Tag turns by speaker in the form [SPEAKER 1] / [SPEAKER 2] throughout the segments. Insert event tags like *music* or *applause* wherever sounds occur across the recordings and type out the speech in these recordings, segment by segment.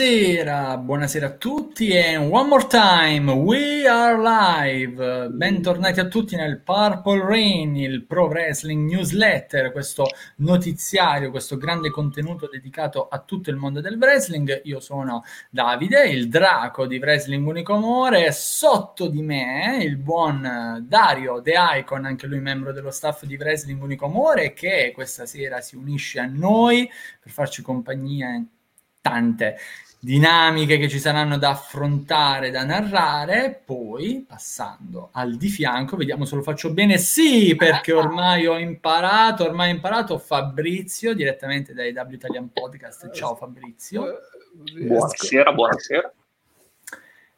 [SPEAKER 1] Buonasera, buonasera a tutti e one more time, we are live. Bentornati a tutti nel Purple Rain, il Pro Wrestling Newsletter, questo notiziario, questo grande contenuto dedicato a tutto il mondo del wrestling. Io sono Davide, il draco di Wrestling Unico Amore, sotto di me il buon Dario The Icon, anche lui membro dello staff di Wrestling Unico Amore, che questa sera si unisce a noi per farci compagnia tante dinamiche che ci saranno da affrontare, da narrare, poi passando al di fianco, vediamo se lo faccio bene, sì, perché ormai ho imparato, ormai ho imparato Fabrizio direttamente dai W Italian Podcast, ciao Fabrizio.
[SPEAKER 2] Buonasera, buonasera.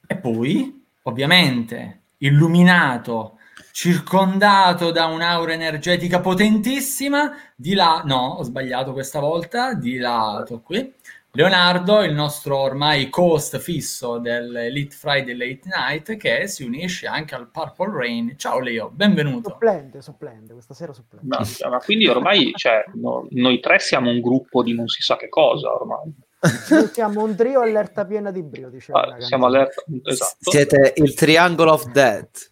[SPEAKER 1] E poi, ovviamente, illuminato, circondato da un'aura energetica potentissima, di là, no, ho sbagliato questa volta, di lato qui, Leonardo, il nostro ormai co-host fisso dell'Elite Friday Late Night, che si unisce anche al Purple Rain. Ciao Leo, benvenuto.
[SPEAKER 3] Supplente, supplente, questa sera supplente.
[SPEAKER 2] Ma, ma quindi ormai, cioè, no, noi tre siamo un gruppo di non si sa che cosa ormai.
[SPEAKER 3] Siamo un trio allerta piena di brio, diciamo.
[SPEAKER 2] Ah, siamo allerta, esatto.
[SPEAKER 4] Siete il Triangle of Death.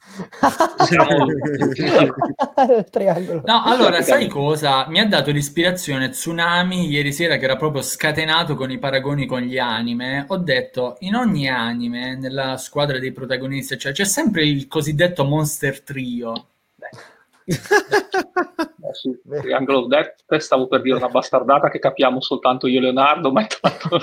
[SPEAKER 2] Siamo... *laughs*
[SPEAKER 3] il triangolo.
[SPEAKER 1] No, allora, sai cosa? Mi ha dato l'ispirazione Tsunami ieri sera che era proprio scatenato con i paragoni con gli anime. Ho detto, in ogni anime, nella squadra dei protagonisti, cioè, c'è sempre il cosiddetto Monster Trio. Beh,
[SPEAKER 2] Eh, sì, Triangle of Death, stavo per dire una bastardata che capiamo soltanto io e Leonardo, ma intanto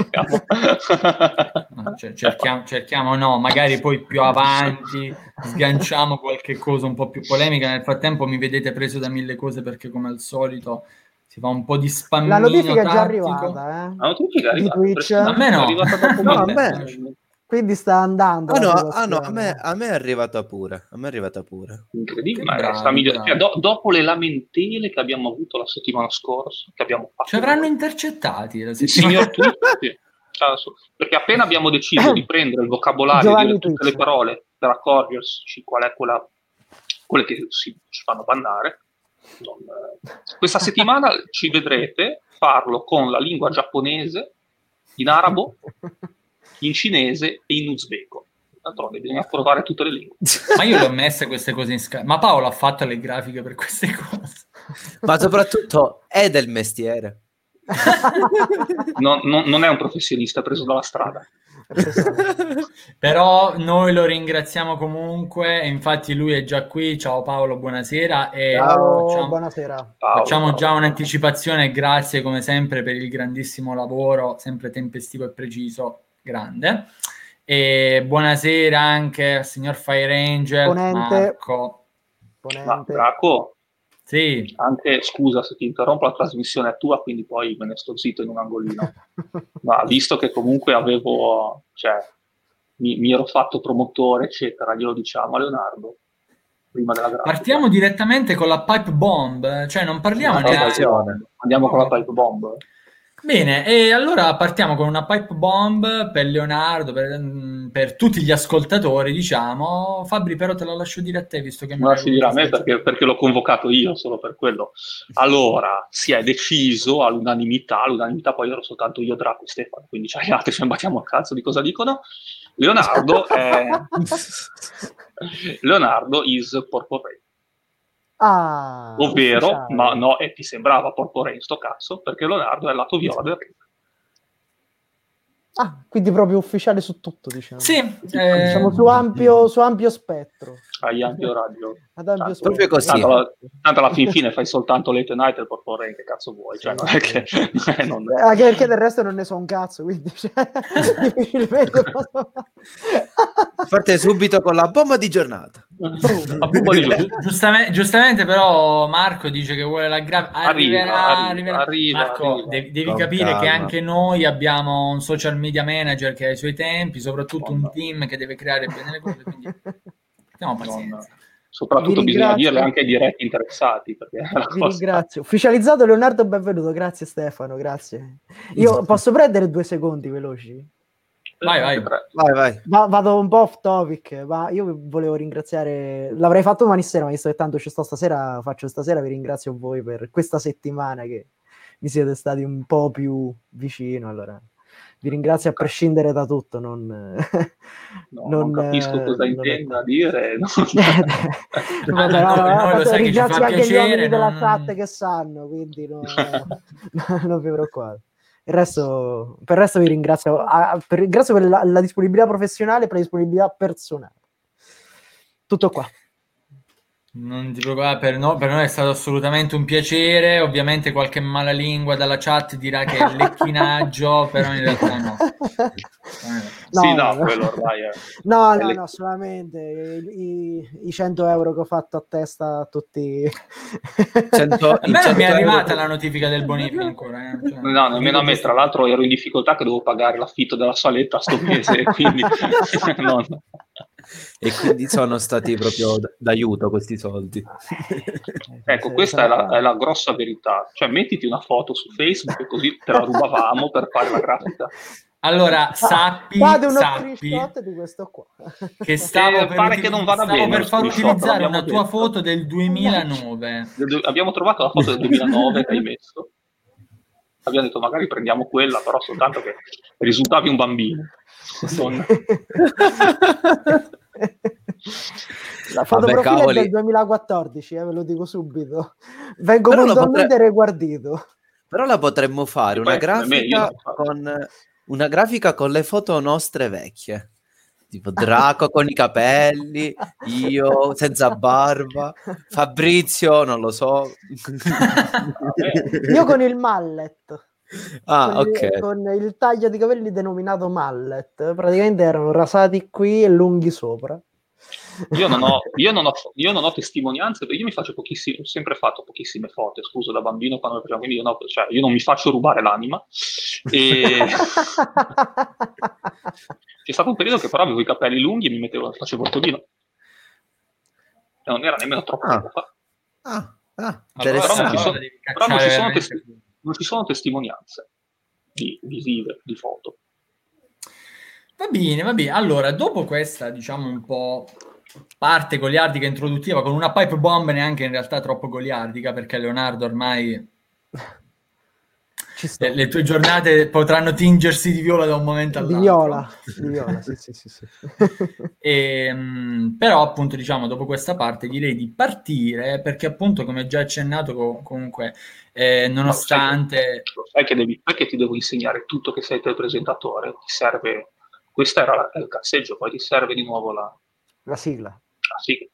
[SPEAKER 1] no, cioè, cerchiamo, cerchiamo, no, magari poi più avanti sganciamo qualche cosa un po' più polemica. Nel frattempo mi vedete preso da mille cose perché, come al solito, si fa un po' di spammino
[SPEAKER 3] La notifica è già
[SPEAKER 1] tattico.
[SPEAKER 3] arrivata, eh?
[SPEAKER 2] La notifica è
[SPEAKER 3] Di
[SPEAKER 2] arrivata,
[SPEAKER 3] Twitch.
[SPEAKER 1] A me no.
[SPEAKER 2] è arrivata dopo
[SPEAKER 4] No, a
[SPEAKER 2] me.
[SPEAKER 3] Quindi sta andando.
[SPEAKER 4] Ah no, ah, no, a, me, a me è arrivata pure. A me è arrivata pure.
[SPEAKER 2] Incredibile, sta miglior- cioè, do- dopo le lamentele che abbiamo avuto la settimana scorsa, che abbiamo fatto...
[SPEAKER 1] Ci avranno intercettati la settimana
[SPEAKER 2] signor Twitch, sì. Su- perché appena abbiamo deciso di prendere il vocabolario
[SPEAKER 3] Giovanni
[SPEAKER 2] dire tutte
[SPEAKER 3] Twitch.
[SPEAKER 2] le parole per accorgerci qual è quella, quelle che si, ci fanno bannare, non, eh, questa settimana ci vedrete farlo con la lingua giapponese, in arabo, *laughs* in cinese e in uzbeko. D'altronde bisogna provare tutte le lingue. *laughs*
[SPEAKER 1] Ma io le ho messe queste cose in scala. Ma Paolo ha fatto le grafiche per queste cose.
[SPEAKER 4] Ma soprattutto è del mestiere. *laughs*
[SPEAKER 2] Non, non- non è un professionista preso dalla strada. *laughs*
[SPEAKER 1] Però noi lo ringraziamo comunque. e Infatti, lui è già qui. Ciao Paolo, buonasera. E
[SPEAKER 3] Ciao,
[SPEAKER 1] facciamo,
[SPEAKER 3] buonasera.
[SPEAKER 2] Paolo,
[SPEAKER 1] facciamo
[SPEAKER 2] Paolo.
[SPEAKER 1] già un'anticipazione. Grazie come sempre per il grandissimo lavoro, sempre tempestivo e preciso. Grande. E buonasera anche al signor Fire Angel.
[SPEAKER 3] Ponente.
[SPEAKER 1] Marco.
[SPEAKER 2] Ma
[SPEAKER 3] Ponente.
[SPEAKER 2] Draco,
[SPEAKER 1] Sì,
[SPEAKER 2] anche scusa se ti interrompo, la trasmissione è tua, quindi poi me ne sto zitto in un angolino. Ma visto che comunque avevo, cioè, mi, mi ero fatto promotore, eccetera, glielo diciamo a Leonardo prima della grafica.
[SPEAKER 1] partiamo direttamente con la pipe bomb. Cioè, non parliamo
[SPEAKER 2] dai,
[SPEAKER 1] neanche.
[SPEAKER 2] Andiamo con la pipe bomb.
[SPEAKER 1] Bene, e allora partiamo con una pipe bomb per Leonardo, per, mm, per tutti gli ascoltatori, diciamo. Fabri, però te la lascio dire a te, visto che
[SPEAKER 2] si dirà a me perché, perché l'ho convocato io solo per quello. Allora, si è deciso all'unanimità, all'unanimità poi ero soltanto io, Draco e Stefano, quindi cioè, gli altri ci battiamo a cazzo di cosa dicono. Leonardo è... *laughs* Leonardo is Rain.
[SPEAKER 3] Ah,
[SPEAKER 2] Ovvero, ma no, e ti sembrava Purple Rain sto cazzo, perché Leonardo è il lato viola del ring.
[SPEAKER 3] Ah, quindi proprio ufficiale su tutto, diciamo.
[SPEAKER 1] Sì, eh,
[SPEAKER 3] Siamo su ampio, su ampio spettro.
[SPEAKER 2] Hai ampio radio.
[SPEAKER 3] Ad ampio
[SPEAKER 2] Tanto-
[SPEAKER 3] spettro.
[SPEAKER 4] Proprio così.
[SPEAKER 2] Tanto, alla- tanto alla fin fine fai soltanto Late Night e il Rain, che cazzo vuoi? Cioè, non è che... *laughs* eh, non-
[SPEAKER 3] Eh, Anche perché del resto non ne so un cazzo, quindi cioè, *laughs* difficilmente posso...
[SPEAKER 4] Parte *laughs* subito con la bomba di giornata.
[SPEAKER 2] Bomba di
[SPEAKER 1] giustamente, giustamente, però Marco dice che vuole la.
[SPEAKER 2] Arriva,
[SPEAKER 1] Arriverà,
[SPEAKER 2] arriva,
[SPEAKER 1] arriverà.
[SPEAKER 2] arriva,
[SPEAKER 1] Marco,
[SPEAKER 2] arriva.
[SPEAKER 1] devi, devi
[SPEAKER 4] Con
[SPEAKER 1] capire
[SPEAKER 4] calma.
[SPEAKER 1] che anche noi abbiamo un social media manager che ha i suoi tempi, soprattutto un
[SPEAKER 2] Madonna.
[SPEAKER 1] team che deve creare bene le cose. Quindi abbiamo
[SPEAKER 2] Non-
[SPEAKER 1] pazienza.
[SPEAKER 2] Soprattutto bisogna dirle anche ai diretti interessati, perché
[SPEAKER 3] Vi *laughs*
[SPEAKER 2] cosa...
[SPEAKER 3] ringrazio. Ufficializzato Leonardo, benvenuto. Grazie Stefano, grazie. Io posso prendere due secondi veloci?
[SPEAKER 1] Vai, vai.
[SPEAKER 4] Vai, vai.
[SPEAKER 3] Va- vado un po' off topic, ma io volevo ringraziare, l'avrei fatto domani sera, ma visto che tanto ci sto stasera, faccio stasera, vi ringrazio voi per questa settimana che mi siete stati un po' più vicino, allora vi ringrazio a prescindere da tutto. Non, *laughs*
[SPEAKER 2] no, *laughs* non, non capisco cosa non intenda è... dire. *laughs* Non...
[SPEAKER 3] Vabbè, no, no, no, ringrazio anche piacere, gli uomini della chat che sanno, quindi non vi preoccupate. Il resto, per il resto vi ringrazio, a, per, ringrazio per la, la disponibilità professionale e per la disponibilità personale. Tutto qua.
[SPEAKER 1] Non ti preoccupare, per, no, per noi è stato assolutamente un piacere. Ovviamente qualche malalingua dalla chat dirà che è *laughs* lecchinaggio, però in realtà no. *laughs*
[SPEAKER 2] no sì, no, quello ormai è...
[SPEAKER 3] No, no, no, solamente i, i, 100 euro che ho fatto a testa a tutti.
[SPEAKER 1] 100, a me non mi è arrivata la notifica del bonifico ancora.
[SPEAKER 2] Eh? Cioè, no, nemmeno a me. Tra l'altro ero in difficoltà che dovevo pagare l'affitto della saletta sto *laughs* mese, quindi... no, no
[SPEAKER 4] e quindi sono stati proprio d'aiuto questi soldi. *laughs*
[SPEAKER 2] ecco, questa è la, è la, grossa verità. Cioè, mettiti una foto su Facebook e così te la rubavamo per fare la grafica.
[SPEAKER 1] Allora, sappi,
[SPEAKER 3] Guarda uno
[SPEAKER 1] sappi
[SPEAKER 3] screenshot di questo qua.
[SPEAKER 1] che stavo eh, per, pare che non vada bene, per far utilizzare una tua detto. foto del 2009.
[SPEAKER 2] Abbiamo trovato la foto del 2009 che hai messo. Abbiamo detto magari prendiamo quella, però soltanto che risultavi un bambino. *laughs*
[SPEAKER 3] La foto Vabbè, profilo cavoli. è del 2014, eh, ve lo dico subito. Vengo Però puntualmente potre... reguardito.
[SPEAKER 4] Però la potremmo fare una grafica, con, una grafica con le foto nostre vecchie. Tipo Draco con i capelli, io senza barba, Fabrizio, non lo so. *laughs*
[SPEAKER 3] io con il mallet.
[SPEAKER 4] Ah,
[SPEAKER 3] con,
[SPEAKER 4] ok.
[SPEAKER 3] Con il taglio di capelli denominato mallet. Praticamente erano rasati qui e lunghi sopra.
[SPEAKER 2] Io non, ho, *laughs* io, non ho, io non ho, testimonianze, io mi faccio pochissime, ho sempre fatto pochissime foto, scuso, da bambino quando facciamo, quindi io, no, cioè, io non mi faccio rubare l'anima. E... *laughs* C'è stato un periodo che però avevo i capelli lunghi e mi mettevo, facevo il tolino. E non era nemmeno troppo
[SPEAKER 4] ah.
[SPEAKER 2] tempo fa.
[SPEAKER 4] Ah, ah,
[SPEAKER 2] allora, però non ci sono, però non ci sono testimonianze non ci sono testimonianze di, visive, di foto.
[SPEAKER 1] Va bene, va bene. Allora, dopo questa, diciamo, un po' parte goliardica introduttiva, con una pipe bomb neanche in realtà troppo goliardica, perché Leonardo ormai le, le, tue giornate potranno tingersi di viola da un momento all'altro.
[SPEAKER 3] Di viola, di viola sì, sì, sì, sì. *laughs*
[SPEAKER 1] e, mh, però appunto diciamo dopo questa parte direi di partire perché appunto come già accennato co- comunque eh, nonostante...
[SPEAKER 2] No, sai, che devi, perché ti devo insegnare tutto che sei tu il presentatore? Ti serve... Questo era la, il casseggio, poi ti serve di nuovo la...
[SPEAKER 3] La sigla.
[SPEAKER 2] La sigla.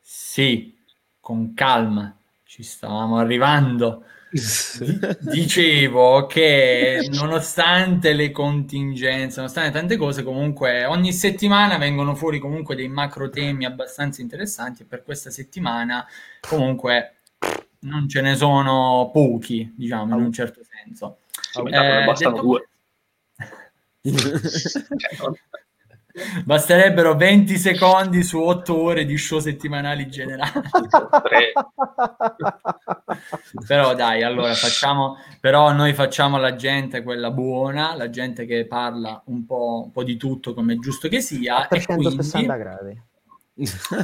[SPEAKER 1] Sì, con calma, ci stavamo arrivando. Dicevo che nonostante le contingenze, nonostante tante cose, comunque ogni settimana vengono fuori comunque dei macro temi abbastanza interessanti e per questa settimana comunque non ce ne sono pochi, diciamo, in un certo senso.
[SPEAKER 2] Eh, bastano due. *laughs*
[SPEAKER 1] Basterebbero 20 secondi su 8 ore di show settimanali generali. però dai, allora facciamo, però noi facciamo la gente quella buona, la gente che parla un po', un po di tutto come è giusto che sia.
[SPEAKER 3] e quindi, gradi.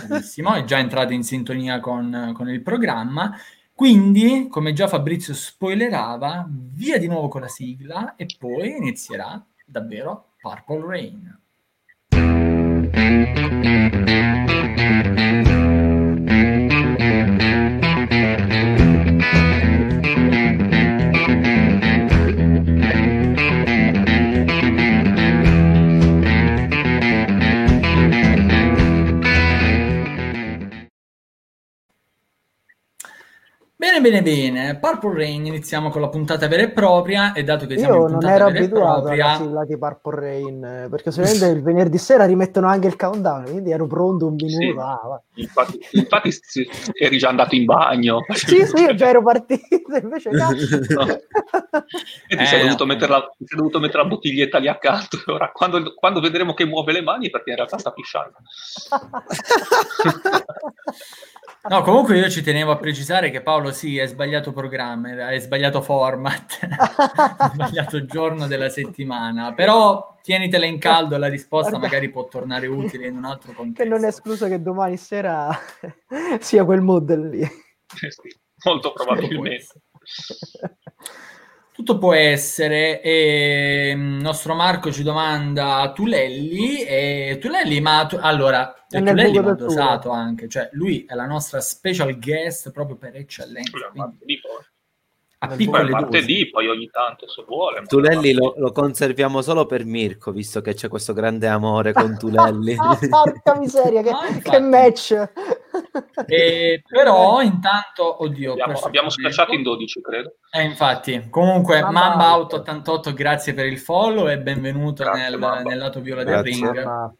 [SPEAKER 1] Benissimo, è già entrato in sintonia con, con il programma. Quindi, come già Fabrizio spoilerava, via di nuovo con la sigla e poi inizierà davvero Purple Rain. Mm-hmm. Bene, bene. Purple Rain, iniziamo con la puntata vera e propria e dato che siamo
[SPEAKER 3] Io
[SPEAKER 1] in
[SPEAKER 3] non ero abituato propria... alla sigla di Purple Rain, perché solitamente il venerdì sera rimettono anche il countdown, quindi ero pronto un minuto. Sì.
[SPEAKER 2] Ah, infatti, infatti eri già andato in bagno. *laughs*
[SPEAKER 3] sì, sì, io già ero partito, invece no. no. *laughs*
[SPEAKER 2] E ti eh, sei, dovuto no. la, ti sei, dovuto mettere la bottiglietta lì accanto. *laughs* Ora, quando, quando vedremo che muove le mani, perché in realtà sta pisciando.
[SPEAKER 1] No, comunque io ci tenevo a precisare che Paolo sì, hai sbagliato programma, hai sbagliato format, *laughs* hai sbagliato giorno della settimana, però tienitela in caldo, la risposta Guarda, magari può tornare utile in un altro contesto. *laughs*
[SPEAKER 3] Che non è escluso che domani sera *laughs* sia quel mood lì.
[SPEAKER 2] Eh sì, molto probabilmente.
[SPEAKER 1] Tutto può essere, e il mm, nostro Marco ci domanda Tulelli, e Tulelli, ma tu, allora, Tulelli va dosato anche, cioè lui è la nostra special guest proprio per eccellenza. Quindi,
[SPEAKER 2] a piccole martedì, poi ogni tanto se vuole.
[SPEAKER 4] Tulelli lo, lo, conserviamo solo per Mirko, visto che c'è questo grande amore con *laughs* Tulelli.
[SPEAKER 3] ah, porca miseria, che, ah, che match!
[SPEAKER 1] E, però intanto, oddio,
[SPEAKER 2] abbiamo, abbiamo schiacciato in 12, credo.
[SPEAKER 1] Eh, infatti, comunque, Mamba, Out 88, grazie per il follow e benvenuto nel, nel, lato viola del ring.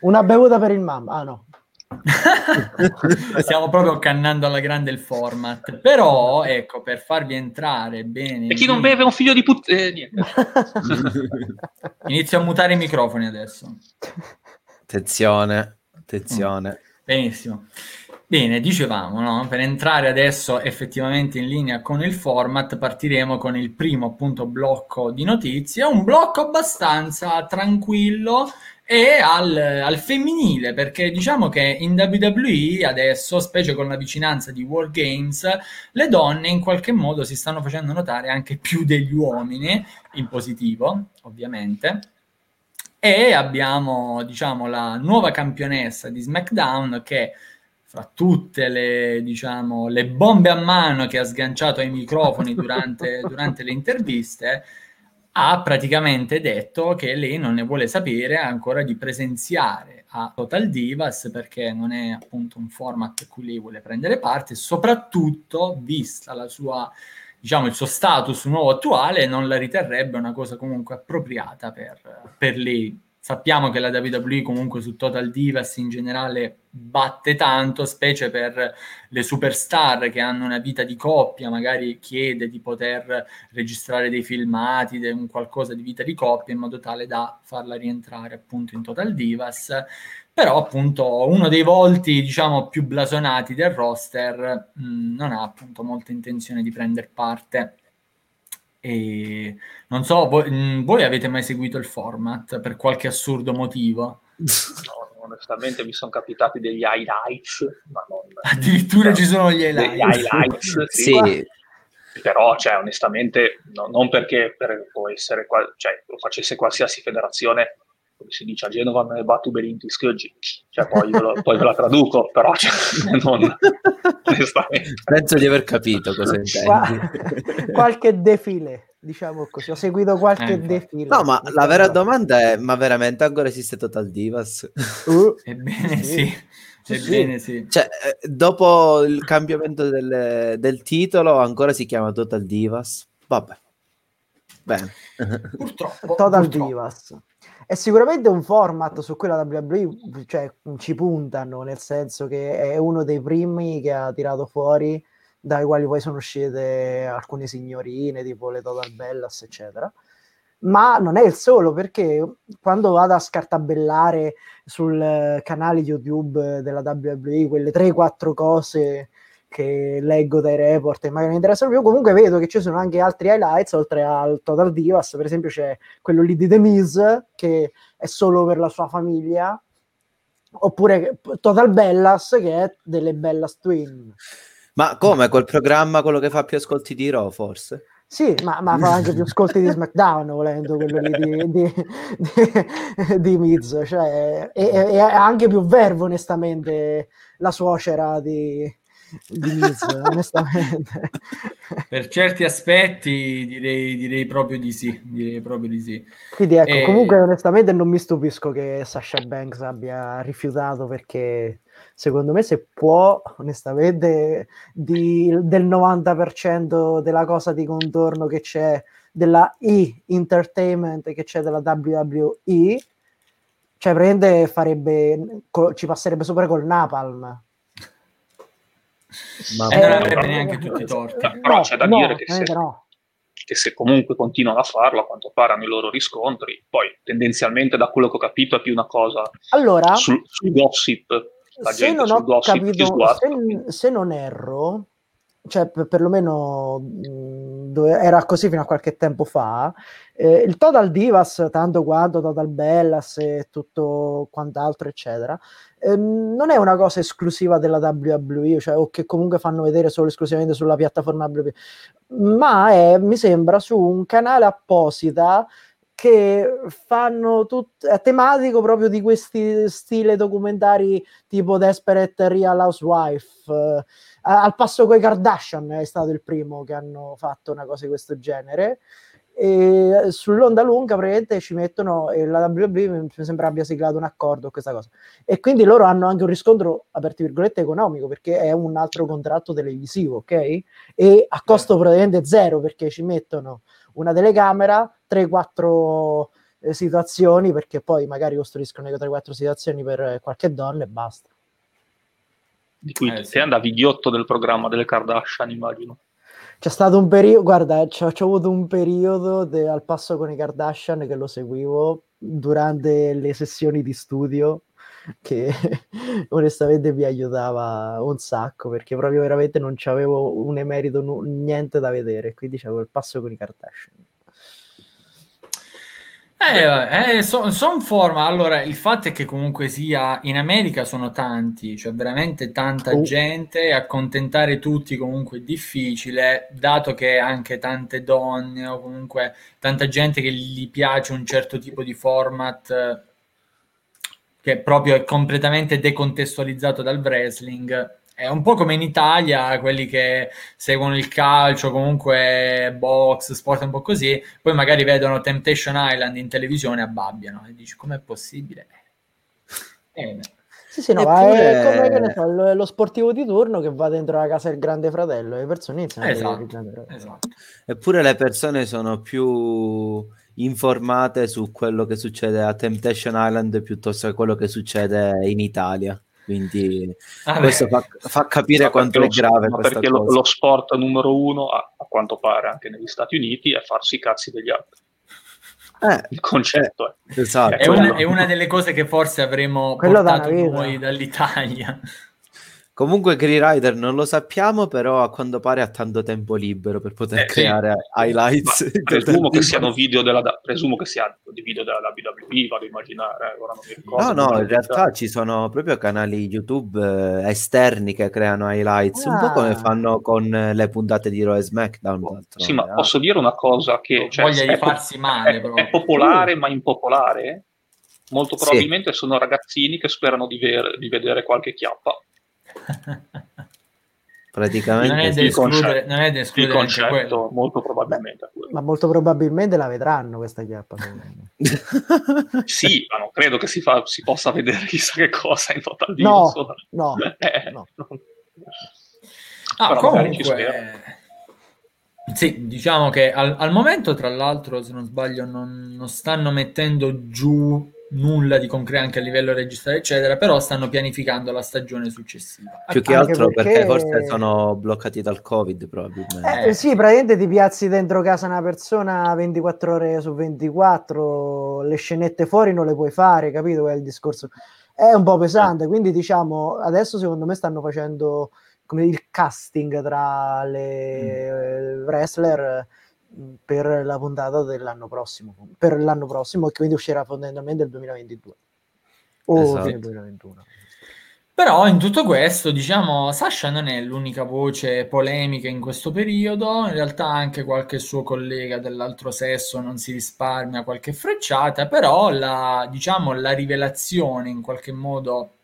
[SPEAKER 3] Una bevuta per il Mamba, ah no. *laughs*
[SPEAKER 1] Stiamo proprio cannando alla grande il format. Però, ecco, per farvi entrare bene.
[SPEAKER 2] E chi non beve è un figlio di puttana. Eh, *laughs*
[SPEAKER 1] Inizio a mutare i microfoni adesso.
[SPEAKER 4] Attenzione, attenzione. Mm.
[SPEAKER 1] Benissimo. Bene, dicevamo, no? per entrare adesso effettivamente in linea con il format, partiremo con il primo appunto blocco di notizie, un blocco abbastanza tranquillo e al, al, femminile, perché diciamo che in WWE adesso, specie con la vicinanza di War Games, le donne in qualche modo si stanno facendo notare anche più degli uomini, in positivo, ovviamente. E abbiamo, diciamo, la nuova campionessa di SmackDown che fra tutte le, diciamo, le bombe a mano che ha sganciato ai microfoni durante, *laughs* durante le interviste, ha praticamente detto che lei non ne vuole sapere ancora di presenziare a Total Divas perché non è appunto un format a cui lei vuole prendere parte, soprattutto vista la sua diciamo il suo status nuovo attuale non la riterrebbe una cosa comunque appropriata per, per lei Sappiamo che la WWE comunque su Total Divas in generale batte tanto, specie per le superstar che hanno una vita di coppia, magari chiede di poter registrare dei filmati, de- un qualcosa di vita di coppia in modo tale da farla rientrare appunto in Total Divas. Però appunto uno dei volti diciamo più blasonati del roster mh, non ha appunto molta intenzione di prendere parte e non so, voi, mm, voi, avete mai seguito il format per qualche assurdo motivo?
[SPEAKER 2] No, onestamente mi sono capitati degli highlights, ma non... *laughs*
[SPEAKER 1] Addirittura no, ci sono gli highlights.
[SPEAKER 2] Degli highlights, *laughs* sì. sì. Però, cioè, onestamente, no, non perché per, può essere, cioè, lo facesse qualsiasi federazione, come si dice a Genova, me battu belinti schioggi, cioè poi ve, lo, poi ve la traduco, *laughs* però cioè, non,
[SPEAKER 4] Penso di aver capito cosa intendi. *laughs*
[SPEAKER 3] qualche defile, diciamo così, ho seguito qualche eh, defile.
[SPEAKER 4] No, ma la vera domanda è, ma veramente ancora esiste Total Divas?
[SPEAKER 1] Uh, Ebbene sì. sì. Ebbene sì.
[SPEAKER 4] Cioè, eh, dopo il cambiamento del, del titolo ancora si chiama Total Divas? Vabbè. Bene.
[SPEAKER 3] Purtroppo. Total purtroppo. Divas è sicuramente un format su cui la WWE cioè, ci puntano, nel senso che è uno dei primi che ha tirato fuori, dai quali poi sono uscite alcune signorine, tipo le Total Bellas, eccetera. Ma non è il solo, perché quando vado a scartabellare sul canale YouTube della WWE quelle 3-4 cose che leggo dai report e magari mi interessano più, comunque vedo che ci sono anche altri highlights, oltre al Total Divas, per esempio c'è quello lì di The Miz, che è solo per la sua famiglia, oppure Total Bellas, che è delle Bellas Twin.
[SPEAKER 4] Ma come, quel programma, quello che fa più ascolti di Raw, forse?
[SPEAKER 3] Sì, ma, ma, fa anche più ascolti di SmackDown, volendo quello lì di, di, di, di Miz, cioè, e, e, anche più verbo, onestamente, la suocera di, di Miz, onestamente.
[SPEAKER 1] Per certi aspetti direi, direi, proprio di sì, direi proprio di sì.
[SPEAKER 3] Quindi ecco, e... comunque onestamente non mi stupisco che Sasha Banks abbia rifiutato perché secondo me se può, onestamente, di, del 90% della cosa di contorno che c'è della E Entertainment che c'è della WWE, cioè prende farebbe, ci passerebbe sopra col Napalm
[SPEAKER 2] ma eh, non avrebbe neanche tutti i torti. Però c'è da no, dire che se, no. che se, comunque continuano a farlo, a quanto pare hanno i loro riscontri, poi tendenzialmente da quello che ho capito è più una cosa
[SPEAKER 3] allora,
[SPEAKER 2] sul, sul gossip. La se gente non
[SPEAKER 3] gossip capito, se, se, non erro, cioè per, perlomeno mh, era così fino a qualche tempo fa. Eh, il Total Divas, tanto quanto Total Bellas e tutto quant'altro, eccetera, eh, non è una cosa esclusiva della WWE, cioè, o che comunque fanno vedere solo esclusivamente sulla piattaforma WWE, ma è, mi sembra, su un canale apposita che fanno tutto è tematico proprio di questi stile documentari tipo Desperate Real Housewife uh, al passo con i Kardashian è stato il primo che hanno fatto una cosa di questo genere e sull'onda lunga praticamente ci mettono e la WWE mi sembra abbia siglato un accordo con questa cosa e quindi loro hanno anche un riscontro aperti virgolette economico perché è un altro contratto televisivo ok e a costo praticamente zero perché ci mettono una telecamera, 3-4 eh, situazioni, perché poi magari costruiscono 3-4 situazioni per qualche donna e basta.
[SPEAKER 2] Di cui eh, te sì. andavi ghiotto del programma delle Kardashian, immagino.
[SPEAKER 3] C'è stato un periodo, guarda, c'ho, avuto un periodo de, al passo con i Kardashian che lo seguivo durante le sessioni di studio che *laughs* onestamente mi aiutava un sacco perché proprio veramente non c'avevo un emerito, n- niente da vedere, quindi c'avevo il passo con i Kardashian.
[SPEAKER 1] Eh, eh sono son forma. Allora, il fatto è che comunque sia in America sono tanti, cioè veramente tanta oh. gente, accontentare tutti comunque è difficile, dato che anche tante donne o comunque tanta gente che gli piace un certo tipo di format che proprio è completamente decontestualizzato dal wrestling. È un po' come in Italia, quelli che seguono il calcio, comunque box, sport un po' così, poi magari vedono Temptation Island in televisione e abbabbiano e dici com'è possibile?
[SPEAKER 3] Eh, sì, sì, no, Eppure... è come so, lo, lo, sportivo di turno che va dentro la casa del grande fratello, le persone iniziano esatto, a vedere
[SPEAKER 4] esatto. Eppure le persone sono più informate su quello che succede a Temptation Island piuttosto che quello che succede in Italia. Quindi ah, questo fa, fa, capire ma quanto è grave
[SPEAKER 2] lo, perché lo, lo, sport numero uno, a, a, quanto pare anche negli Stati Uniti, è farsi i cazzi degli altri. Eh, il concetto
[SPEAKER 1] è, esatto. è, una, è, una, delle cose che forse avremmo Quello portato noi dall'Italia.
[SPEAKER 4] Comunque Green Rider non lo sappiamo, però a quanto pare ha tanto tempo libero per poter eh, creare sì. highlights. *laughs*
[SPEAKER 2] presumo che siano video della presumo che sia di video della WWE, vado a immaginare,
[SPEAKER 4] ora non mi ricordo. No, no, in realtà ci sono proprio canali YouTube eh, esterni che creano highlights, ah. un po' come ah. fanno con le puntate di Raw e SmackDown. Oh,
[SPEAKER 2] sì, ma posso dire una cosa che
[SPEAKER 1] cioè, voglia di farsi male,
[SPEAKER 2] è, è popolare, uh. ma impopolare. Molto probabilmente sì. sono ragazzini che sperano di, ver- di vedere qualche chiappa *laughs*
[SPEAKER 4] Praticamente
[SPEAKER 1] non è da escludere, non è da escludere
[SPEAKER 2] il concetto, molto probabilmente.
[SPEAKER 3] ma molto probabilmente la vedranno questa chiappa. *laughs* *laughs*
[SPEAKER 2] sì, ma non credo che si, fa, si, possa vedere chissà che cosa in total
[SPEAKER 3] no, no, eh, no.
[SPEAKER 1] Ah, comunque, sì, diciamo che al, al, momento, tra l'altro, se non sbaglio, non, non stanno mettendo giù nulla di concreto anche a livello registrale, eccetera, però stanno pianificando la stagione successiva.
[SPEAKER 4] Più che altro perché... perché... forse sono bloccati dal Covid, probabilmente.
[SPEAKER 3] Eh, sì, praticamente ti piazzi dentro casa una persona 24 ore su 24, le scenette fuori non le puoi fare, capito qual è il discorso? È un po' pesante, quindi diciamo, adesso secondo me stanno facendo come il casting tra le mm. wrestler per la puntata dell'anno prossimo, per l'anno prossimo e quindi uscirà fondamentalmente nel 2022 o esatto. nel 2021.
[SPEAKER 1] Però in tutto questo, diciamo, Sasha non è l'unica voce polemica in questo periodo, in realtà anche qualche suo collega dell'altro sesso non si risparmia qualche frecciata, però la, diciamo, la rivelazione in qualche modo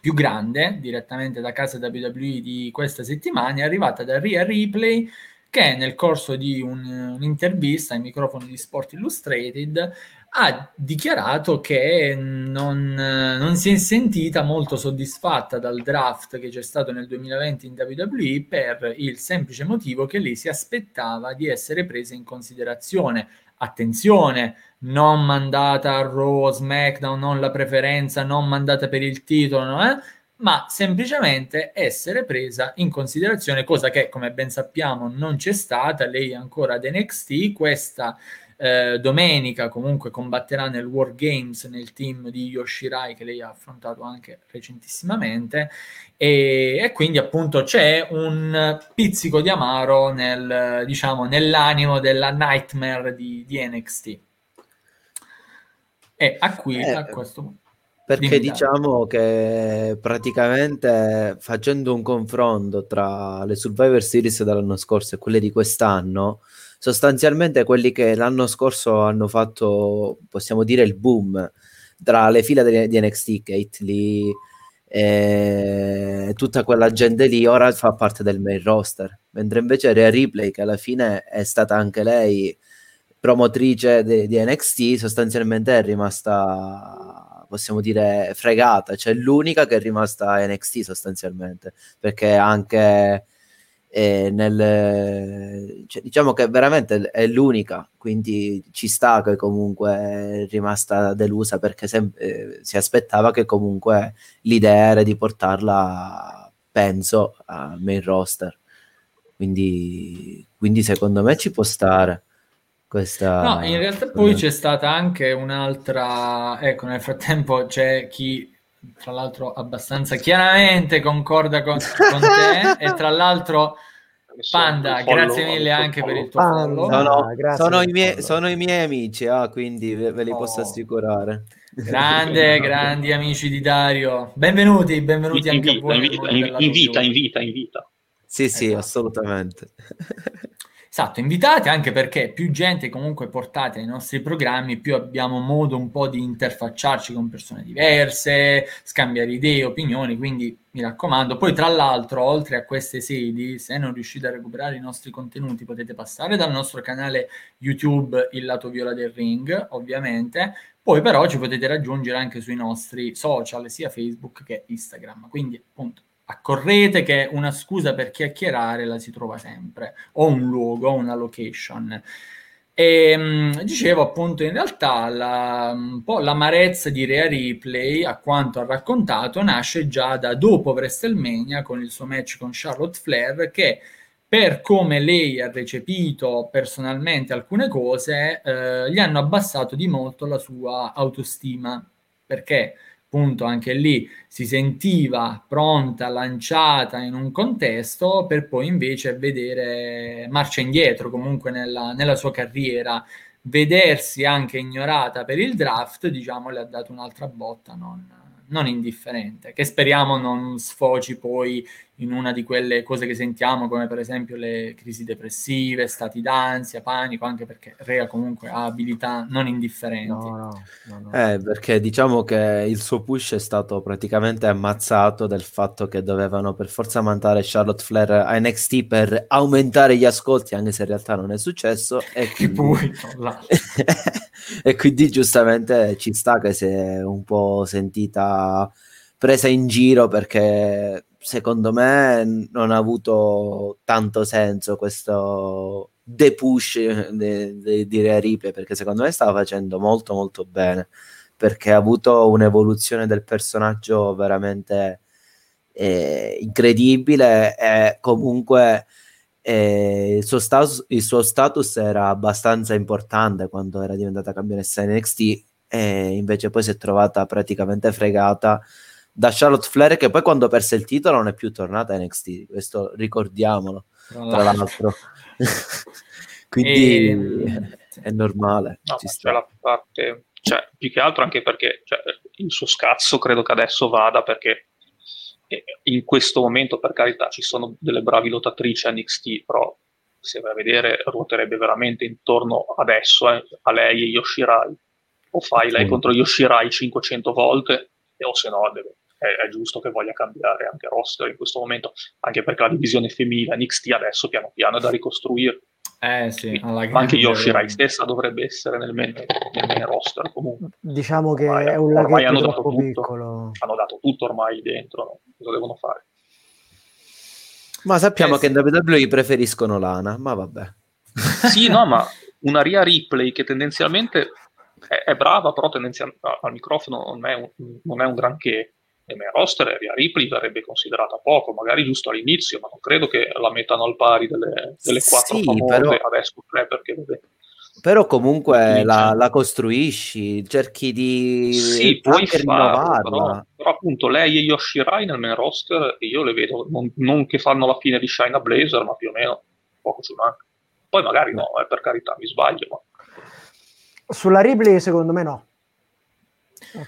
[SPEAKER 1] più grande, direttamente da casa WWE di questa settimana, è arrivata da Ria Ripley, che nel corso di un, un'intervista ai microfoni di Sport Illustrated ha dichiarato che non, non, si è sentita molto soddisfatta dal draft che c'è stato nel 2020 in WWE per il semplice motivo che lei si aspettava di essere presa in considerazione. Attenzione, non mandata a Raw, SmackDown, non la preferenza, non mandata per il titolo, eh? Ma semplicemente essere presa in considerazione, cosa che come ben sappiamo non c'è stata, lei è ancora ad NXT, questa eh, domenica comunque combatterà nel War Games nel team di Yoshirai che lei ha affrontato anche recentissimamente e, e quindi appunto c'è un pizzico di amaro nel, diciamo, nell'animo della Nightmare di, di NXT. E a qui eh, a questo punto.
[SPEAKER 4] Perché diciamo che praticamente facendo un confronto tra le Survivor Series dell'anno scorso e quelle di quest'anno, sostanzialmente quelli che l'anno scorso hanno fatto, possiamo dire, il boom tra le fila di, di NXT, Kate Lee e tutta quella gente lì, ora fa parte del main roster, mentre invece Rhea Ripley, che alla fine è stata anche lei promotrice di, di NXT, sostanzialmente è rimasta possiamo dire fregata, cioè l'unica che è rimasta NXT sostanzialmente, perché anche eh, nel, cioè, diciamo che veramente è l'unica, quindi ci sta che comunque è rimasta delusa perché sem- eh, si aspettava che comunque l'idea era di portarla, penso, a main roster. Quindi, quindi secondo me ci può stare. Questa...
[SPEAKER 1] No, in realtà poi c'è stata anche un'altra, ecco, nel frattempo c'è chi tra l'altro abbastanza chiaramente concorda con, con te e tra l'altro Panda, grazie mille anche per il tuo follow.
[SPEAKER 4] Sono, sono, i miei, sono, i miei, amici, ah, quindi ve, ve li oh. posso assicurare.
[SPEAKER 1] Grande, *laughs* grandi amici di Dario. Benvenuti, benvenuti
[SPEAKER 2] invita,
[SPEAKER 1] anche a voi.
[SPEAKER 2] Invita, invita, invita, invita.
[SPEAKER 4] Sì, sì, esatto. assolutamente. *laughs*
[SPEAKER 1] Esatto, invitate anche perché più gente comunque portate ai nostri programmi, più abbiamo modo un po' di interfacciarci con persone diverse, scambiare idee, opinioni, quindi mi raccomando. Poi tra l'altro, oltre a queste sedi, se non riuscite a recuperare i nostri contenuti, potete passare dal nostro canale YouTube Il Lato Viola del Ring, ovviamente. Poi però ci potete raggiungere anche sui nostri social, sia Facebook che Instagram. Quindi appunto accorrete che una scusa per chiacchierare la si trova sempre, o un luogo, o una location. E mh, dicevo appunto in realtà la, un po' l'amarezza di Rhea Ripley, a quanto ha raccontato, nasce già da dopo WrestleMania con il suo match con Charlotte Flair che per come lei ha recepito personalmente alcune cose, eh, gli hanno abbassato di molto la sua autostima. Perché? Appunto anche lì si sentiva pronta, lanciata in un contesto per poi invece vedere marcia indietro comunque nella, nella sua carriera, vedersi anche ignorata per il draft, diciamo, le ha dato un'altra botta non, non indifferente, che speriamo non sfoci poi in una di quelle cose che sentiamo, come per esempio le crisi depressive, stati d'ansia, panico, anche perché Rea comunque ha abilità non indifferenti. No,
[SPEAKER 4] no, no, eh, perché diciamo che il suo push è stato praticamente ammazzato del fatto che dovevano per forza mandare Charlotte Flair a NXT per aumentare gli ascolti, anche se in realtà non è successo. E quindi, poi, *laughs* e quindi giustamente ci sta che si è un po' sentita presa in giro perché secondo me non ha avuto tanto senso questo depush di, di, di Rea Ripley perché secondo me stava facendo molto molto bene perché ha avuto un'evoluzione del personaggio veramente eh, incredibile. E comunque eh, il, suo status, il suo status era abbastanza importante quando era diventata campionessa NXT e invece poi si è trovata praticamente fregata da Charlotte Flair che poi quando perse il titolo non è più tornata a NXT, questo ricordiamolo tra l'altro. *laughs* Quindi e... è normale.
[SPEAKER 2] No. La parte, cioè, più che altro anche perché cioè, il suo scazzo credo che adesso vada perché in questo momento per carità ci sono delle bravi lottatrici a NXT, però se vai a vedere ruoterebbe veramente intorno adesso eh, a lei e Yoshirai o fai lei contro Yoshirai 500 volte o se no deve è, è, giusto che voglia cambiare anche roster in questo momento, anche perché la divisione femminile NXT adesso piano piano è da ricostruire.
[SPEAKER 1] Eh sì,
[SPEAKER 2] ma anche Yoshirai stessa dovrebbe essere nel main, nel main roster comunque.
[SPEAKER 3] Diciamo che ormai, è un laghetto hanno dato tutto, piccolo.
[SPEAKER 2] Hanno dato tutto ormai dentro, no? cosa devono fare?
[SPEAKER 4] Ma sappiamo eh, che sì. in WWE preferiscono l'ANA, ma vabbè. *laughs*
[SPEAKER 2] Sì, no, ma una Ria Ripley che tendenzialmente è, è brava, però tendenzialmente al microfono non è un, non è un granché nel main roster Ria Ripley verrebbe considerata poco, magari giusto all'inizio, ma non credo che la mettano al pari delle, delle quattro sì, famose, però... adesso tre perché vede.
[SPEAKER 4] Però comunque la, la, costruisci, cerchi di
[SPEAKER 2] sì, puoi farlo, però, però, appunto lei e Yoshirai nel main roster io le vedo non, non, che fanno la fine di Shina Blazer, ma più o meno poco ci manca. Poi magari no, eh, per carità, mi sbaglio. Ma...
[SPEAKER 3] Sulla Ripley secondo me no.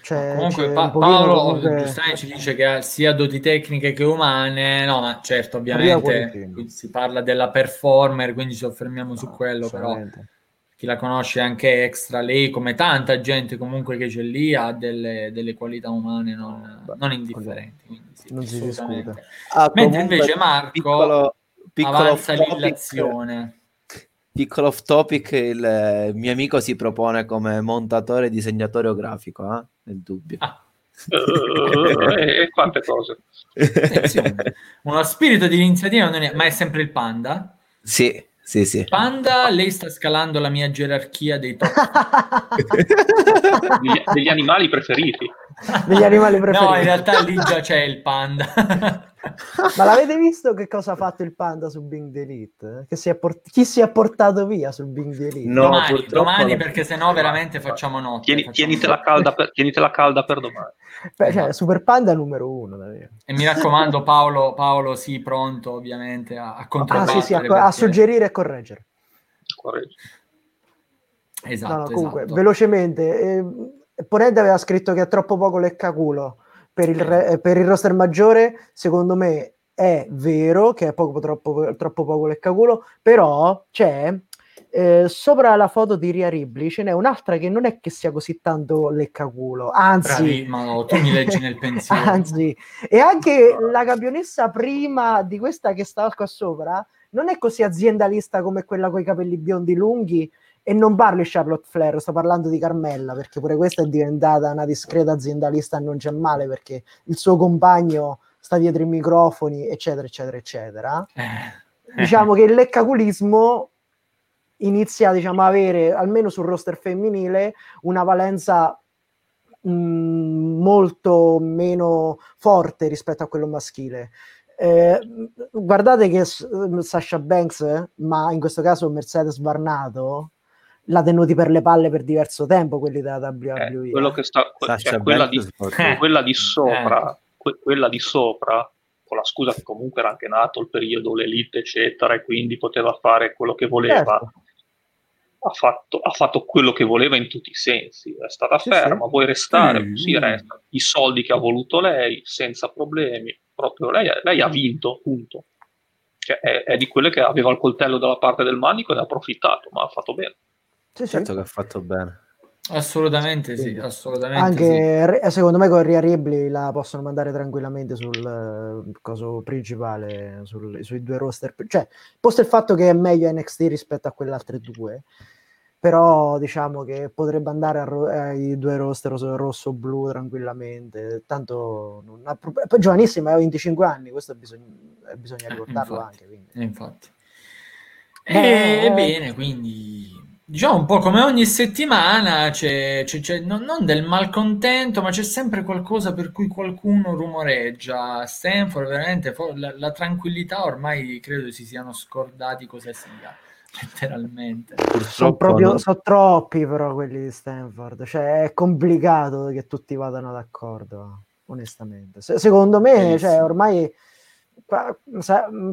[SPEAKER 1] C'è, comunque c'è pa- Paolo comunque... ci dice che ha sia doti tecniche che umane, no, ma certo, ovviamente si parla della performer, quindi ci soffermiamo no, su quello, però chi la conosce anche extra, lei come tanta gente comunque che c'è lì ha delle, delle qualità umane non, non indifferenti. Sì, non si discute. Ah, Mentre invece Marco piccolo, piccolo avanza l'illazione
[SPEAKER 4] Piccolo off topic, il mio amico si propone come montatore, disegnatore grafico, eh? nel dubbio. Ah.
[SPEAKER 2] e, e quante cose. *laughs*
[SPEAKER 1] Uno spirito di iniziativa, è, ma è sempre il panda?
[SPEAKER 4] Sì, sì, sì.
[SPEAKER 1] Panda, lei sta scalando la mia gerarchia dei top.
[SPEAKER 2] degli, degli, animali preferiti.
[SPEAKER 3] Degli animali preferiti.
[SPEAKER 1] No, in realtà lì già c'è il panda.
[SPEAKER 3] Ma l'avete visto che cosa ha fatto il panda su Bing Delete? Si port- chi si è portato via su Bing Delete?
[SPEAKER 1] No, domani, domani la... perché sennò veramente facciamo notte.
[SPEAKER 2] Tieni,
[SPEAKER 1] facciamo
[SPEAKER 2] tienitela, calda per, tienitela calda per domani.
[SPEAKER 3] Beh, cioè, Super Panda numero uno. Davvero.
[SPEAKER 1] E mi raccomando, Paolo, Paolo sì, pronto ovviamente a, a controllare.
[SPEAKER 3] Ah, sì, sì, a, perché... a, suggerire e correggere.
[SPEAKER 2] Correggere.
[SPEAKER 1] Esatto, no, no,
[SPEAKER 3] comunque,
[SPEAKER 1] esatto.
[SPEAKER 3] velocemente, eh, Ponente aveva scritto che è troppo poco leccaculo per il, re, per il roster maggiore, secondo me è vero che è poco, troppo, troppo poco leccaculo, però c'è eh, sopra la foto di Ria Ripley ce n'è un'altra che non è che sia così tanto leccaculo, anzi,
[SPEAKER 1] Bravi, ma no, tu mi leggi nel *laughs* pensiero.
[SPEAKER 3] anzi, e anche la campionessa prima di questa che sta qua sopra non è così aziendalista come quella con i capelli biondi lunghi e non parli Charlotte Flair, sto parlando di Carmella, perché pure questa è diventata una discreta aziendalista, non c'è male, perché il suo compagno sta dietro i microfoni, eccetera, eccetera, eccetera. Eh. Diciamo *laughs* che il leccaculismo inizia diciamo, a avere, almeno sul roster femminile, una valenza mh, mm, molto meno forte rispetto a quello maschile. Eh, guardate che Sasha Banks, ma in questo caso Mercedes Barnato, l'ha tenuti per le palle per diverso tempo quelli della WWE.
[SPEAKER 2] Eh, quello che sta, cioè, quella, di, *laughs* quella, di, sopra, eh. que, quella di sopra, con la scusa che comunque era anche nato il periodo, l'elite, eccetera, e quindi poteva fare quello che voleva. Certo. Ha fatto, ha fatto, quello che voleva in tutti i sensi, è stata sì, ferma, sì. vuoi restare, mm. si resta. I soldi che ha voluto lei, senza problemi, proprio lei, lei ha vinto, punto. Cioè, è, è, di quelle che aveva il coltello dalla parte del manico e ha approfittato, ma ha fatto bene.
[SPEAKER 4] Sì, certo che ha fatto bene.
[SPEAKER 1] Assolutamente sì, assolutamente
[SPEAKER 3] Anche sì. secondo me con Ria Ripley la possono mandare tranquillamente sul uh, coso principale, sul, sui due roster. Cioè, posto il fatto che è meglio NXT rispetto a quelle altre due, però diciamo che potrebbe andare ro- ai due roster rosso-blu tranquillamente. Tanto non ha pro- poi giovanissima, ha 25 anni, questo bisogna, bisogna ricordarlo
[SPEAKER 1] infatti,
[SPEAKER 3] anche.
[SPEAKER 1] Quindi. Infatti. Eh, bene, quindi Diciamo un po' come ogni settimana c'è, c'è, c'è non, non, del malcontento, ma c'è sempre qualcosa per cui qualcuno rumoreggia. Stanford, veramente, la, la tranquillità ormai credo si siano scordati cosa sia, letteralmente.
[SPEAKER 3] Sono, proprio, no? sono troppi però quelli di Stanford, cioè è complicato che tutti vadano d'accordo, onestamente. Se, secondo me, cioè, ormai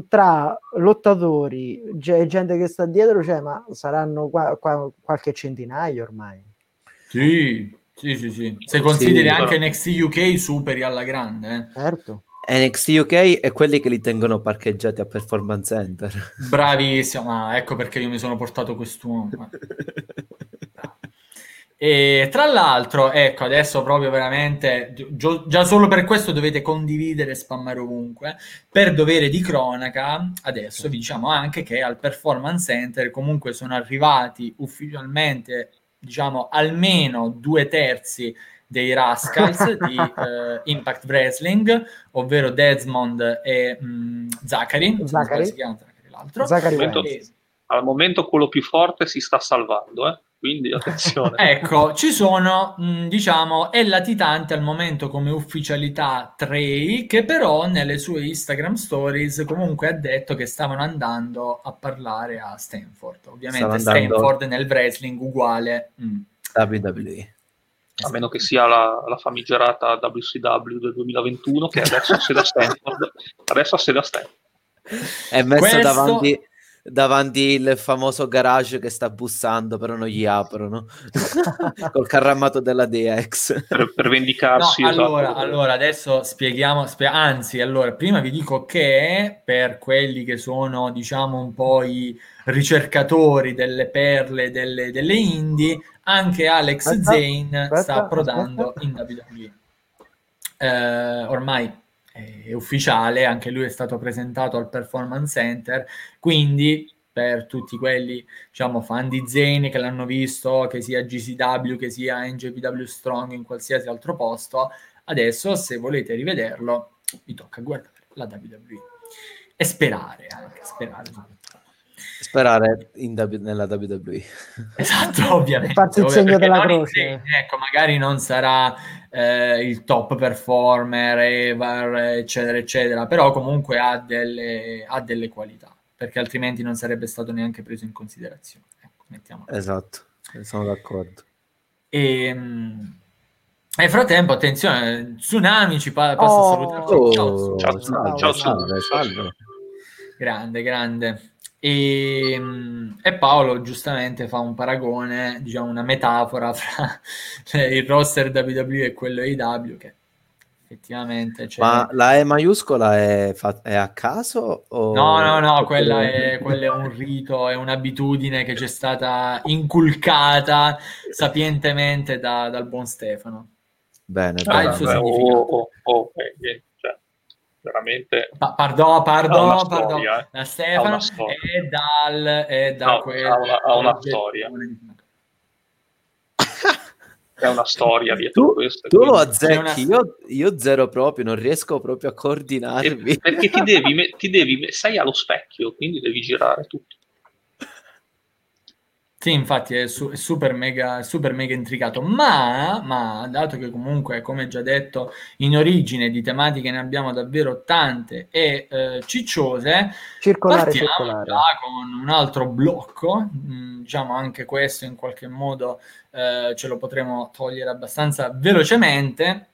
[SPEAKER 3] tra lottatori e gente che sta dietro, cioè, ma saranno qua, qua, qualche centinaio ormai.
[SPEAKER 1] Sì, sì, sì, sì. Se consideri sì, anche però... NXT UK superi alla grande. Eh.
[SPEAKER 3] Certo.
[SPEAKER 4] NXT UK è quelli che li tengono parcheggiati a Performance Center.
[SPEAKER 1] Bravissimo, ma ecco perché io mi sono portato quest'uomo. *laughs* E tra l'altro, ecco, adesso proprio veramente, già solo per questo dovete condividere e spammare ovunque. Per dovere di cronaca, adesso vi diciamo anche che al Performance Center comunque sono arrivati ufficialmente, diciamo, almeno due terzi dei Rascals *laughs* di eh, Impact Wrestling, ovvero Desmond e mh, mm, Zachary,
[SPEAKER 3] Zachary.
[SPEAKER 2] Si chiama Zachary l'altro. Zachary al, momento, al momento quello più forte si sta salvando, eh quindi attenzione. *laughs*
[SPEAKER 1] ecco, ci sono, mh, diciamo, è latitante al momento come ufficialità Trey, che però nelle sue Instagram stories comunque ha detto che stavano andando a parlare a Stanford. Ovviamente Stanford nel wrestling uguale.
[SPEAKER 4] Mh. WWE.
[SPEAKER 2] A meno che sia la, la famigerata WCW del 2021 che adesso ha sede a Stanford. *laughs* Adesso ha sede a Stanford.
[SPEAKER 4] È messo Questo... davanti davanti il famoso garage che sta bussando, però non gli aprono *laughs* col carramato della DX
[SPEAKER 2] per, per vendicarsi.
[SPEAKER 1] No, esatto. allora, allora, adesso spieghiamo, spie- anzi, allora, prima vi dico che per quelli che sono, diciamo, un po' i ricercatori delle perle delle, delle indie, anche Alex aspetta, Zane aspetta, sta approdando aspetta. in WWE. Eh, ormai è ufficiale, anche lui è stato presentato al Performance Center, quindi per tutti quelli diciamo fan di Zane che l'hanno visto, che sia GCW, che sia NJPW Strong in qualsiasi altro posto, adesso se volete rivederlo vi tocca guardare la WWE e sperare anche, sperare
[SPEAKER 4] Sperare w- nella WWE. *laughs*
[SPEAKER 1] Esatto, ovviamente.
[SPEAKER 3] Farsi il segno della croce.
[SPEAKER 1] ecco, magari non sarà eh, il top performer, Evar, eccetera, eccetera, però comunque ha delle, ha delle qualità, perché altrimenti non sarebbe stato neanche preso in considerazione. Ecco,
[SPEAKER 4] esatto, sono d'accordo.
[SPEAKER 1] E, ehm, nel frattempo, attenzione, Tsunami ci pa- passa oh, a salutare.
[SPEAKER 2] Oh, ciao, ciao, ciao, ciao,
[SPEAKER 4] salve, salve.
[SPEAKER 1] Grande, grande. E, e, Paolo giustamente fa un paragone, diciamo una metafora fra *laughs* il roster WWE e quello AW che effettivamente c'è...
[SPEAKER 4] Ma la E maiuscola è, fa- è a caso? O...
[SPEAKER 1] No, no, no, quella è, quella è un rito, è un'abitudine che ci è stata inculcata sapientemente da, dal buon Stefano.
[SPEAKER 4] Bene,
[SPEAKER 1] ah, il suo oh, oh, oh,
[SPEAKER 2] eh, veramente
[SPEAKER 1] pa- pardon, pardon, pardon. Storia, eh. da Stefano è dal, è da
[SPEAKER 2] no, quel, ha una, ha una storia *laughs* è una storia dietro
[SPEAKER 4] tu,
[SPEAKER 2] questo
[SPEAKER 4] tu lo azzecchi una... io, io, zero proprio non riesco proprio a coordinarmi
[SPEAKER 2] e perché ti *laughs* devi, ti devi sei allo specchio quindi devi girare tutto
[SPEAKER 1] sì, infatti è, su- è super, mega, super mega intricato, ma, ma dato che comunque, come già detto, in origine di tematiche ne abbiamo davvero tante e eh, cicciose,
[SPEAKER 3] circolare,
[SPEAKER 1] partiamo
[SPEAKER 3] circolare.
[SPEAKER 1] con un altro blocco, mh, mm, diciamo anche questo in qualche modo eh, ce lo potremo togliere abbastanza velocemente,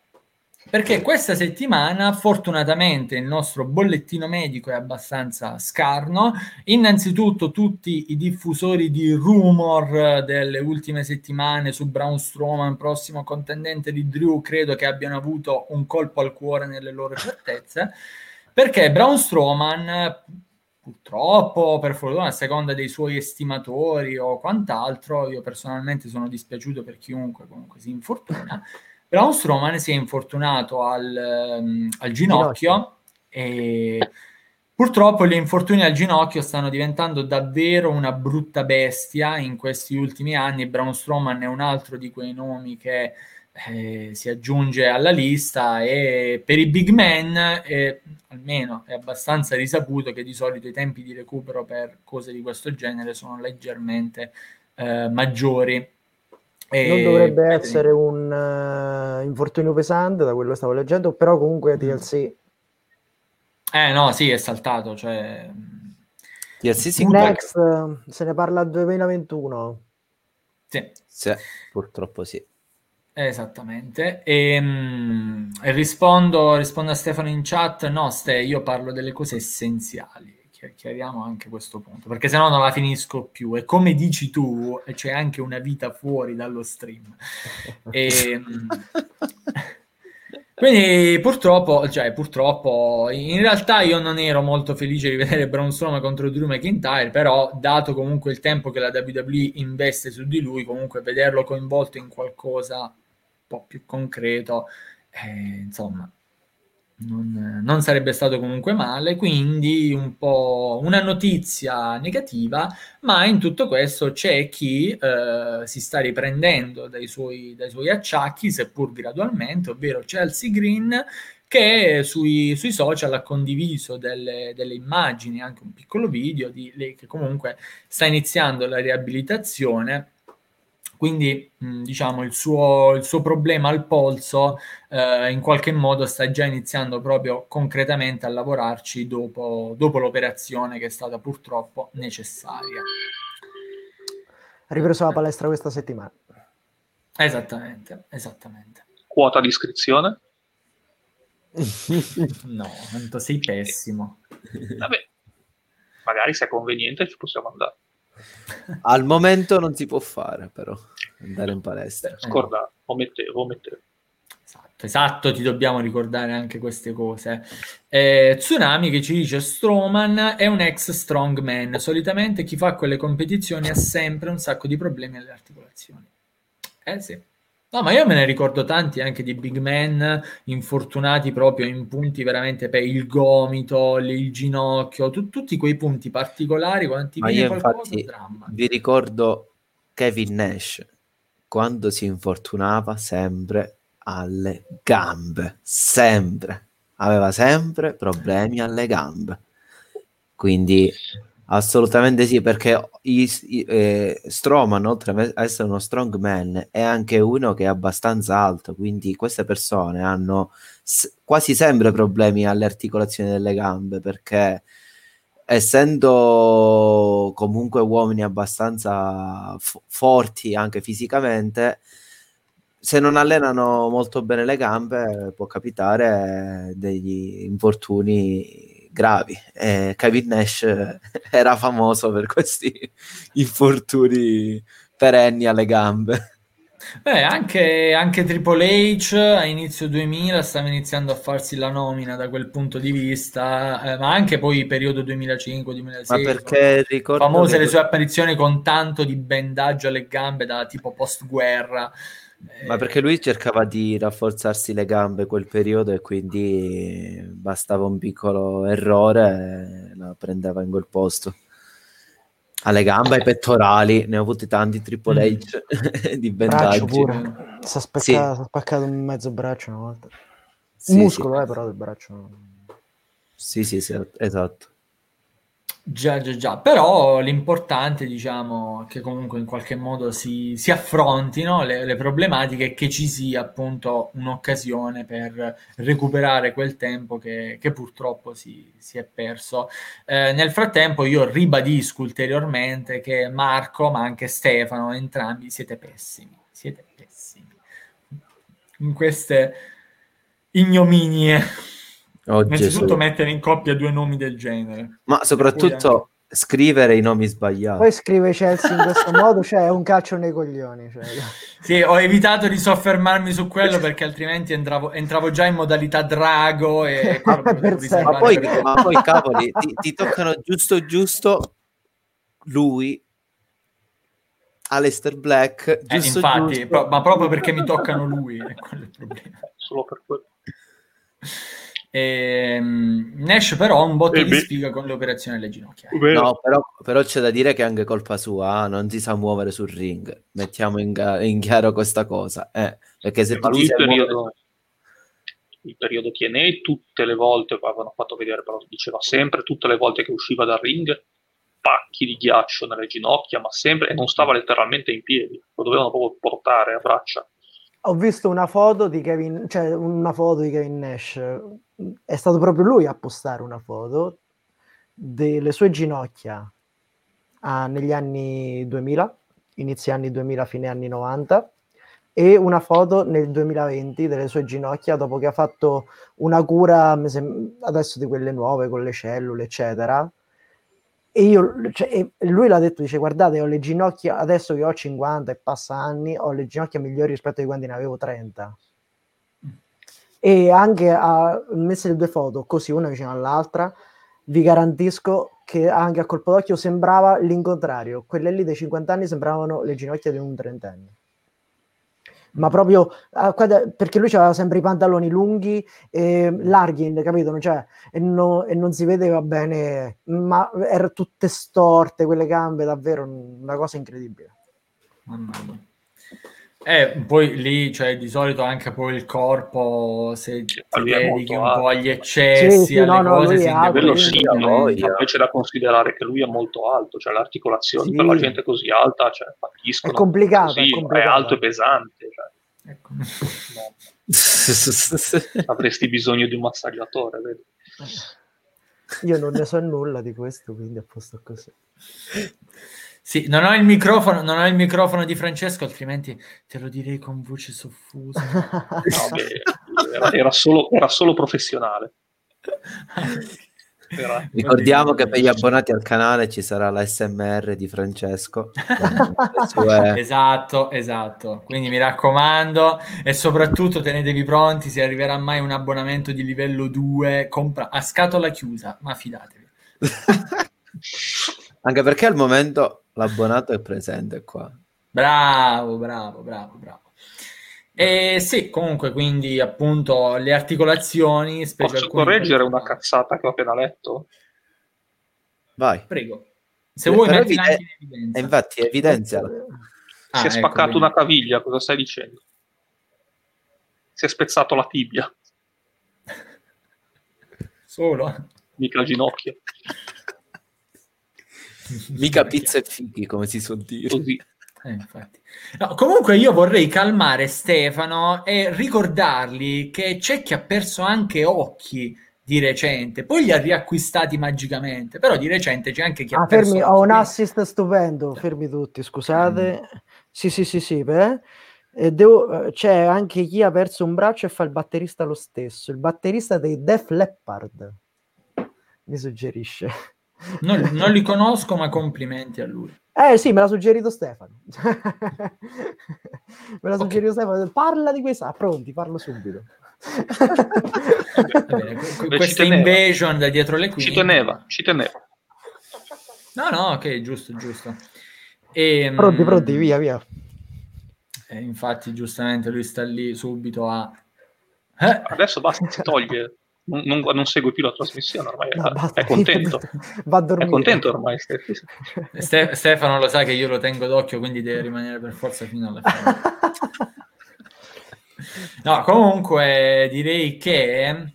[SPEAKER 1] perché questa settimana fortunatamente il nostro bollettino medico è abbastanza scarno. Innanzitutto tutti i diffusori di rumor delle ultime settimane su Braun Strowman, prossimo contendente di Drew, credo che abbiano avuto un colpo al cuore nelle loro certezze, perché Braun Strowman purtroppo, per fortuna, a seconda dei suoi estimatori o quant'altro, io personalmente sono dispiaciuto per chiunque comunque si infortuna. Braun Strowman si è infortunato al, um, al ginocchio, ginocchio e purtroppo gli infortuni al ginocchio stanno diventando davvero una brutta bestia in questi ultimi anni. Braun Strowman è un altro di quei nomi che eh, si aggiunge alla lista e per i big men eh, almeno è abbastanza risaputo che di solito i tempi di recupero per cose di questo genere sono leggermente eh, maggiori
[SPEAKER 3] e... Non dovrebbe essere un uh, infortunio pesante, da quello che stavo leggendo, però comunque TLC.
[SPEAKER 1] Eh no, sì, è saltato. Cioè...
[SPEAKER 3] TLC si Next, uh, se ne parla 2021.
[SPEAKER 1] Sì.
[SPEAKER 4] sì, purtroppo sì.
[SPEAKER 1] Esattamente. E, mh, e rispondo, rispondo, a Stefano in chat. No, Ste, io parlo delle cose essenziali chiariamo anche questo punto, perché se no non la finisco più. E come dici tu, c'è anche una vita fuori dallo stream. E, *laughs* ehm, *laughs* quindi purtroppo, cioè purtroppo, in realtà io non ero molto felice di vedere Braun Strowman contro Drew McIntyre, però dato comunque il tempo che la WWE investe su di lui, comunque vederlo coinvolto in qualcosa un po' più concreto, eh, insomma, non, non, sarebbe stato comunque male, quindi un po' una notizia negativa, ma in tutto questo c'è chi eh, si sta riprendendo dai suoi, dai suoi acciacchi, seppur gradualmente, ovvero Chelsea Green, che sui, sui social ha condiviso delle, delle, immagini, anche un piccolo video di lei che comunque sta iniziando la riabilitazione Quindi, mh, diciamo, il suo, il suo, problema al polso eh, in qualche modo sta già iniziando proprio concretamente a lavorarci dopo, dopo l'operazione che è stata purtroppo necessaria.
[SPEAKER 3] Ha ripreso la palestra questa settimana.
[SPEAKER 1] Esattamente, esattamente.
[SPEAKER 2] Quota di iscrizione? *laughs*
[SPEAKER 1] no, tanto sei pessimo.
[SPEAKER 2] Vabbè, magari se è conveniente ci possiamo andare.
[SPEAKER 4] Al momento non si può fare, però, andare in palestra.
[SPEAKER 2] Scorda, omettevo, omettevo.
[SPEAKER 1] Esatto, esatto, ti dobbiamo ricordare anche queste cose. Eh, Tsunami che ci dice Strowman è un ex strongman. Solitamente chi fa quelle competizioni ha sempre un sacco di problemi alle articolazioni. Eh sì. No, ma io me ne ricordo tanti anche di big man infortunati proprio in punti veramente per il gomito, il ginocchio, tu, tutti quei punti particolari quando ti viene qualcosa dramma.
[SPEAKER 4] Vi ricordo Kevin Nash quando si infortunava sempre alle gambe, sempre. Aveva sempre problemi alle gambe. Quindi Assolutamente sì, perché i, i, eh, Stroman, oltre a essere uno strongman, è anche uno che è abbastanza alto, quindi queste persone hanno s- quasi sempre problemi alle articolazioni delle gambe, perché essendo comunque uomini abbastanza f- forti anche fisicamente, se non allenano molto bene le gambe può capitare degli infortuni gravi. Eh, Kevin Nash era famoso per questi infortuni perenni alle gambe.
[SPEAKER 1] Beh, anche, anche, Triple H a inizio 2000 stava iniziando a farsi la nomina da quel punto di vista, eh, ma anche poi periodo 2005-2006.
[SPEAKER 4] Ma perché ricordo
[SPEAKER 1] famose che... le sue apparizioni con tanto di bendaggio alle gambe da tipo post-guerra.
[SPEAKER 4] Ma perché lui cercava di rafforzarsi le gambe quel periodo e quindi bastava un piccolo errore e la prendeva in quel posto. Alle gambe, ai pettorali, ne ho avuti tanti Triple mm. H *laughs* di bendaggi.
[SPEAKER 3] pure. Si è spaccato, sì. spaccato un mezzo braccio una volta. Sì, muscolo, sì. eh, però del braccio.
[SPEAKER 4] Sì, sì, sì, esatto.
[SPEAKER 1] Già, già, già, però l'importante, diciamo, che comunque in qualche modo si, si affrontino le, le, problematiche e che ci sia appunto un'occasione per recuperare quel tempo che, che purtroppo si, si, è perso. Eh, nel frattempo io ribadisco ulteriormente che Marco, ma anche Stefano, entrambi siete pessimi, siete pessimi in queste ignominie. Oh, Innanzitutto Gesù. mettere in coppia due nomi del genere.
[SPEAKER 4] Ma soprattutto anche... scrivere i nomi sbagliati.
[SPEAKER 3] Poi scrive Chelsea in questo modo, cioè è un calcio nei coglioni. Cioè. *laughs*
[SPEAKER 1] Sì, ho evitato di soffermarmi su quello perché altrimenti entravo, entravo già in modalità drago e... *laughs*
[SPEAKER 4] ma, poi, ma poi cavoli, ti, ti toccano giusto giusto lui Aleister Black
[SPEAKER 1] eh, giusto, eh, infatti, giusto. Pro- ma proprio perché mi toccano lui è quello il problema
[SPEAKER 2] solo per quello
[SPEAKER 1] e, um, Nash però ha un botto e di beh. sfiga con le operazioni alle ginocchia.
[SPEAKER 4] No, però, però, c'è da dire che è anche colpa sua, eh? non si sa muovere sul ring. Mettiamo in, in chiaro questa cosa. Eh, perché se tu
[SPEAKER 2] lui il periodo, muovere... il periodo TNA, tutte le volte, avevano fatto vedere, però diceva sempre, tutte le volte che usciva dal ring, pacchi di ghiaccio nelle ginocchia, ma sempre, e non stava letteralmente in piedi, lo dovevano proprio portare a braccia.
[SPEAKER 3] Ho visto una foto di Kevin, cioè una foto di Kevin Nash è stato proprio lui a postare una foto delle sue ginocchia ah, negli anni 2000, inizio anni 2000, fine anni 90, e una foto nel 2020 delle sue ginocchia dopo che ha fatto una cura adesso di quelle nuove con le cellule, eccetera. E io, cioè, lui l'ha detto, dice guardate, ho le ginocchia, adesso che ho 50 e passa anni, ho le ginocchia migliori rispetto a quando ne avevo 30 e anche a messe le due foto così una vicino all'altra. Vi garantisco che anche a colpo d'occhio sembrava l'incontrario. Quelle lì dei 50 anni sembravano le ginocchia di un trentenne ma proprio ah, perché lui aveva sempre i pantaloni lunghi e larghi, capito? Cioè, e, no, e, non si vedeva bene, ma erano tutte storte quelle gambe, davvero una cosa incredibile.
[SPEAKER 1] Mamma mia. Eh, poi lì, cioè, di solito anche poi il corpo, se ti dedichi un alto. po' agli eccessi, sì, sì, alle no, cose, no, si
[SPEAKER 2] alto, quello sì, poi c'è da considerare che lui è molto alto, cioè le articolazioni sì. per la gente così alta, cioè,
[SPEAKER 3] patiscono. È complicato, così, è, complicato.
[SPEAKER 2] è alto e pesante. Cioè. Ecco. No. *laughs* Avresti bisogno di un massaggiatore, vedi?
[SPEAKER 3] Io non ne so nulla di questo, quindi a posto così.
[SPEAKER 1] Sì, non ho il microfono, non ho il microfono di Francesco, altrimenti te lo direi con voce soffusa. *laughs*
[SPEAKER 2] no, beh, era, *laughs* era, solo, era solo professionale. *laughs*
[SPEAKER 4] Era... Ricordiamo che per gli abbonati al canale ci sarà la SMR di Francesco.
[SPEAKER 1] sue... Esatto, esatto. Quindi mi raccomando e soprattutto tenetevi pronti se arriverà mai un abbonamento di livello 2 compra... a scatola chiusa, ma fidatevi.
[SPEAKER 4] Anche perché al momento l'abbonato è presente qua.
[SPEAKER 1] Bravo, bravo, bravo, bravo. E sì, comunque, quindi appunto le articolazioni.
[SPEAKER 2] Posso correggere una cazzata che ho appena letto?
[SPEAKER 4] Vai.
[SPEAKER 1] Prego. Se vuoi metti
[SPEAKER 4] evide- anche in evidenza. Infatti, evidenzia.
[SPEAKER 2] Ah, si è ecco, spaccato bene. una caviglia, cosa stai dicendo? Si è spezzato la tibia. *laughs*
[SPEAKER 1] Solo?
[SPEAKER 2] Mica il ginocchio.
[SPEAKER 4] Mica pizza e fichi, come si suol dire. Così.
[SPEAKER 1] Eh, no, comunque io vorrei calmare Stefano e ricordargli che c'è chi ha perso anche occhi di recente, poi li ha riacquistati magicamente, però di recente c'è anche chi ah, ha perso
[SPEAKER 3] fermi, ho un assist stupendo, fermi tutti, scusate. Mm. Sì, sì, sì, sì, beh. Devo, c'è anche chi ha perso un braccio e fa il batterista lo stesso, il batterista dei Def Leppard mi suggerisce.
[SPEAKER 1] Non, non, li conosco, ma complimenti a lui.
[SPEAKER 3] Eh sì, me l'ha suggerito Stefano. *laughs* me l'ha okay. suggerito Stefano. Parla di questa. Ah, pronti, parlo subito.
[SPEAKER 1] Bene, questa invasion da dietro le quinte.
[SPEAKER 2] Ci teneva, ci teneva.
[SPEAKER 1] No, no, ok, giusto, giusto. E,
[SPEAKER 3] ehm, pronti, pronti, via, via.
[SPEAKER 1] E infatti, giustamente, lui sta lì subito a...
[SPEAKER 2] Eh? Adesso basta, si toglie non, non, non, segue più la trasmissione ormai, no, è contento. *laughs* Va a dormire. È contento ormai
[SPEAKER 1] Ste- Stefano lo sa che io lo tengo d'occhio, quindi deve rimanere per forza fino alla fine. *laughs* no, comunque direi che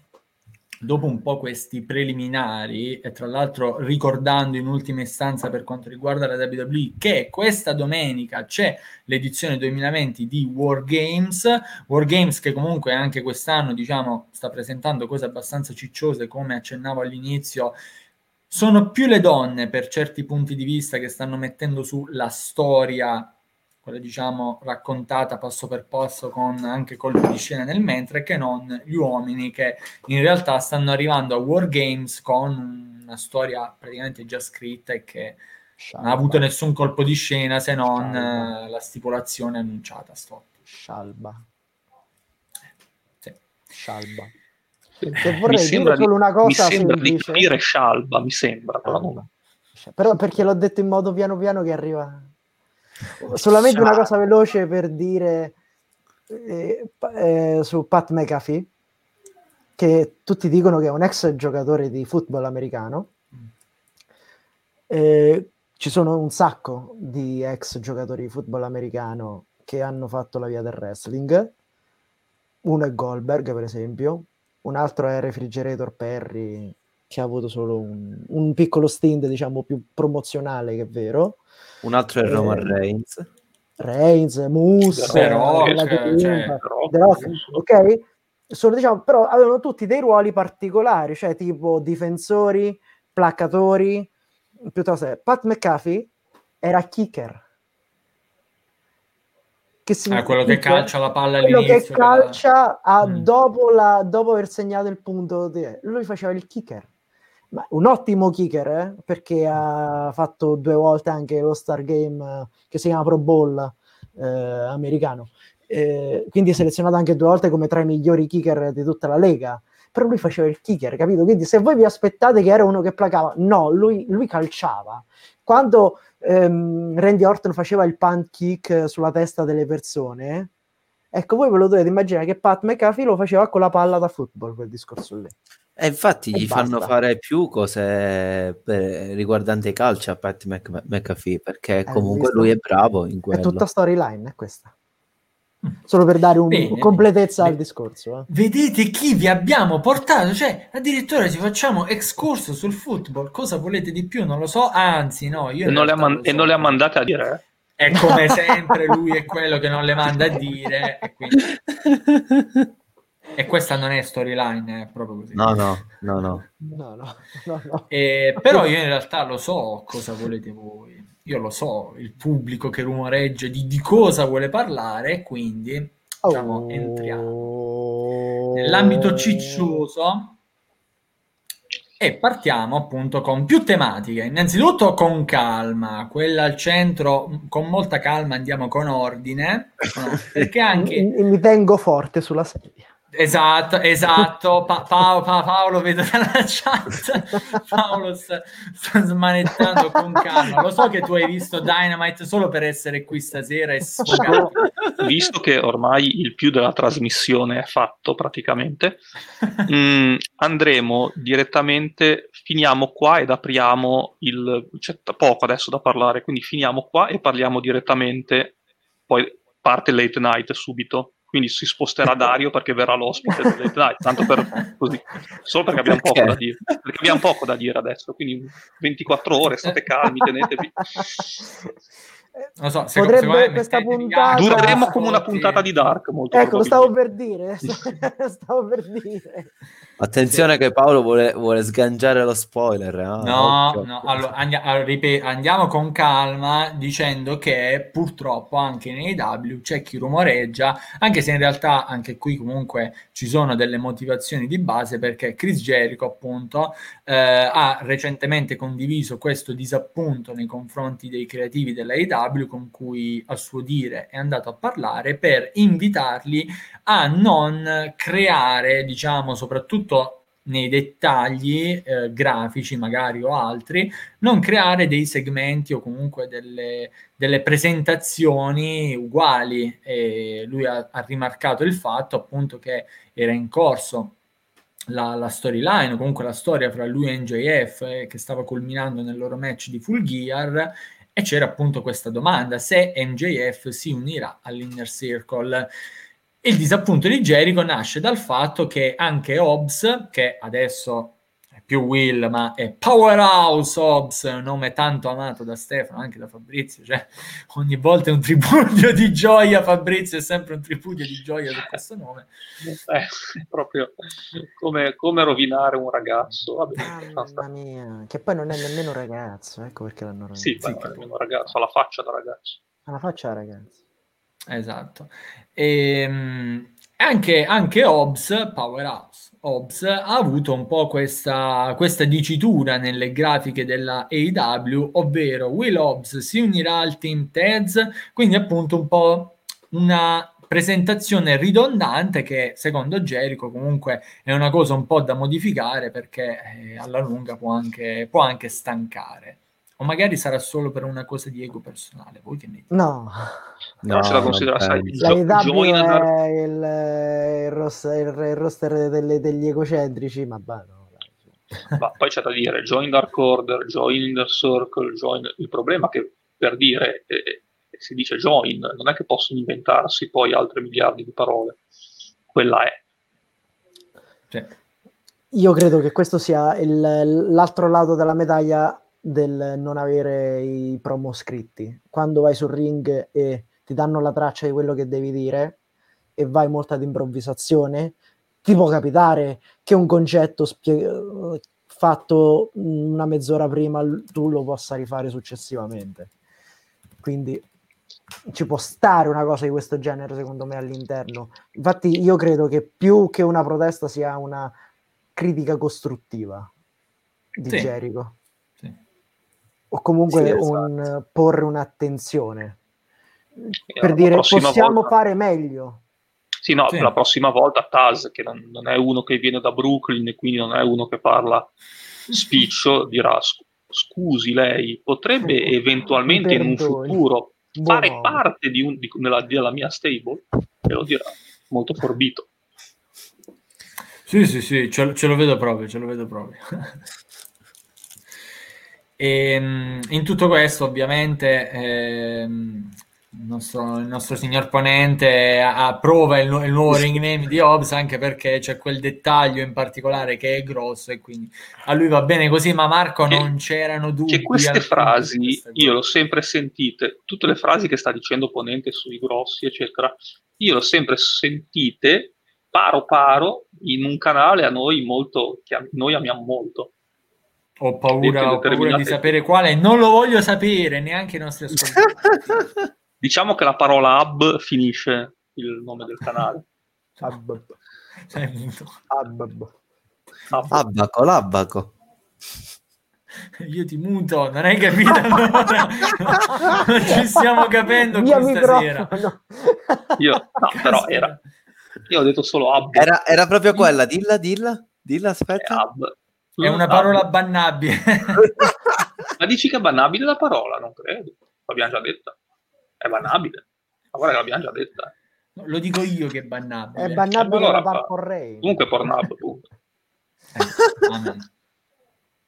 [SPEAKER 1] dopo un po' questi preliminari e tra l'altro ricordando in ultima istanza per quanto riguarda la WWE che questa domenica c'è l'edizione 2020 di War Games, War Games che comunque anche quest'anno diciamo sta presentando cose abbastanza cicciose come accennavo all'inizio sono più le donne per certi punti di vista che stanno mettendo su la storia quella diciamo raccontata passo per passo con anche colpi di scena nel mentre, che non gli uomini che in realtà stanno arrivando a War Games con una storia praticamente già scritta e che Scialba. non ha avuto nessun colpo di scena se non Scialba. la stipulazione annunciata. Stop.
[SPEAKER 3] Scialba.
[SPEAKER 2] Sì.
[SPEAKER 3] Scialba.
[SPEAKER 2] Se vorrei mi dire solo una cosa mi sembra di capire Scialba, mi sembra, però,
[SPEAKER 3] però perché l'ho detto in modo piano piano che arriva Solamente una cosa veloce per dire eh, eh, su Pat McAfee, che tutti dicono che è un ex giocatore di football americano. Eh, ci sono un sacco di ex giocatori di football americano che hanno fatto la via del wrestling. Uno è Goldberg, per esempio, un altro è Refrigerator Perry, che ha avuto solo un, un piccolo stint, diciamo, più promozionale che vero.
[SPEAKER 4] Un altro è Roman eh, Reigns.
[SPEAKER 3] Reigns, Moose, però, cioè, cioè, ok? Sono, diciamo, però avevano tutti dei ruoli particolari, cioè tipo difensori, placatori, piuttosto Pat McAfee era kicker.
[SPEAKER 1] Che ah, quello che calcia la palla
[SPEAKER 3] quello all'inizio. che calcia a, mm. dopo, la, dopo aver segnato il punto. Di, lui faceva il kicker un ottimo kicker eh? perché ha fatto due volte anche lo Star Game eh, che si chiama Pro Bowl eh, americano. Eh, quindi è selezionato anche due volte come tra i migliori kicker di tutta la lega. Però lui faceva il kicker, capito? Quindi se voi vi aspettate che era uno che placava, no, lui, lui calciava. Quando ehm, Randy Orton faceva il punt kick sulla testa delle persone, ecco, voi ve lo dovete immaginare che Pat McAfee lo faceva con la palla da football, quel discorso lì.
[SPEAKER 4] E infatti e gli basta. fanno fare più cose per, riguardanti i calci a Pat Mc, McAfee perché eh, comunque lui è bravo in quello.
[SPEAKER 3] È tutta storyline, è questa. Solo per dare un, Bene, completezza al discorso. Eh.
[SPEAKER 1] Vedete chi vi abbiamo portato? Cioè, addirittura ci facciamo excurso sul football. Cosa volete di più? Non lo so. Anzi, no, io
[SPEAKER 2] e non, le, man- so. e non le ha mandate a dire.
[SPEAKER 1] È come sempre, lui è quello che non le manda a dire. E, quindi... e questa non è storyline, è proprio così.
[SPEAKER 4] No, no, no, no.
[SPEAKER 3] no, no, no, no.
[SPEAKER 1] E, però io in realtà lo so cosa volete voi io lo so, il pubblico che rumoreggia di, di cosa vuole parlare, quindi diciamo, oh. entriamo nell'ambito ciccioso e partiamo appunto con più tematiche. Innanzitutto con calma, quella al centro, con molta calma andiamo con ordine, no? *laughs* perché anche...
[SPEAKER 3] Mi tengo forte sulla sedia.
[SPEAKER 1] Esatto, esatto. Pa- pa- pa- Paolo vedo dalla chat. *laughs* Paolo sta, sta, smanettando con calma. Lo so che tu hai visto Dynamite solo per essere qui stasera e sfogato.
[SPEAKER 2] Visto che ormai il più della trasmissione è fatto praticamente, mh, mm, andremo direttamente, finiamo qua ed apriamo il... c'è poco adesso da parlare, quindi finiamo qua e parliamo direttamente, poi parte late night subito quindi si sposterà *laughs* Dario perché verrà l'ospite. Del Night, tanto per così, solo perché abbiamo poco da dire, perché abbiamo poco da dire adesso, quindi 24 ore, state calmi, tenetevi. *laughs*
[SPEAKER 1] Non so, se potrebbe
[SPEAKER 3] questa puntata
[SPEAKER 2] dureremo come una puntata di Dark molto
[SPEAKER 3] ecco lo stavo per dire *laughs* stavo per dire
[SPEAKER 4] attenzione sì. che Paolo vuole, vuole, sganciare lo spoiler eh?
[SPEAKER 1] no, Occhio. no allora, andi- allora ripet- andiamo con calma dicendo che purtroppo anche nei W c'è chi rumoreggia anche se in realtà anche qui comunque ci sono delle motivazioni di base perché Chris Jericho appunto eh, ha recentemente condiviso questo disappunto nei confronti dei creativi della con cui a suo dire è andato a parlare per invitarli a non creare, diciamo, soprattutto nei dettagli eh, grafici magari o altri, non creare dei segmenti o comunque delle, delle presentazioni uguali. E lui ha, ha, rimarcato il fatto appunto che era in corso la, la storyline, comunque la storia fra lui e NJF eh, che stava culminando nel loro match di Full Gear e c'era appunto questa domanda, se MJF si unirà all'Inner Circle. Il disappunto di Jericho nasce dal fatto che anche Hobbs, che adesso più Will, ma è Powerhouse Hobbs, un nome tanto amato da Stefano, anche da Fabrizio, cioè ogni volta è un tripudio di gioia, Fabrizio è sempre un tripudio di gioia su questo nome.
[SPEAKER 2] Eh, proprio come, come, rovinare un ragazzo. Vabbè,
[SPEAKER 3] Mamma mia, che poi non è nemmeno un ragazzo, ecco perché l'hanno rovinato.
[SPEAKER 2] Sì, sì è un ragazzo, ha la faccia da ragazzo.
[SPEAKER 3] Ha la faccia da ragazzo.
[SPEAKER 1] Esatto. E, ehm, anche, anche Hobbs, Powerhouse, Hobbs ha avuto un po' questa, questa dicitura nelle grafiche della AEW, ovvero Will Hobbs si unirà al team Tez, quindi appunto un po' una presentazione ridondante che secondo Jericho comunque è una cosa un po' da modificare perché eh, alla lunga può anche, può anche stancare. O magari sarà solo per una cosa di ego personale. Voi che ne dite?
[SPEAKER 3] No,
[SPEAKER 2] no, se la considera sai,
[SPEAKER 3] la IW è il, il, roster, il roster delle, degli egocentrici, ma bah, no.
[SPEAKER 2] Ma poi c'è da dire, join Dark Order, join the Circle, join... Il problema è che per dire, eh, si dice join, non è che possono inventarsi poi altre miliardi di parole. Quella è.
[SPEAKER 3] Sì. Io credo che questo sia il, l'altro lato della medaglia del non avere i promo scritti. Quando vai sul ring e ti danno la traccia di quello che devi dire e vai molto ad improvvisazione, ti può capitare che un concetto spie- fatto una mezz'ora prima tu lo possa rifare successivamente. Quindi ci può stare una cosa di questo genere secondo me all'interno. Infatti io credo che più che una protesta sia una critica costruttiva di sì. Jericho o comunque sì, esatto. un, porre un'attenzione per dire possiamo volta... fare meglio.
[SPEAKER 2] Sì, no, sì. la prossima volta Taz, che non, non, è uno che viene da Brooklyn e quindi non è uno che parla spiccio, dirà scusi lei, potrebbe eventualmente in un futuro fare Buono. parte di un, di, della, della mia stable? E lo dirà, molto forbito.
[SPEAKER 1] Sì, sì, sì, ce, ce lo vedo proprio, ce lo vedo proprio. *laughs* E, ehm, in tutto questo, ovviamente, ehm, il nostro, il nostro, signor ponente approva il, il, nuovo ring name di Hobbs anche perché c'è quel dettaglio in particolare che è grosso e quindi a lui va bene così ma Marco che, non c'erano dubbi
[SPEAKER 2] che queste frasi queste io l'ho sempre sentite tutte le frasi che sta dicendo ponente sui grossi eccetera io l'ho sempre sentite paro paro in un canale a noi molto che noi amiamo molto
[SPEAKER 1] ho paura, ho paura di sapere quale non lo voglio sapere neanche i nostri *laughs* ascoltatori
[SPEAKER 2] Diciamo che la parola hub finisce il nome del canale. *laughs*
[SPEAKER 3] Hub.
[SPEAKER 4] Abbaco, l'abbaco.
[SPEAKER 1] Io ti muto, non hai capito allora? *laughs* non ci stiamo capendo
[SPEAKER 3] Mia questa sera.
[SPEAKER 2] Io, no, però era... Io ho detto solo hub.
[SPEAKER 4] Era, era proprio quella, dilla, dilla, dilla, aspetta.
[SPEAKER 1] È, hub. È una parola bannabile. *laughs*
[SPEAKER 2] Ma dici che è bannabile la parola? Non credo. L'abbiamo già detta è bannabile. Ma guarda che l'abbiamo già detta.
[SPEAKER 1] No, lo dico io che è bannabile.
[SPEAKER 3] È bannabile allora, da
[SPEAKER 2] Comunque Pornhub, punto.
[SPEAKER 1] Eh,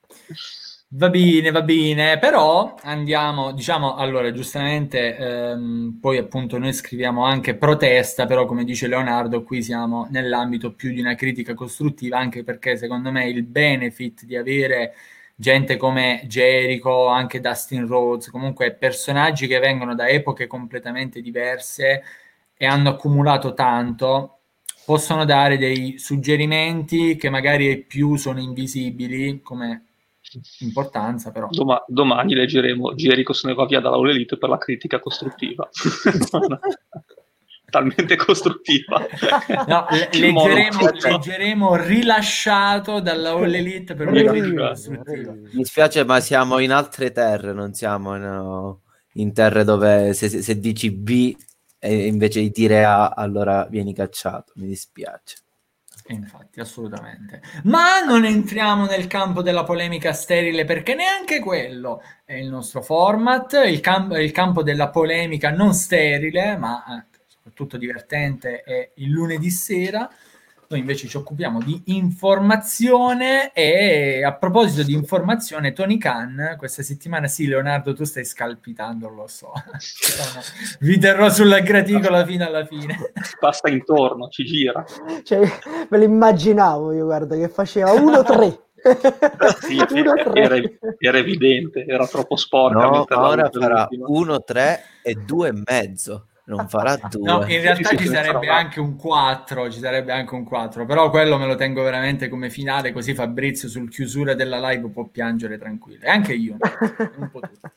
[SPEAKER 1] *laughs* va bene, va bene, però andiamo, diciamo, allora, giustamente, ehm, poi appunto noi scriviamo anche protesta, però come dice Leonardo, qui siamo nell'ambito più di una critica costruttiva, anche perché secondo me il benefit di avere gente come Jericho, anche Dustin Rhodes, comunque personaggi che vengono da epoche completamente diverse e hanno accumulato tanto, possono dare dei suggerimenti che magari più sono invisibili come importanza però.
[SPEAKER 2] Doma- domani leggeremo Jericho se ne va via dalla All Elite per la critica costruttiva. *laughs* talmente costruttiva.
[SPEAKER 1] No, le- leggeremo, leggeremo, rilasciato dalla All Elite per una critica costruttiva.
[SPEAKER 4] Mi spiace, ma siamo in altre terre, non siamo in, in terre dove se, se, dici B e invece di dire A, allora vieni cacciato. Mi dispiace.
[SPEAKER 1] Infatti, assolutamente. Ma non entriamo nel campo della polemica sterile perché neanche quello è il nostro format, il, cam- il campo della polemica non sterile, ma eh, soprattutto divertente è il lunedì sera. Noi invece ci occupiamo di informazione e a proposito di informazione, Tony Khan, questa settimana sì, Leonardo, tu stai scalpitando, lo so. *laughs* Vi terrò sulla graticola fino alla fine.
[SPEAKER 2] Passa intorno, ci gira.
[SPEAKER 3] Cioè, me lo immaginavo io, guarda, che faceva 1-3. *laughs*
[SPEAKER 2] sì, era, era, evidente, era troppo sporca.
[SPEAKER 4] No, ora farà 1-3 e 2,5 non farà due.
[SPEAKER 1] No, in realtà ci sarebbe anche un 4, ci sarebbe anche un 4, però quello me lo tengo veramente come finale, così Fabrizio sul chiusura della live può piangere tranquillo. E anche io, *laughs* un po' tutto.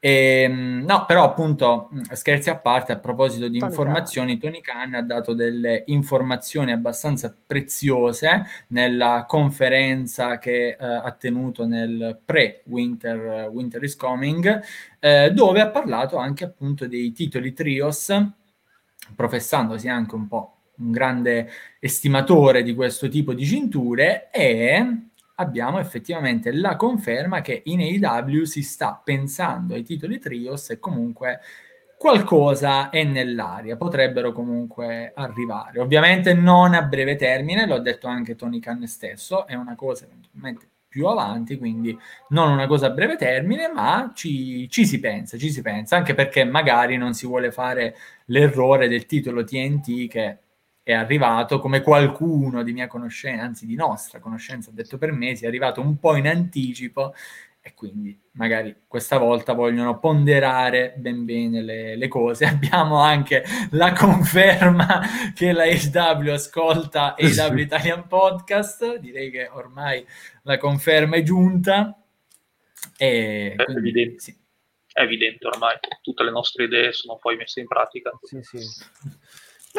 [SPEAKER 1] E, ehm, no, però appunto, mm, scherzi a parte, a proposito di Tony informazioni, Tony Khan ha dato delle informazioni abbastanza preziose nella conferenza che eh, ha tenuto nel pre-Winter Winter is Coming, eh, dove ha parlato anche appunto dei titoli trios, professandosi anche un po' un grande estimatore di questo tipo di cinture e abbiamo effettivamente la conferma che in AEW si sta pensando ai titoli trios e comunque qualcosa è nell'aria, potrebbero comunque arrivare. Ovviamente non a breve termine, l'ho detto anche Tony Khan stesso, è una cosa eventualmente più avanti, quindi non una cosa a breve termine, ma ci, ci, si pensa, ci si pensa, anche perché magari non si vuole fare l'errore del titolo TNT che è arrivato come qualcuno di mia conoscenza, anzi di nostra conoscenza, detto per me, sia arrivato un po' in anticipo e quindi magari questa volta vogliono ponderare ben bene le, le cose. *laughs* Abbiamo anche la conferma che la AW ascolta AW *laughs* Italian Podcast, direi che ormai la conferma è giunta. E
[SPEAKER 2] è, quindi, evidente. Sì. è evidente ormai, tutte le nostre idee sono poi messe in pratica.
[SPEAKER 3] Sì, sì.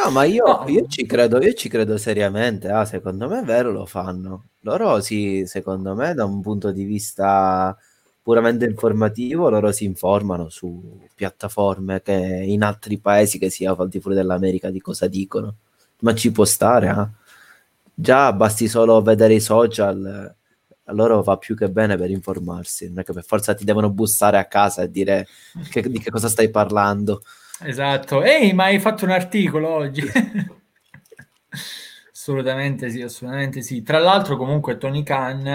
[SPEAKER 4] No, ma io, no. io, ci credo, io ci credo seriamente. Ah, secondo me è vero, lo fanno. Loro sì, secondo me, da un punto di vista puramente informativo, loro si informano su piattaforme che in altri paesi, che sia al di fuori dell'America, di cosa dicono. Ma ci può stare, eh? Già basti solo vedere i social, a loro va più che bene per informarsi. Non è che per forza ti devono bussare a casa e dire che, di che cosa stai parlando.
[SPEAKER 1] Esatto. Ehi, ma hai fatto un articolo oggi? *laughs* assolutamente sì, assolutamente sì. Tra l'altro, comunque, Tony Khan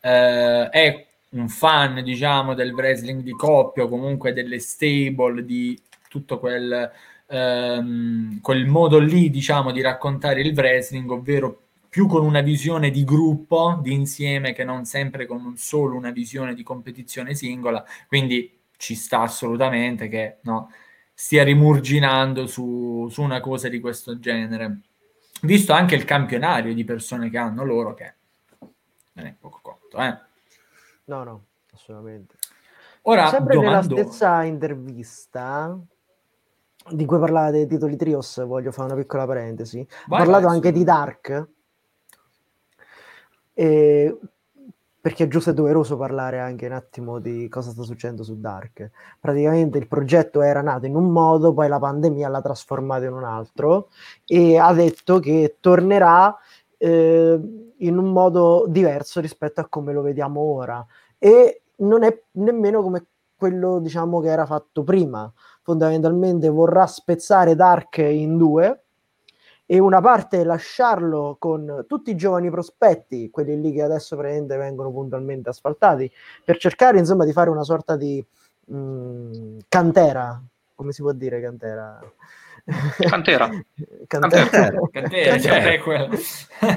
[SPEAKER 1] eh, è un fan, diciamo, del wrestling di coppia, comunque delle stable di tutto quel, ehm, quel modo lì, diciamo, di raccontare il wrestling, ovvero più con una visione di gruppo, di insieme, che non sempre con solo una visione di competizione singola. Quindi ci sta assolutamente che no, stia rimurginando su, su una cosa di questo genere. Visto anche il campionario di persone che hanno loro, che non è poco conto, eh.
[SPEAKER 3] No, no, assolutamente.
[SPEAKER 1] Ora,
[SPEAKER 3] Sempre domando... nella stessa intervista di cui parlava dei titoli Trios, voglio fare una piccola parentesi. Ho parlato anche di Dark. E perché è giusto e doveroso parlare anche un attimo di cosa sta succedendo su Dark. Praticamente il progetto era nato in un modo, poi la pandemia l'ha trasformato in un altro e ha detto che tornerà eh, in un modo diverso rispetto a come lo vediamo ora e non è nemmeno come quello diciamo che era fatto prima. Fondamentalmente vorrà spezzare Dark in due e una parte lasciarlo con tutti i giovani prospetti, quelli lì che adesso praticamente vengono puntualmente asfaltati, per cercare insomma di fare una sorta di mh, mm, cantera, come si può dire cantera? *laughs*
[SPEAKER 2] Cantera.
[SPEAKER 3] cantera.
[SPEAKER 1] Cantera, cantera, cioè,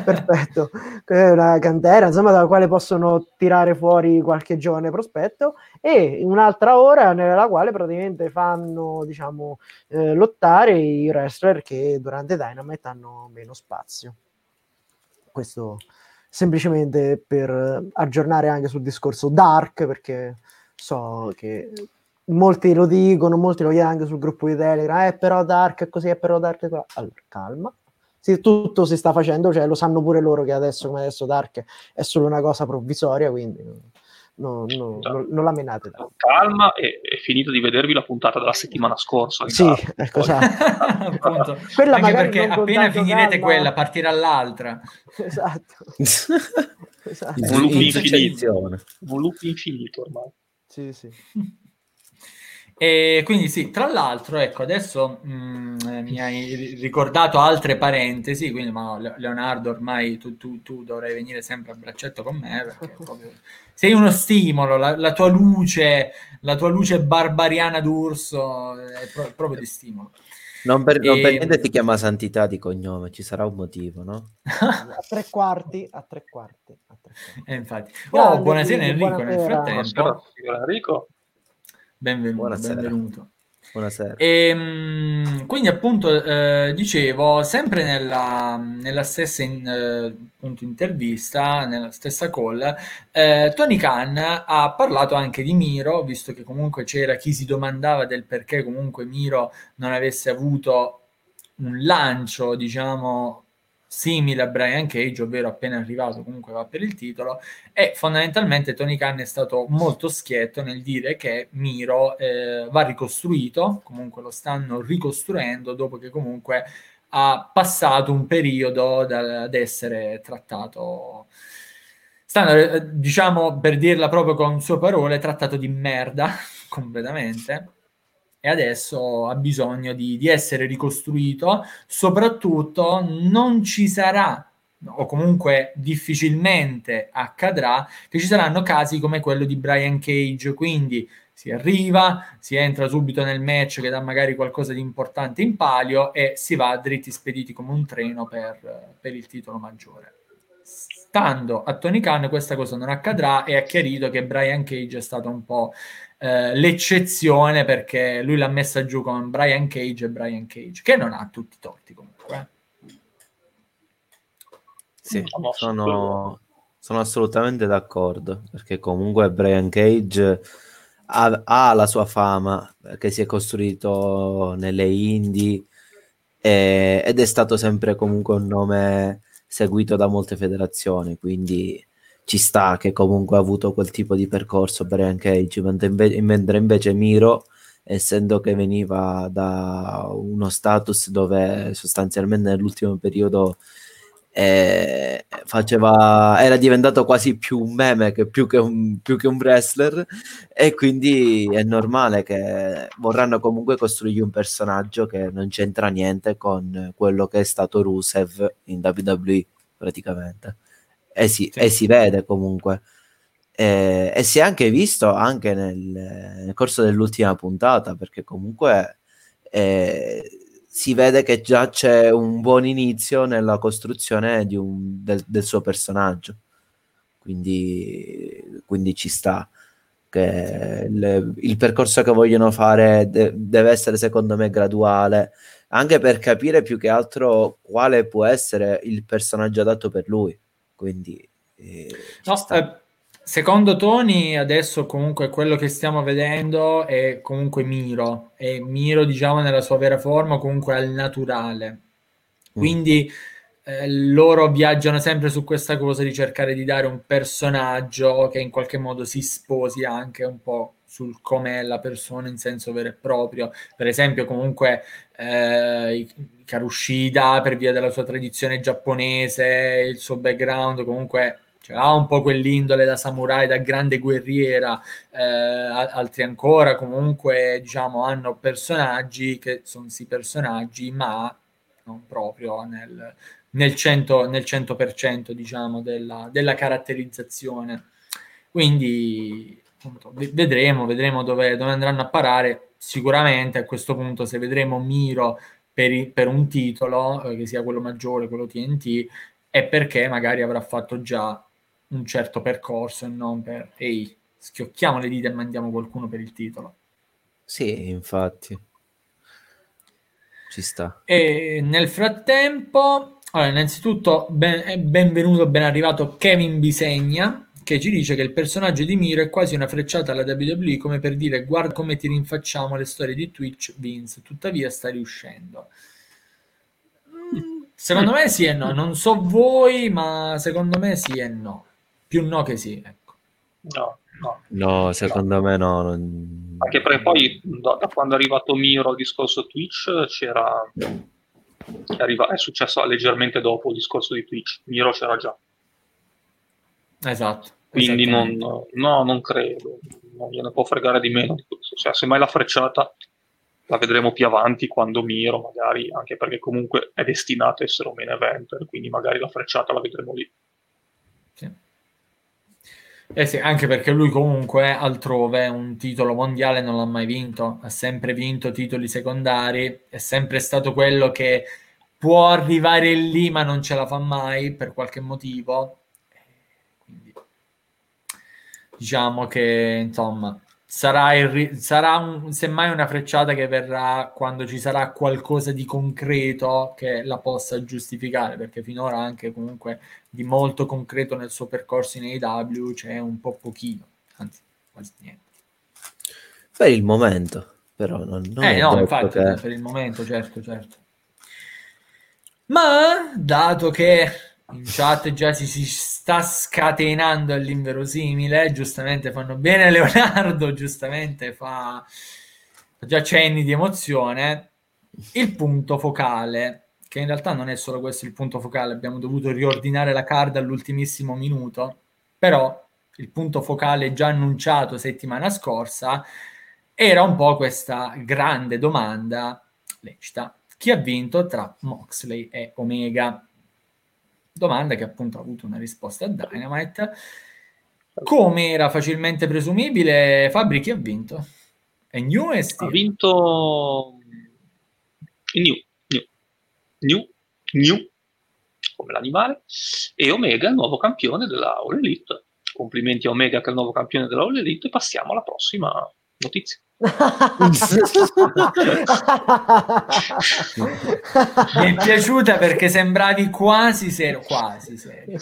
[SPEAKER 3] Perfetto. È *laughs* una cantera, insomma, dalla quale possono tirare fuori qualche giovane prospetto e un'altra ora nella quale praticamente fanno, diciamo, eh, lottare i wrestler che durante Dynamite hanno meno spazio. Questo semplicemente per aggiornare anche sul discorso Dark, perché so che molti lo dicono, molti lo chiedono anche sul gruppo di Telegram, eh però Dark è così, è però Dark è qua. Allora, calma. Sì, tutto si sta facendo, cioè lo sanno pure loro che adesso come adesso Dark è solo una cosa provvisoria, quindi no, no, no, non la menate. Dai.
[SPEAKER 2] Calma, è, è, finito di vedervi la puntata della settimana scorsa.
[SPEAKER 3] Sì, ecco, esatto. *laughs*
[SPEAKER 1] quella Anche perché appena finirete calma. quella partirà l'altra.
[SPEAKER 3] Esatto. *laughs*
[SPEAKER 2] esatto. Un loop infinito. Un loop infinito ormai.
[SPEAKER 3] Sì, sì. *laughs*
[SPEAKER 1] E quindi sì, tra l'altro, ecco, adesso mh, mm, mi hai ricordato altre parentesi, quindi ma Leonardo ormai tu, tu, tu, dovrai venire sempre a braccetto con me perché *laughs* proprio, sei uno stimolo, la, la, tua luce, la tua luce barbariana d'urso è pro, proprio di stimolo.
[SPEAKER 4] Non per, non per niente ti chiama Santità di cognome, ci sarà un motivo, no? *laughs*
[SPEAKER 3] a tre quarti, a tre quarti. A tre quarti.
[SPEAKER 1] Eh, infatti. Oh, buonasera Enrico, buonasera. nel frattempo.
[SPEAKER 2] Buonasera Enrico.
[SPEAKER 1] Benvenuto. Buonasera. benvenuto.
[SPEAKER 4] Buonasera.
[SPEAKER 1] E, ehm, quindi appunto eh, dicevo, sempre nella, nella stessa in, eh, appunto, intervista, nella stessa call, eh, Tony Khan ha parlato anche di Miro, visto che comunque c'era chi si domandava del perché comunque Miro non avesse avuto un lancio, diciamo, simile a Brian Cage, ovvero appena arrivato comunque va per il titolo, e fondamentalmente Tony Khan è stato molto schietto nel dire che Miro eh, va ricostruito, comunque lo stanno ricostruendo dopo che comunque ha passato un periodo da, ad essere trattato, stanno, eh, diciamo per dirla proprio con sue parole, trattato di merda *laughs* completamente e adesso ha bisogno di, di essere ricostruito, soprattutto non ci sarà o comunque difficilmente accadrà che ci saranno casi come quello di Brian Cage, quindi si arriva, si entra subito nel match che dà magari qualcosa di importante in palio e si va dritti spediti come un treno per, per il titolo maggiore. Stando a Tony Khan questa cosa non accadrà e ha chiarito che Brian Cage è stato un po' Eh, l'eccezione perché lui l'ha messa giù con Brian Cage e Brian Cage, che non ha tutti i torti comunque. Eh.
[SPEAKER 4] Sì, sono, sono assolutamente d'accordo perché comunque Brian Cage ha, ha, la sua fama che si è costruito nelle indie e, ed è stato sempre comunque un nome seguito da molte federazioni, quindi ci sta che comunque ha avuto quel tipo di percorso Brian Cage, mentre, inve- mentre invece Miro, essendo che veniva da uno status dove sostanzialmente nell'ultimo periodo eh, faceva, era diventato quasi più un meme che più, che un, più che un wrestler e quindi è normale che vorranno comunque costruirgli un personaggio che non c'entra niente con quello che è stato Rusev in WWE praticamente e si, sì. e si vede comunque. E, e, si è anche visto anche nel, nel, corso dell'ultima puntata, perché comunque e si vede che già c'è un buon inizio nella costruzione un, del, del, suo personaggio. Quindi, quindi ci sta. Che il, il, percorso che vogliono fare de- deve essere, secondo me, graduale, anche per capire più che altro quale può essere il personaggio adatto per lui. Quindi,
[SPEAKER 1] eh, no, eh, Secondo Tony, adesso comunque quello che stiamo vedendo è comunque Miro, è Miro diciamo nella sua vera forma, comunque al naturale. Mm. Quindi eh, loro viaggiano sempre su questa cosa di cercare di dare un personaggio che in qualche modo si sposi anche un po' sul com'è la persona in senso vero e proprio. Per esempio, comunque eh, Karushida, per via della sua tradizione giapponese, il suo background, comunque cioè, ha un po' quell'indole da samurai, da grande guerriera, eh, altri ancora comunque diciamo hanno personaggi che sono sì personaggi, ma non proprio nel, nel, 100, nel 100% diciamo della, della caratterizzazione. Quindi appunto, vedremo, vedremo dove, dove, andranno a parare. Sicuramente a questo punto se vedremo Miro per, per un titolo, eh, che sia quello maggiore, quello TNT, è perché magari avrà fatto già un certo percorso e non per ehi, schiocchiamo le dita e mandiamo qualcuno per il titolo.
[SPEAKER 4] Sì, infatti. Ci sta.
[SPEAKER 1] E nel frattempo, allora, innanzitutto, ben, benvenuto, ben arrivato Kevin Bisegna, che ci dice che il personaggio di Miro è quasi una frecciata alla WWE, come per dire guarda come ti rinfacciamo le storie di Twitch, Vince, tuttavia sta riuscendo. Mm, secondo me sì e no, non so voi, ma secondo me sì e no. Più no che sì, ecco.
[SPEAKER 2] No, no.
[SPEAKER 4] No, secondo no. me no. Non...
[SPEAKER 2] Anche perché poi da, da, quando è arrivato Miro al discorso Twitch c'era... È, arriva, è successo leggermente dopo il discorso di Twitch. Miro c'era già.
[SPEAKER 1] Esatto.
[SPEAKER 2] Quindi non, no, non credo. Non gliene può fregare di meno di questo. Cioè, semmai la frecciata la vedremo più avanti quando Miro, magari, anche perché comunque è destinato a essere un main eventer, quindi magari la frecciata la vedremo lì.
[SPEAKER 1] Sì. Eh sì, anche perché lui comunque altrove un titolo mondiale non l'ha mai vinto, ha sempre vinto titoli secondari, è sempre stato quello che può arrivare lì ma non ce la fa mai per qualche motivo. Diciamo che insomma sarà, il, sarà un, semmai una frecciata che verrà quando ci sarà qualcosa di concreto che la possa giustificare, perché finora anche comunque di molto concreto nel suo percorso in AW c'è un po' pochino, anzi quasi niente.
[SPEAKER 4] Per il momento, però non, non
[SPEAKER 1] eh, no, infatti, che... per il momento, certo, certo. Ma dato che in chat già si, si sta scatenando all'inverosimile, giustamente fanno bene Leonardo, giustamente fa già cenni di emozione, il punto focale, che in realtà non è solo questo il punto focale, abbiamo dovuto riordinare la card all'ultimissimo minuto, però il punto focale già annunciato settimana scorsa era un po' questa grande domanda lecita. Chi ha vinto tra Moxley e Omega? Domanda che appunto ha avuto una risposta a Dynamite. Come era facilmente presumibile, Fabri chi ha vinto? È New e
[SPEAKER 2] Steve? Ha vinto New, New, New, New, come l'animale, e Omega, il nuovo campione della All Elite. Complimenti a Omega che è il nuovo campione della All Elite. Passiamo alla prossima notizia. Mi
[SPEAKER 1] è piaciuta perché sembravi quasi serio, quasi serio.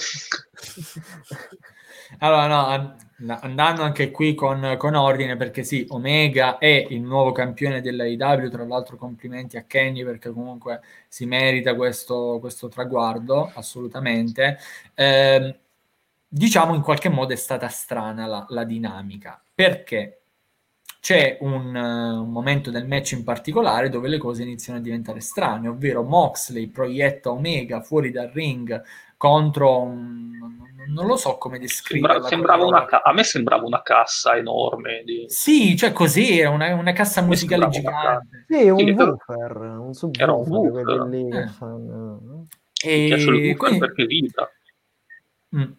[SPEAKER 1] Allora, no, andando anche qui con, con, ordine, perché sì, Omega è il nuovo campione dell'AIW, tra l'altro complimenti a Kenny perché comunque si merita questo, questo traguardo, assolutamente. Eh, diciamo in qualche modo è stata strana la, la dinamica, perché c'è un, uh, un, momento del match in particolare dove le cose iniziano a diventare strane, ovvero Moxley proietta Omega fuori dal ring contro un, non lo so come descriverla.
[SPEAKER 2] Sembra, una, a me sembrava una cassa enorme. Di...
[SPEAKER 1] Sì, cioè così, era una, una cassa musicale gigante.
[SPEAKER 3] Sì, un sì, woofer, un subwoofer. Era un woofer. Lì,
[SPEAKER 2] eh. fanno... E... Mi piace il woofer quindi... perché vita.
[SPEAKER 1] Mm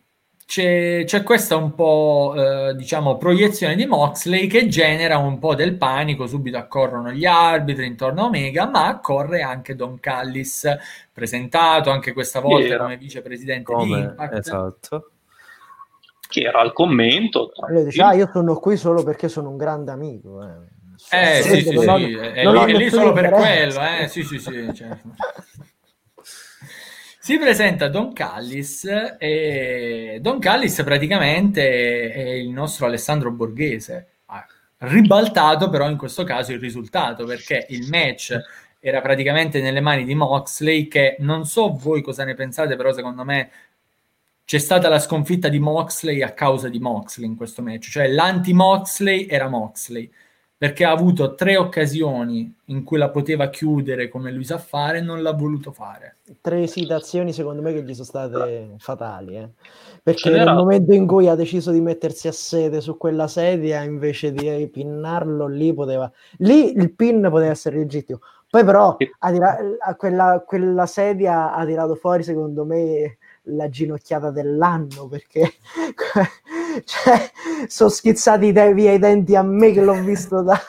[SPEAKER 1] c'è, c'è questa un po', eh, diciamo, proiezione di Moxley che genera un po' del panico, subito accorrono gli arbitri intorno a Omega, ma accorre anche Don Callis, presentato anche questa volta
[SPEAKER 2] Era.
[SPEAKER 1] come vicepresidente
[SPEAKER 4] Come,
[SPEAKER 1] di Impact.
[SPEAKER 4] esatto.
[SPEAKER 2] Che era al commento.
[SPEAKER 3] Lui dice, ah, io sono qui solo perché sono un grande amico. Eh,
[SPEAKER 1] Eh, sì, sì,
[SPEAKER 3] non ho-
[SPEAKER 1] sì, è,
[SPEAKER 3] non
[SPEAKER 1] lì,
[SPEAKER 3] ho
[SPEAKER 1] è lì solo per quello, eh? Sì, sì, sì, certo. *laughs* Si presenta Don Callis e Don Callis praticamente è il nostro Alessandro Borghese. Ha ribaltato però in questo caso il risultato perché il match era praticamente nelle mani di Moxley che non so voi cosa ne pensate però secondo me c'è stata la sconfitta di Moxley a causa di Moxley in questo match, cioè l'anti-Moxley era Moxley perché ha avuto tre occasioni in cui la poteva chiudere come lui sa fare e non l'ha voluto fare.
[SPEAKER 3] Tre esitazioni secondo me che gli sono state fatali, eh. perché nel momento in cui ha deciso di mettersi a sede su quella sedia invece di pinnarlo lì poteva, lì il pin poteva essere legittimo, poi però
[SPEAKER 2] Sì.
[SPEAKER 3] ha tira- a quella, quella sedia ha tirato fuori secondo me la ginocchiata dell'anno perché *laughs* cioè, sono schizzati via i denti a me che l'ho visto da...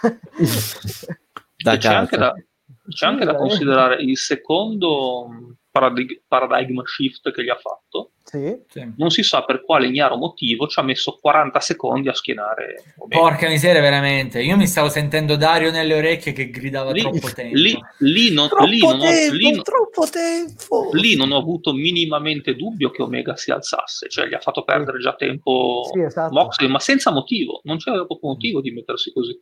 [SPEAKER 4] Da
[SPEAKER 2] c'è anche da, c'è anche da considerare il secondo paradig- paradigma shift che gli ha fatto.
[SPEAKER 3] sì.
[SPEAKER 1] Sì.
[SPEAKER 2] Non si sa per quale ignaro motivo ci ha messo 40 secondi a schienare.
[SPEAKER 1] Porca miseria, veramente. Io mi stavo sentendo Dario nelle orecchie che gridava
[SPEAKER 2] Lì-
[SPEAKER 1] troppo tempo.
[SPEAKER 2] Lì, lì non, lì
[SPEAKER 4] Troppo
[SPEAKER 2] non ho,
[SPEAKER 4] tempo,
[SPEAKER 2] lì-
[SPEAKER 4] troppo tempo.
[SPEAKER 2] lì non ho avuto minimamente dubbio che Omega si alzasse, cioè gli ha fatto perdere già tempo
[SPEAKER 3] Sì, esatto.
[SPEAKER 2] Moxley, ma senza motivo, non c'era proprio motivo di mettersi così.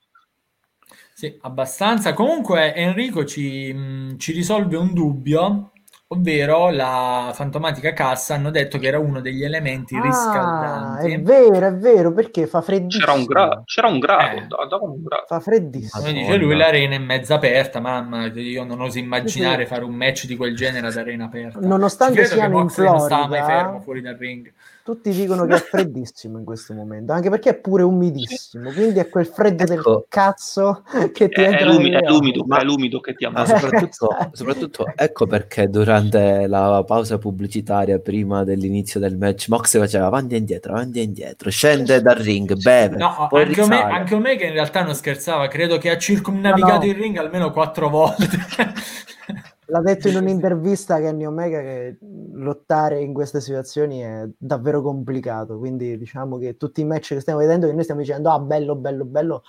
[SPEAKER 1] Sì, abbastanza. Comunque Enrico ci, mh, ci risolve un dubbio, ovvero la fantomatica cassa hanno detto che era uno degli elementi
[SPEAKER 3] Ah,
[SPEAKER 1] riscaldanti.
[SPEAKER 3] è vero, è vero, perché fa freddissimo.
[SPEAKER 2] C'era un, gra- c'era un grado,
[SPEAKER 1] Eh.
[SPEAKER 2] da- un grado.
[SPEAKER 3] Fa freddissimo.
[SPEAKER 1] Come dice lui, l'arena è mezza aperta, mamma, io non oso immaginare
[SPEAKER 3] Sì,
[SPEAKER 1] fare un match di quel genere ad arena aperta.
[SPEAKER 3] Nonostante siano in
[SPEAKER 1] Moxley non stava mai
[SPEAKER 3] Florida,
[SPEAKER 1] fermo fuori dal ring.
[SPEAKER 3] Tutti dicono che è freddissimo in questo momento, anche perché è pure umidissimo, quindi è quel freddo del
[SPEAKER 4] Ecco.
[SPEAKER 3] cazzo che ti
[SPEAKER 2] È, è
[SPEAKER 3] entra
[SPEAKER 2] l'umi-
[SPEAKER 3] nelle
[SPEAKER 2] è l'umido,
[SPEAKER 4] Ma-
[SPEAKER 2] è l'umido che ti
[SPEAKER 4] Ma
[SPEAKER 2] ammazza.
[SPEAKER 4] soprattutto, *laughs* soprattutto ecco perché durante la pausa pubblicitaria prima dell'inizio del match Mox faceva avanti e indietro, avanti e indietro, scende dal ring, beve,
[SPEAKER 1] No, anche, Ome-
[SPEAKER 4] risale.
[SPEAKER 1] anche Omega in realtà non scherzava, credo che ha circumnavigato
[SPEAKER 3] No, no.
[SPEAKER 1] il ring almeno quattro volte. *laughs*
[SPEAKER 3] L'ha detto in un'intervista Kenny Omega che lottare in queste situazioni è davvero complicato, quindi diciamo che tutti i match che stiamo vedendo, che noi stiamo dicendo ah bello, bello, bello,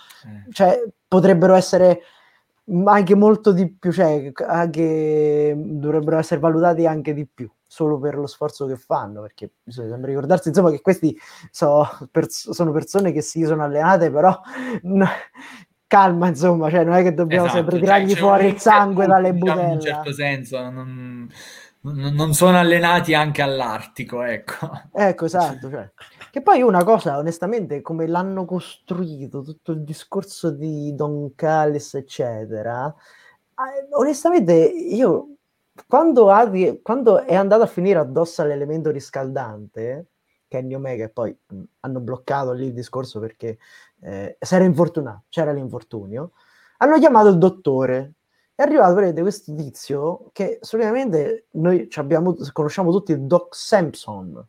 [SPEAKER 3] cioè potrebbero essere anche molto di più, cioè anche dovrebbero essere valutati anche di più solo per lo sforzo che fanno perché bisogna sempre ricordarsi insomma che questi so- pers- sono persone che si sono allenate però *laughs* n- calma insomma cioè non è che dobbiamo
[SPEAKER 1] Esatto,
[SPEAKER 3] sempre
[SPEAKER 1] cioè,
[SPEAKER 3] tirargli
[SPEAKER 1] c'è
[SPEAKER 3] fuori il sangue dalle budella
[SPEAKER 1] In un certo senso, non, non- sono allenati anche all'Artico, ecco.
[SPEAKER 3] Ecco, esatto. Cioè. Che poi una cosa, onestamente, come l'hanno costruito tutto il discorso di Don Callis, eccetera, eh, onestamente io quando, ha di- quando è andato a finire addosso all'elemento riscaldante, Kenny Omega, e poi hanno bloccato lì il discorso perché eh, si era infortunato, c'era l'infortunio, hanno chiamato il dottore. È arrivato, vedete, questo tizio che solitamente noi abbiamo, conosciamo tutti il Doc Sampson,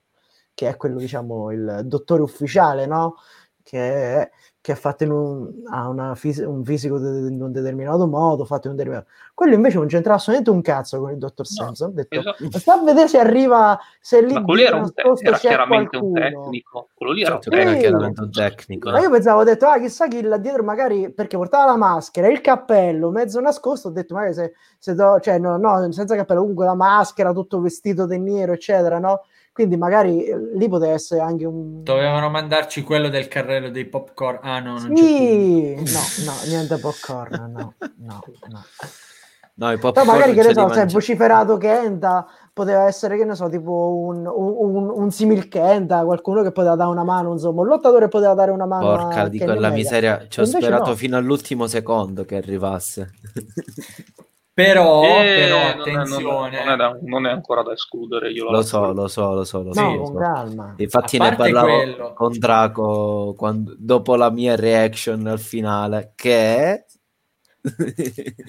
[SPEAKER 3] che è quello, diciamo, il dottore ufficiale, no? Che che è fatto in un, ha una fisi- un fisico de- in un determinato modo, fatto in un determinato... Quello invece non c'entrava assolutamente un cazzo con il dottor
[SPEAKER 2] No,
[SPEAKER 3] Sampson. Ho detto,
[SPEAKER 2] esatto.
[SPEAKER 3] sta a vedere se arriva, se lì
[SPEAKER 2] Ma quello era, un te- era
[SPEAKER 3] c'è
[SPEAKER 2] chiaramente un
[SPEAKER 3] qualcuno.
[SPEAKER 2] tecnico. Quello lì era un
[SPEAKER 4] Certo che era
[SPEAKER 3] Sì.
[SPEAKER 4] chiaramente un tecnico.
[SPEAKER 3] Ma io pensavo, ho detto, ah, chissà chi là dietro magari, perché portava la maschera, il cappello, mezzo nascosto, ho detto, magari se, se do, cioè, no, no, senza cappello, comunque la maschera, tutto vestito di nero, eccetera, no? Quindi magari eh, lì poteva essere anche un...
[SPEAKER 1] Dovevano mandarci quello del carrello dei popcorn. Ah no, non c'è
[SPEAKER 3] Sì, no, no, niente popcorn, no, no, no.
[SPEAKER 4] No, i
[SPEAKER 3] Però
[SPEAKER 4] popcorn
[SPEAKER 3] magari, che ne so, se è vociferato Kenta, poteva essere, che ne so, tipo un, un, un, un simil Kenta, qualcuno che poteva dare una mano, insomma, un lottatore poteva dare una mano
[SPEAKER 4] Porca
[SPEAKER 3] a
[SPEAKER 4] di quella miseria, ci ho
[SPEAKER 3] Invece
[SPEAKER 4] sperato
[SPEAKER 3] no.
[SPEAKER 4] fino all'ultimo secondo che arrivasse. *laughs*
[SPEAKER 1] Però,
[SPEAKER 2] Eh,
[SPEAKER 1] però
[SPEAKER 2] è- non è-
[SPEAKER 1] attenzione.
[SPEAKER 2] Non è, non è ancora da escludere. Io
[SPEAKER 4] Lo so, lo so, lo so, lo so.
[SPEAKER 3] No,
[SPEAKER 4] lo
[SPEAKER 3] con
[SPEAKER 4] so.
[SPEAKER 3] calma.
[SPEAKER 4] Infatti ne parlavo
[SPEAKER 1] quello.
[SPEAKER 4] con Draco quando- dopo la mia reaction al finale, che *laughs*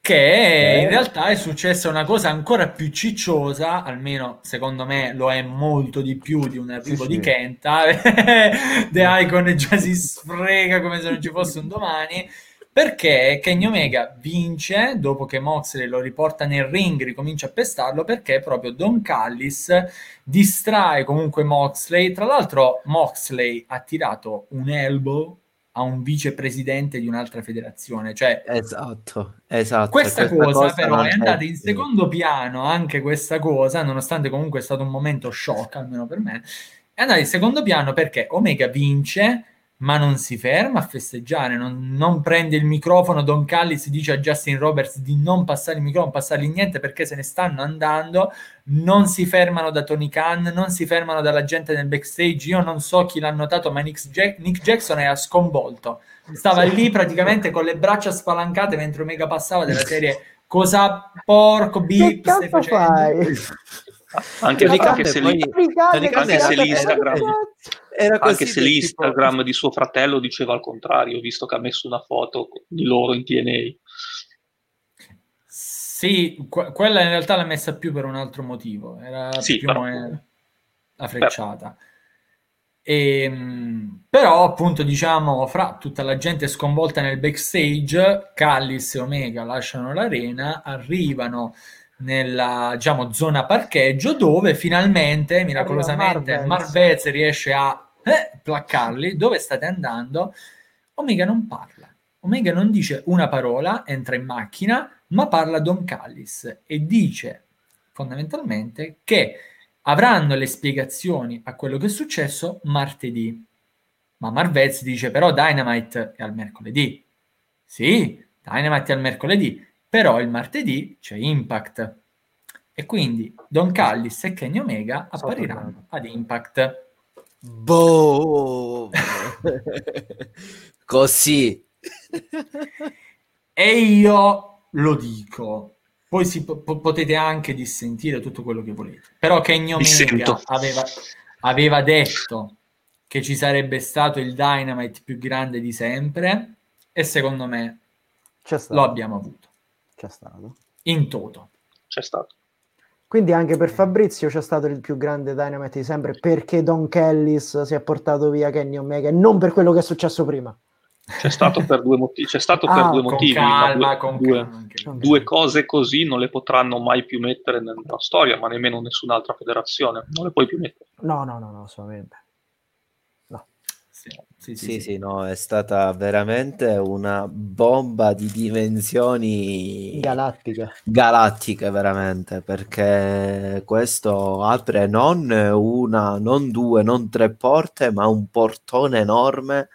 [SPEAKER 1] che in realtà è successa una cosa ancora più cicciosa, almeno secondo me lo è molto di più di un arrivo sì, di sì. Kenta. *laughs* The Icon già si sfrega come se non ci fosse un domani. Perché Kenny Omega vince dopo che Moxley lo riporta nel ring, ricomincia a pestarlo perché proprio Don Callis distrae comunque Moxley. Tra l'altro, Moxley ha tirato un elbow a un vicepresidente di un'altra federazione. Cioè,
[SPEAKER 4] esatto, esatto.
[SPEAKER 1] Questa, questa cosa, cosa, però è andata in secondo piano, anche questa cosa, nonostante comunque è stato un momento shock, almeno per me, è andata in secondo piano perché Omega vince ma non si ferma a festeggiare, non, non, prende il microfono. Don Callis dice a Justin Roberts di non passare il microfono, non passargli niente perché se ne stanno andando. Non si fermano da Tony Khan, non si fermano dalla gente nel backstage. Io non so chi l'ha notato, ma Nick, Jack- Nick Jackson era sconvolto. Stava lì praticamente con le braccia spalancate mentre Omega passava della serie Cosa porco bip stai facendo? Fai?
[SPEAKER 2] Anche, anche se, lì, anche se l'Instagram era così Anche se l'Instagram tipo... di suo fratello diceva al contrario, visto che ha messo una foto di loro in TNA.
[SPEAKER 1] Sì, que- quella in realtà l'ha messa più per un altro motivo, era sì, più però... la frecciata. E, ehm, però appunto diciamo fra tutta la gente sconvolta nel backstage Callis e Omega lasciano l'arena arrivano nella diciamo zona parcheggio dove finalmente miracolosamente Marvez riesce a eh, placcarli, dove state andando? Omega non parla. Omega non dice una parola, entra in macchina, ma parla Don Callis e dice fondamentalmente che avranno le spiegazioni a quello che è successo martedì. Ma Marvez dice però Dynamite è al mercoledì. Sì, Dynamite è al mercoledì, però il martedì c'è Impact. E quindi Don Callis e Kenny Omega appariranno ad Impact.
[SPEAKER 4] Boh. *laughs* Così.
[SPEAKER 1] e io lo dico. Poi si, po- potete anche dissentire tutto quello che volete. Però Kenny Omega aveva, aveva detto che ci sarebbe stato il Dynamite più grande di sempre e secondo me lo abbiamo avuto.
[SPEAKER 3] C'è stato.
[SPEAKER 1] In toto.
[SPEAKER 2] C'è stato.
[SPEAKER 3] Quindi anche per Fabrizio c'è stato il più grande Dynamite di sempre perché Don Kellis si è portato via Kenny Omega e non per quello che è successo prima.
[SPEAKER 2] C'è stato per due motivi, c'è stato per ah, due motivi, calma, due, due, due, cose così non le potranno mai più mettere nella storia, ma nemmeno nessun'altra federazione, non le puoi più mettere.
[SPEAKER 3] No, no, no, no assolutamente.
[SPEAKER 4] Sì, sì, sì, sì, no, è stata veramente una bomba di dimensioni
[SPEAKER 3] galattiche.
[SPEAKER 4] Galattiche, veramente, perché questo apre non una, non due, non tre porte, ma un portone enorme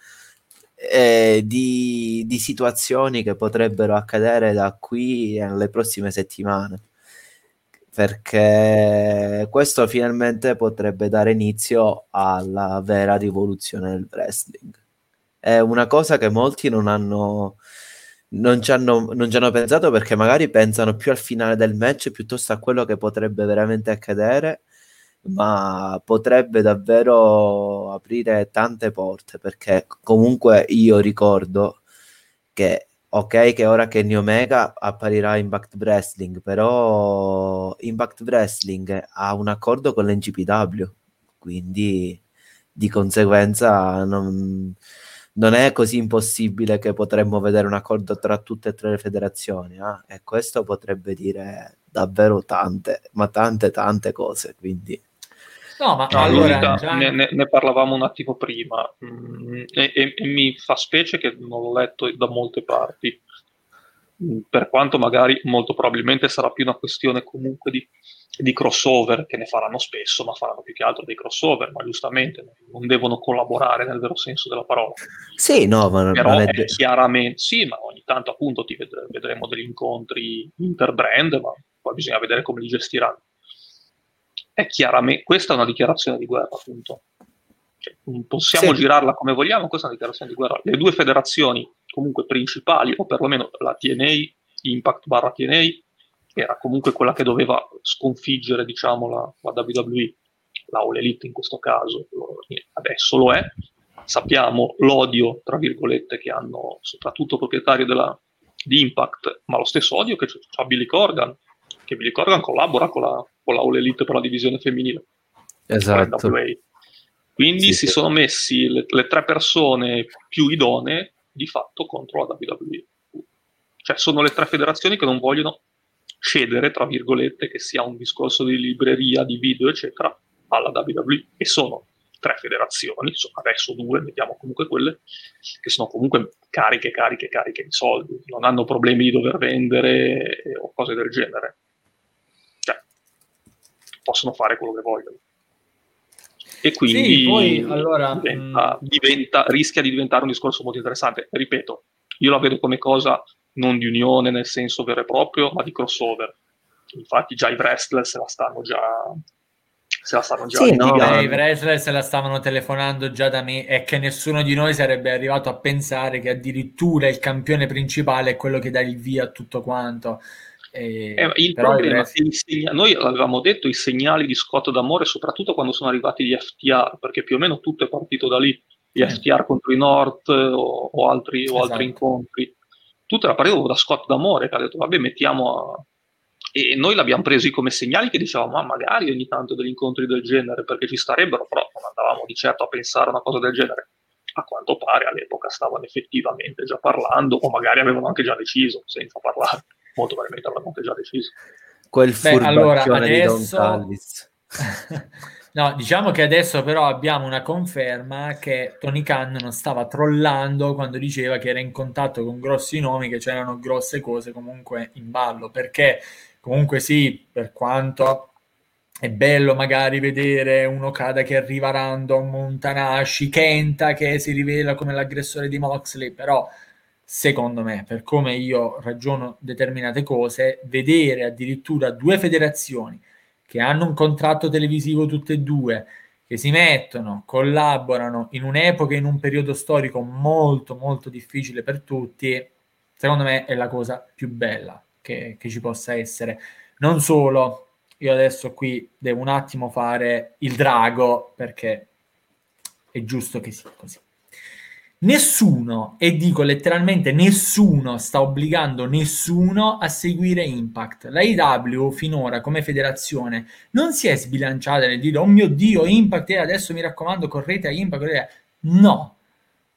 [SPEAKER 4] eh, di, di situazioni che potrebbero accadere da qui alle prossime settimane perché questo finalmente potrebbe dare inizio alla vera rivoluzione del wrestling. È una cosa che molti non hanno, non ci hanno, non ci hanno pensato perché magari pensano più al finale del match piuttosto a quello che potrebbe veramente accadere, ma potrebbe davvero aprire tante porte perché comunque io ricordo che ok che ora Kenny Omega apparirà in Impact Wrestling, però Impact Wrestling ha un accordo con l'NGPW, quindi di conseguenza non, non è così impossibile che potremmo vedere un accordo tra tutte e tre le federazioni eh? e questo potrebbe dire davvero tante, ma tante tante cose, quindi
[SPEAKER 2] No, ma no, allora, già... ne, ne, ne, parlavamo un attimo prima mm, e, e, e, mi fa specie che non l'ho letto da molte parti, mm, per quanto magari molto probabilmente sarà più una questione comunque di, di, crossover, che ne faranno spesso, ma faranno più che altro dei crossover, ma giustamente non devono collaborare nel vero senso della parola.
[SPEAKER 4] Sì, no, ma
[SPEAKER 2] Però non è... chiaramente, sì, ma ogni tanto appunto ti vedremo degli incontri interbrand, ma poi bisogna vedere come li gestiranno è chiaramente, questa è una dichiarazione di guerra, appunto. Cioè, possiamo sì. girarla come vogliamo, questa è una dichiarazione di guerra. Le due federazioni comunque principali, o perlomeno la TNA, Impact barra TNA, era comunque quella che doveva sconfiggere, diciamo, la, la WWE, la All Elite in questo caso, adesso lo è. Sappiamo l'odio, tra virgolette, che hanno soprattutto proprietari della, di Impact, ma lo stesso odio che c'ha Billy Corgan, che Billy Corgan collabora con la, la All Elite per la divisione femminile.
[SPEAKER 4] Esatto.
[SPEAKER 2] Quindi sì, si sì. sono messi le, le, tre persone più idonee di fatto contro la WWE. Cioè sono le tre federazioni che non vogliono cedere, tra virgolette, che sia un discorso di libreria, di video, eccetera, alla WWE. E sono tre federazioni, adesso due, mettiamo comunque quelle, che sono comunque cariche, cariche, cariche di soldi, non hanno problemi di dover vendere eh, o cose del genere. Possono fare quello che vogliono. E quindi
[SPEAKER 1] sì, poi, allora,
[SPEAKER 2] diventa. Mm. diventa, rischia di diventare un discorso molto interessante. Ripeto, io la vedo come cosa non di unione nel senso vero e proprio, ma di crossover. Infatti già i wrestler se la stanno già se la stanno già
[SPEAKER 1] sì, no, i wrestler se la stavano telefonando già da me e che nessuno di noi sarebbe arrivato a pensare che addirittura il campione principale è quello che dà il via a tutto quanto.
[SPEAKER 2] E, eh, il problema è che segna- noi avevamo detto i segnali di Scott d'amore, soprattutto quando sono arrivati gli FTR, perché più o meno tutto è partito da lì. Gli eh. FTR contro i North o, o, altri, o esatto. altri incontri. Tutto era partito da Scott d'amore che ha detto vabbè mettiamo a e noi l'abbiamo presi come segnali che dicevamo, ma magari ogni tanto degli incontri del genere, perché ci starebbero, però non andavamo di certo a pensare a una cosa del genere. A quanto pare all'epoca stavano effettivamente già parlando, o magari avevano anche già deciso, senza parlare. Molto probabilmente avevano anche già deciso.
[SPEAKER 4] Quel Beh, allora, adesso... *laughs*
[SPEAKER 1] No, diciamo che adesso però abbiamo una conferma che Tony Khan non stava trollando quando diceva che era in contatto con grossi nomi, che c'erano grosse cose comunque in ballo, perché Comunque sì, per quanto è bello magari vedere un Okada che arriva random, un Tanashi, Kenta che si rivela come l'aggressore di Moxley, però secondo me, per come io ragiono determinate cose, vedere addirittura due federazioni che hanno un contratto televisivo tutte e due, che si mettono, collaborano in un'epoca, in un periodo storico molto molto difficile per tutti, secondo me è la cosa più bella che, che ci possa essere. Non solo, io adesso qui devo un attimo fare il drago perché è giusto che sia così. Nessuno, e dico letteralmente nessuno, sta obbligando nessuno a seguire Impact. La IW finora come federazione non si è sbilanciata nel dire oh mio Dio, Impact, e adesso mi raccomando correte a Impact. No,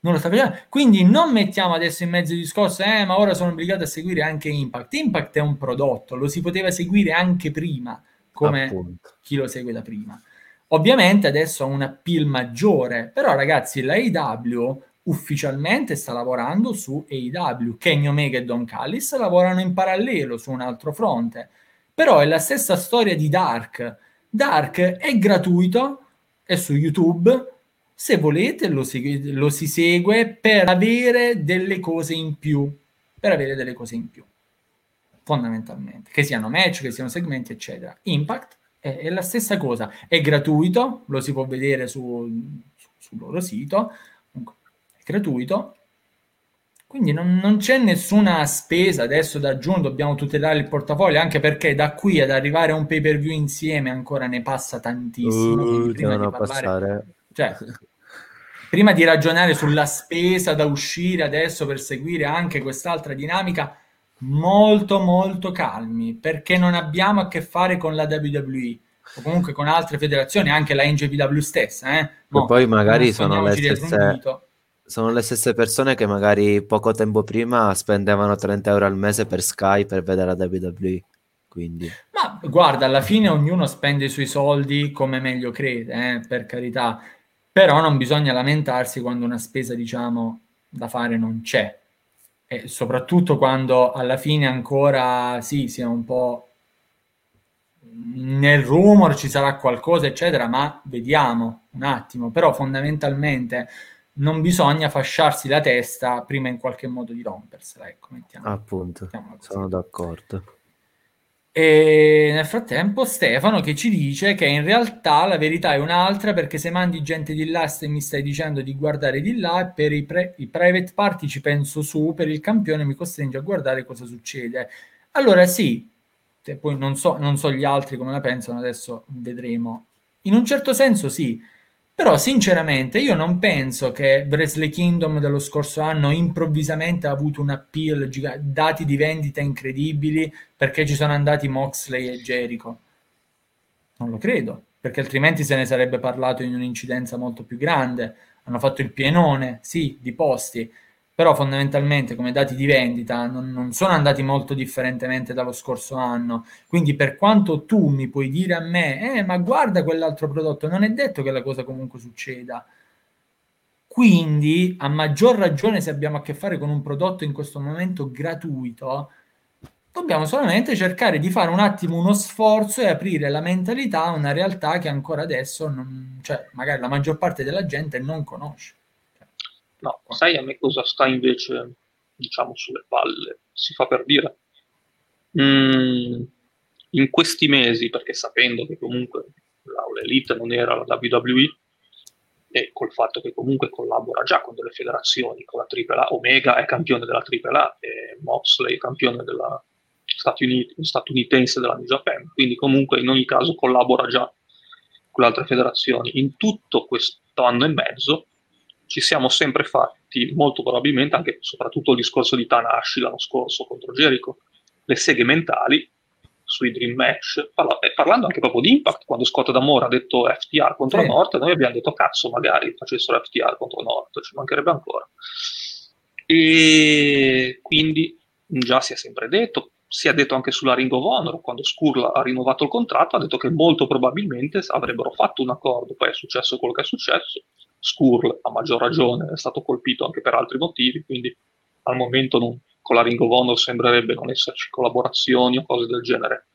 [SPEAKER 1] non lo sta facendo. Quindi non mettiamo adesso in mezzo il discorso, eh, ma ora sono obbligato a seguire anche Impact. Impact è un prodotto, lo si poteva seguire anche prima, come Appunto. chi lo segue da prima. Ovviamente adesso ha un appeal maggiore, però ragazzi, la AEW ufficialmente sta lavorando su AEW. Kenny Omega e Don Callis lavorano in parallelo su un altro fronte. Però è la stessa storia di Dark. Dark è gratuito, è su YouTube, se volete lo si, lo si segue per avere delle cose in più, per avere delle cose in più, fondamentalmente, che siano match, che siano segmenti, eccetera. Impact è, è la stessa cosa, è gratuito, lo si può vedere su, su, sul loro sito, è gratuito, quindi non, non, c'è nessuna spesa adesso da aggiungere, dobbiamo tutelare il portafoglio, anche perché da qui ad arrivare a un pay per view insieme ancora ne passa tantissimo.
[SPEAKER 4] Uh, prima di parlare.
[SPEAKER 1] Cioè, prima di ragionare sulla spesa da uscire adesso per seguire anche quest'altra dinamica, molto molto calmi, perché non abbiamo a che fare con la WWE o comunque con altre federazioni, anche la NJPW stessa. Eh?
[SPEAKER 4] No, poi magari sono le, stesse, sono le stesse persone che magari poco tempo prima spendevano 30 euro al mese per Sky per vedere la WWE. Quindi.
[SPEAKER 1] Ma guarda, alla fine ognuno spende i suoi soldi come meglio crede, eh, per carità però non bisogna lamentarsi quando una spesa, diciamo, da fare non c'è. E soprattutto quando alla fine ancora sì, sia un po' nel rumor ci sarà qualcosa, eccetera, ma vediamo un attimo. Però fondamentalmente non bisogna fasciarsi la testa prima in qualche modo di rompersela. Ecco, mettiamo,
[SPEAKER 4] Appunto, sono d'accordo.
[SPEAKER 1] E nel frattempo Stefano che ci dice che in realtà la verità è un'altra perché se mandi gente di là e mi stai dicendo di guardare di là per i, pre- i private party ci penso su, per il campione mi costringe a guardare cosa succede. Allora sì, poi non so, non so gli altri come la pensano, adesso vedremo. In un certo senso sì, Però sinceramente io non penso che Wrestle Kingdom dello scorso anno improvvisamente ha avuto un appeal, giga- dati di vendita incredibili perché ci sono andati Moxley e Jericho. Non lo credo, perché altrimenti se ne sarebbe parlato in un'incidenza molto più grande. Hanno fatto il pienone, sì, di posti, però fondamentalmente come dati di vendita non, non, sono andati molto differentemente dallo scorso anno. Quindi per quanto tu mi puoi dire a me, eh, ma guarda quell'altro prodotto, non è detto che la cosa comunque succeda. Quindi, a maggior ragione, se abbiamo a che fare con un prodotto in questo momento gratuito, dobbiamo solamente cercare di fare un attimo uno sforzo e aprire la mentalità a una realtà che ancora adesso, non, cioè, magari la maggior parte della gente non conosce.
[SPEAKER 2] No, sai a me cosa sta invece, diciamo, sulle palle? Si fa per dire. Mm, in questi mesi, perché sapendo che comunque l'Aula Elite non era la WWE, e col fatto che comunque collabora già con delle federazioni, con la AAA, Omega è campione della AAA e Moxley è campione della Stati Uniti, statunitense della New Japan, quindi comunque in ogni caso collabora già con le altre federazioni. In tutto questo anno e mezzo ci siamo sempre fatti, molto probabilmente anche soprattutto il discorso di Tanahashi l'anno scorso contro Jericho, le seghe mentali sui Dream Match, parla- parlando anche proprio di Impact, quando Scott D'Amore ha detto FTR contro sì. North, noi abbiamo detto cazzo magari facessero FTR contro North, ci mancherebbe ancora. E quindi già si è sempre detto, si è detto anche sulla Ring of Honor, quando Skurla ha rinnovato il contratto, ha detto che molto probabilmente avrebbero fatto un accordo, poi è successo quello che è successo, Skurl a maggior ragione è stato colpito anche per altri motivi, quindi al momento non, con la Ring of Honor sembrerebbe non esserci collaborazioni o cose del genere.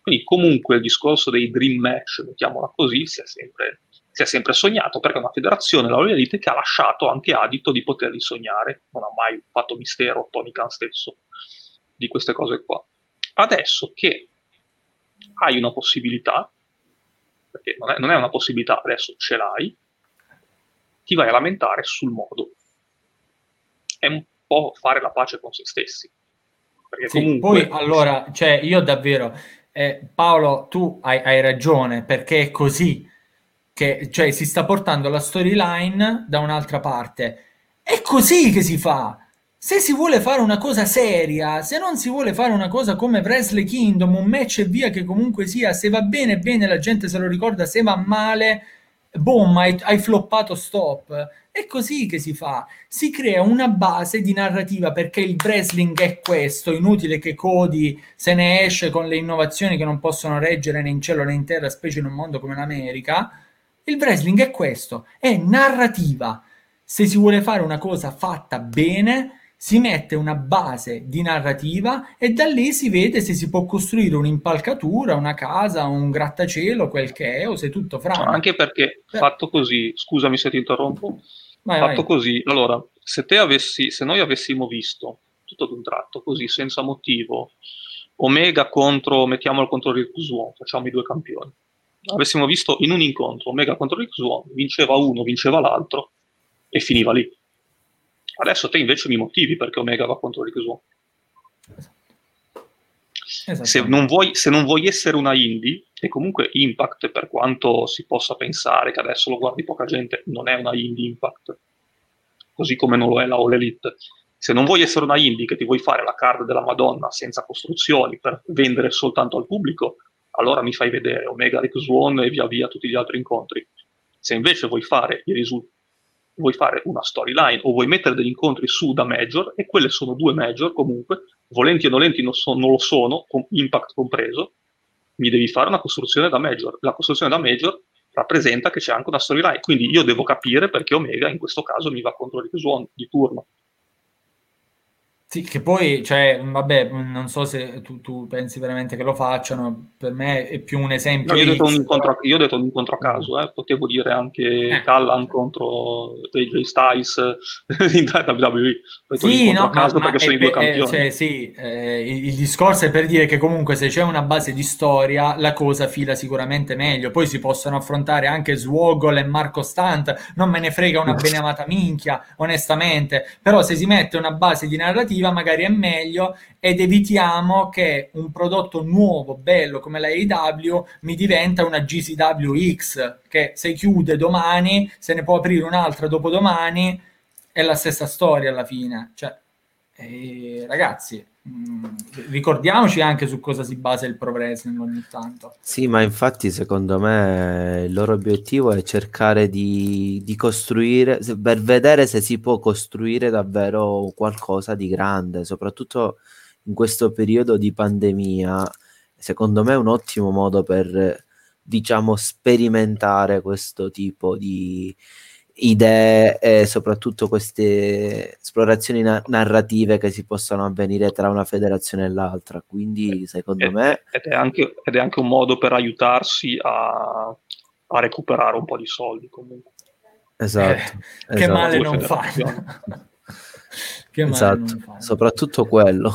[SPEAKER 2] Quindi comunque il discorso dei dream match, mettiamola così, si è sempre, si è sempre sognato, perché è una federazione, la All Elite, che ha lasciato anche adito di poterli sognare, non ha mai fatto mistero Tony Khan stesso di queste cose qua. Adesso che hai una possibilità, perché non è, non è una possibilità, adesso ce l'hai, ti vai a lamentare sul modo. È un po' fare la pace con se stessi.
[SPEAKER 1] Perché sì, comunque... Poi allora, cioè, io davvero, eh, Paolo, tu hai, hai, ragione, perché è così che cioè, si sta portando la storyline da un'altra parte. È così che si fa. Se si vuole fare una cosa seria, se non si vuole fare una cosa come Wrestle Kingdom, un match e via che comunque sia, se va bene bene la gente se lo ricorda, se va male boom, hai, hai floppato stop. È così che si fa, si crea una base di narrativa perché il wrestling è questo, inutile che Cody se ne esce con le innovazioni che non possono reggere né in cielo né in terra, specie in un mondo come l'America. Il wrestling è questo, è narrativa. Se si vuole fare una cosa fatta bene, si mette una base di narrativa e da lì si vede se si può costruire un'impalcatura, una casa, un grattacielo, quel che è, o se tutto franco.
[SPEAKER 2] Anche perché Beh. fatto così, scusami se ti interrompo, vai, fatto vai. così, allora, se, te avessi, se noi avessimo visto tutto ad un tratto, così, senza motivo, Omega contro, mettiamolo contro Rick Swan, facciamo i due campioni. Avessimo visto in un incontro Omega contro Rick Swan, vinceva uno, vinceva l'altro e finiva lì Adesso te invece mi motivi perché Omega va contro Rick Swan. Se non, vuoi, se non vuoi essere una indie, e comunque Impact, per quanto si possa pensare che adesso lo guardi poca gente, non è una indie Impact, così come non lo è la All Elite. Se non vuoi essere una indie che ti vuoi fare la card della Madonna senza costruzioni per vendere soltanto al pubblico, allora mi fai vedere Omega Rick Swan e via via tutti gli altri incontri. Se invece vuoi fare i risultati vuoi fare una storyline o vuoi mettere degli incontri su da major, e quelle sono due major comunque, volenti o nolenti non, so, non lo sono, con impact compreso, mi devi fare una costruzione da major. La costruzione da major rappresenta che c'è anche una storyline, quindi io devo capire perché Omega in questo caso mi va contro Rick Swan di turno.
[SPEAKER 1] Sì, che poi, cioè, vabbè, non so se tu, tu, pensi veramente che lo facciano, per me è più un esempio.
[SPEAKER 2] No, io, ho detto un incontro, io ho detto un incontro a caso, eh. potevo dire anche eh. Callan contro AJ Styles *laughs* in WWE.
[SPEAKER 1] Sì, no, a caso ma, perché sono i due campioni. Cioè, sì, eh, il, il, discorso è per dire che comunque se c'è una base di storia, la cosa fila sicuramente meglio. Poi si possono affrontare anche Swoggle e Marco Stant, non me ne frega una *laughs* beneamata minchia, onestamente. Però se si mette una base di narrativa alternativa magari è meglio ed evitiamo che un prodotto nuovo, bello come la AEW mi diventa una GCWX che se chiude domani, se ne può aprire un'altra dopodomani, è la stessa storia alla fine. Cioè, eh, ragazzi, ricordiamoci anche su cosa si basa il pro wrestling ogni tanto.
[SPEAKER 4] Sì, ma infatti secondo me il loro obiettivo è cercare di, di costruire, per vedere se si può costruire davvero qualcosa di grande, soprattutto in questo periodo di pandemia. Secondo me è un ottimo modo per, diciamo, sperimentare questo tipo di, idee e soprattutto queste esplorazioni na- narrative che si possono avvenire tra una federazione e l'altra. Quindi, secondo
[SPEAKER 2] ed,
[SPEAKER 4] me.
[SPEAKER 2] Ed è, anche, ed è, anche, un modo per aiutarsi a, a recuperare un po' di soldi comunque.
[SPEAKER 4] Esatto. Eh,
[SPEAKER 1] esatto. Che male non fa. *laughs*
[SPEAKER 4] che male esatto. non fa. Soprattutto quello.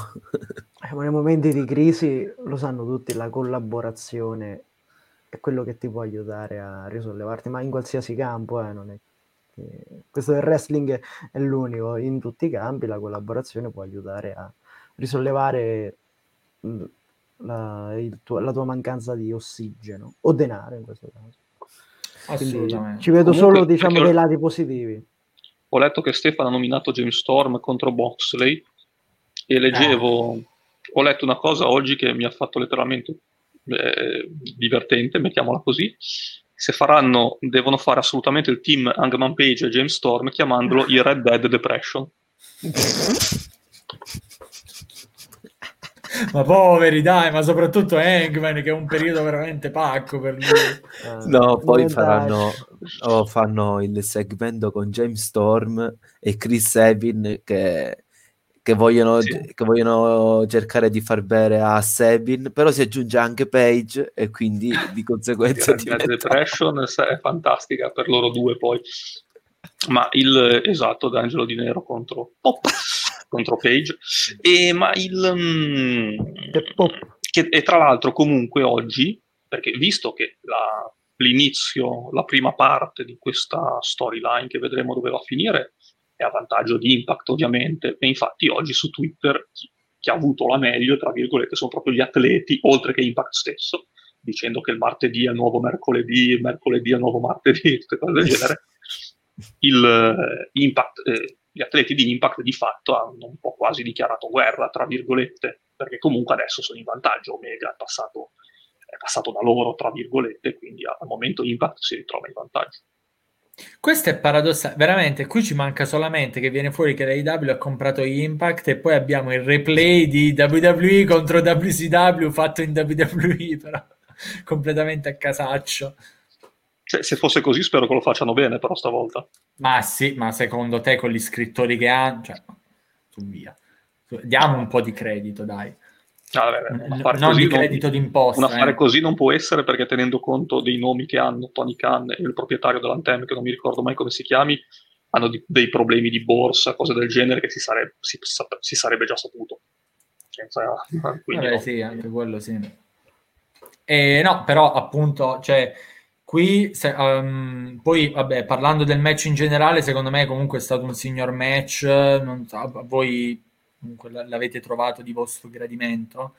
[SPEAKER 3] Eh, nei momenti di crisi lo sanno tutti, la collaborazione è quello che ti può aiutare a risollevarti, ma in qualsiasi campo, eh, non è questo del wrestling è l'unico, in tutti i campi la collaborazione può aiutare a risollevare mm, la, tuo, la tua mancanza di ossigeno o denaro in questo caso. Assolutamente. ci vedo Comunque, solo diciamo dei lati positivi.
[SPEAKER 2] Ho letto che Stefano ha nominato James Storm contro Boxley e leggevo, eh. ho letto una cosa oggi che mi ha fatto letteralmente eh, divertente, mettiamola così, se faranno, devono fare assolutamente il team Hangman Page e James Storm chiamandolo i Red Dead Depression. *laughs*
[SPEAKER 1] ma poveri, dai, ma soprattutto Hangman che è un periodo veramente pacco per lui.
[SPEAKER 4] Uh, no, poi faranno, oh, fanno il segmento con James Storm e Chris Evin che che vogliono, sì. che vogliono, cercare di far bere a Sabin, però si aggiunge anche Page e quindi di conseguenza
[SPEAKER 2] diventa... Depression è fantastica per loro due poi. Ma il esatto, D'Angelo Di Nero contro, oh, contro Page. E, ma il... Mm, che, e tra l'altro comunque oggi, perché visto che la, l'inizio, la prima parte di questa storyline che vedremo dove va a finire è a vantaggio di Impact ovviamente, e infatti oggi su Twitter chi, chi ha avuto la meglio, tra virgolette, sono proprio gli atleti, oltre che Impact stesso, dicendo che il martedì è il nuovo mercoledì, il mercoledì è il nuovo martedì, *laughs* tutte cose del genere. Il, eh, Impact, eh, gli atleti di Impact di fatto hanno un po' quasi dichiarato guerra, tra virgolette, perché comunque adesso sono in vantaggio, Omega è passato, è passato da loro, tra virgolette, quindi al momento Impact si ritrova in vantaggio.
[SPEAKER 1] Questo è paradossale, veramente. Qui ci manca solamente che viene fuori che l'AEW ha comprato Impact e poi abbiamo il replay di WWE contro WCW fatto in WWE, *laughs* però completamente a casaccio.
[SPEAKER 2] Cioè, se fosse così, spero che lo facciano bene, però stavolta.
[SPEAKER 1] Ma sì, ma secondo te con gli scrittori che hanno, cioè, su via. Diamo un po' di credito, dai.
[SPEAKER 2] No, vabbè, non di credito non, d'imposta. Un affare eh. così non può essere perché tenendo conto dei nomi che hanno Tony Khan e il proprietario dell'Antem, che non mi ricordo mai come si chiami, hanno di, dei problemi di borsa, cose del genere che si sarebbe, si, si sarebbe già saputo. Senza,
[SPEAKER 1] vabbè, no. sì, anche quello sì. E, no, però appunto, cioè, qui se, um, poi vabbè, parlando del match in generale, secondo me comunque è stato un signor match. Non, a voi comunque l'avete trovato di vostro gradimento?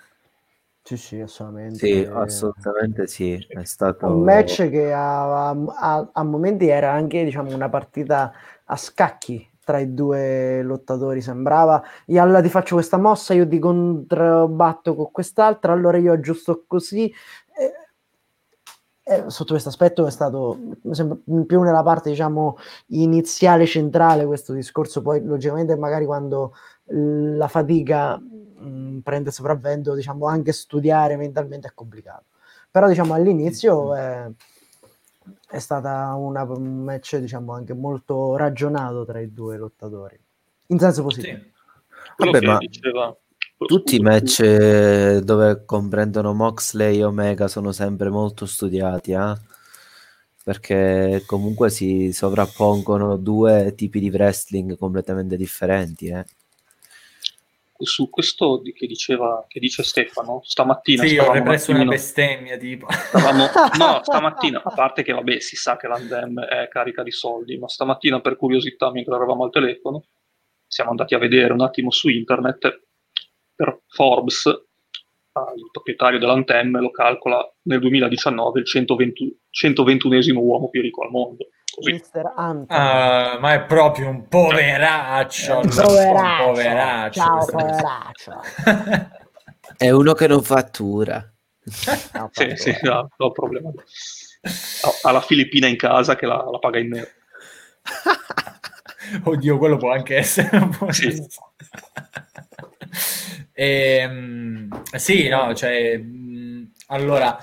[SPEAKER 3] Sì, sì, assolutamente.
[SPEAKER 4] Sì, assolutamente sì. È stato
[SPEAKER 3] un match che a, a, a momenti era anche diciamo, una partita a scacchi tra i due lottatori. Sembrava io allora ti faccio questa mossa, io ti controbatto con quest'altra, allora io aggiusto così. E, e sotto questo aspetto è stato più nella parte diciamo iniziale centrale questo discorso poi logicamente magari quando la fatica mh, mm, prende sopravvento, diciamo, anche studiare mentalmente è complicato. Però diciamo all'inizio è, è stata una, un match diciamo anche molto ragionato tra i due lottatori, in senso positivo. Sì.
[SPEAKER 4] Vabbè, ma diceva... tutti i match eh, dove comprendono Moxley e Omega sono sempre molto studiati, eh? perché comunque si sovrappongono due tipi di wrestling completamente differenti. Eh?
[SPEAKER 2] Su questo di, che, diceva, che dice Stefano, stamattina...
[SPEAKER 1] Sì, ho represso una bestemmia, tipo.
[SPEAKER 2] Stavamo, no, *laughs* stamattina, a parte che vabbè, si sa che l'Andem è carica di soldi, ma stamattina per curiosità, mentre eravamo al telefono, siamo andati a vedere un attimo su internet, per Forbes, ah, il proprietario dell'Antem lo calcola nel 2019 il 120, 121esimo uomo più ricco al mondo.
[SPEAKER 1] Uh, ma è proprio un poveraccio.
[SPEAKER 3] Un poveraccio. Un poveraccio. Ciao, poveraccio. *laughs*
[SPEAKER 4] è uno che non fattura.
[SPEAKER 2] No, sì, sì, no, no problema. Ha la Filippina in casa che la, la paga in nero. *laughs*
[SPEAKER 1] Oddio, quello può anche essere un po'. Sì. e, ehm, sì, no, cioè, allora,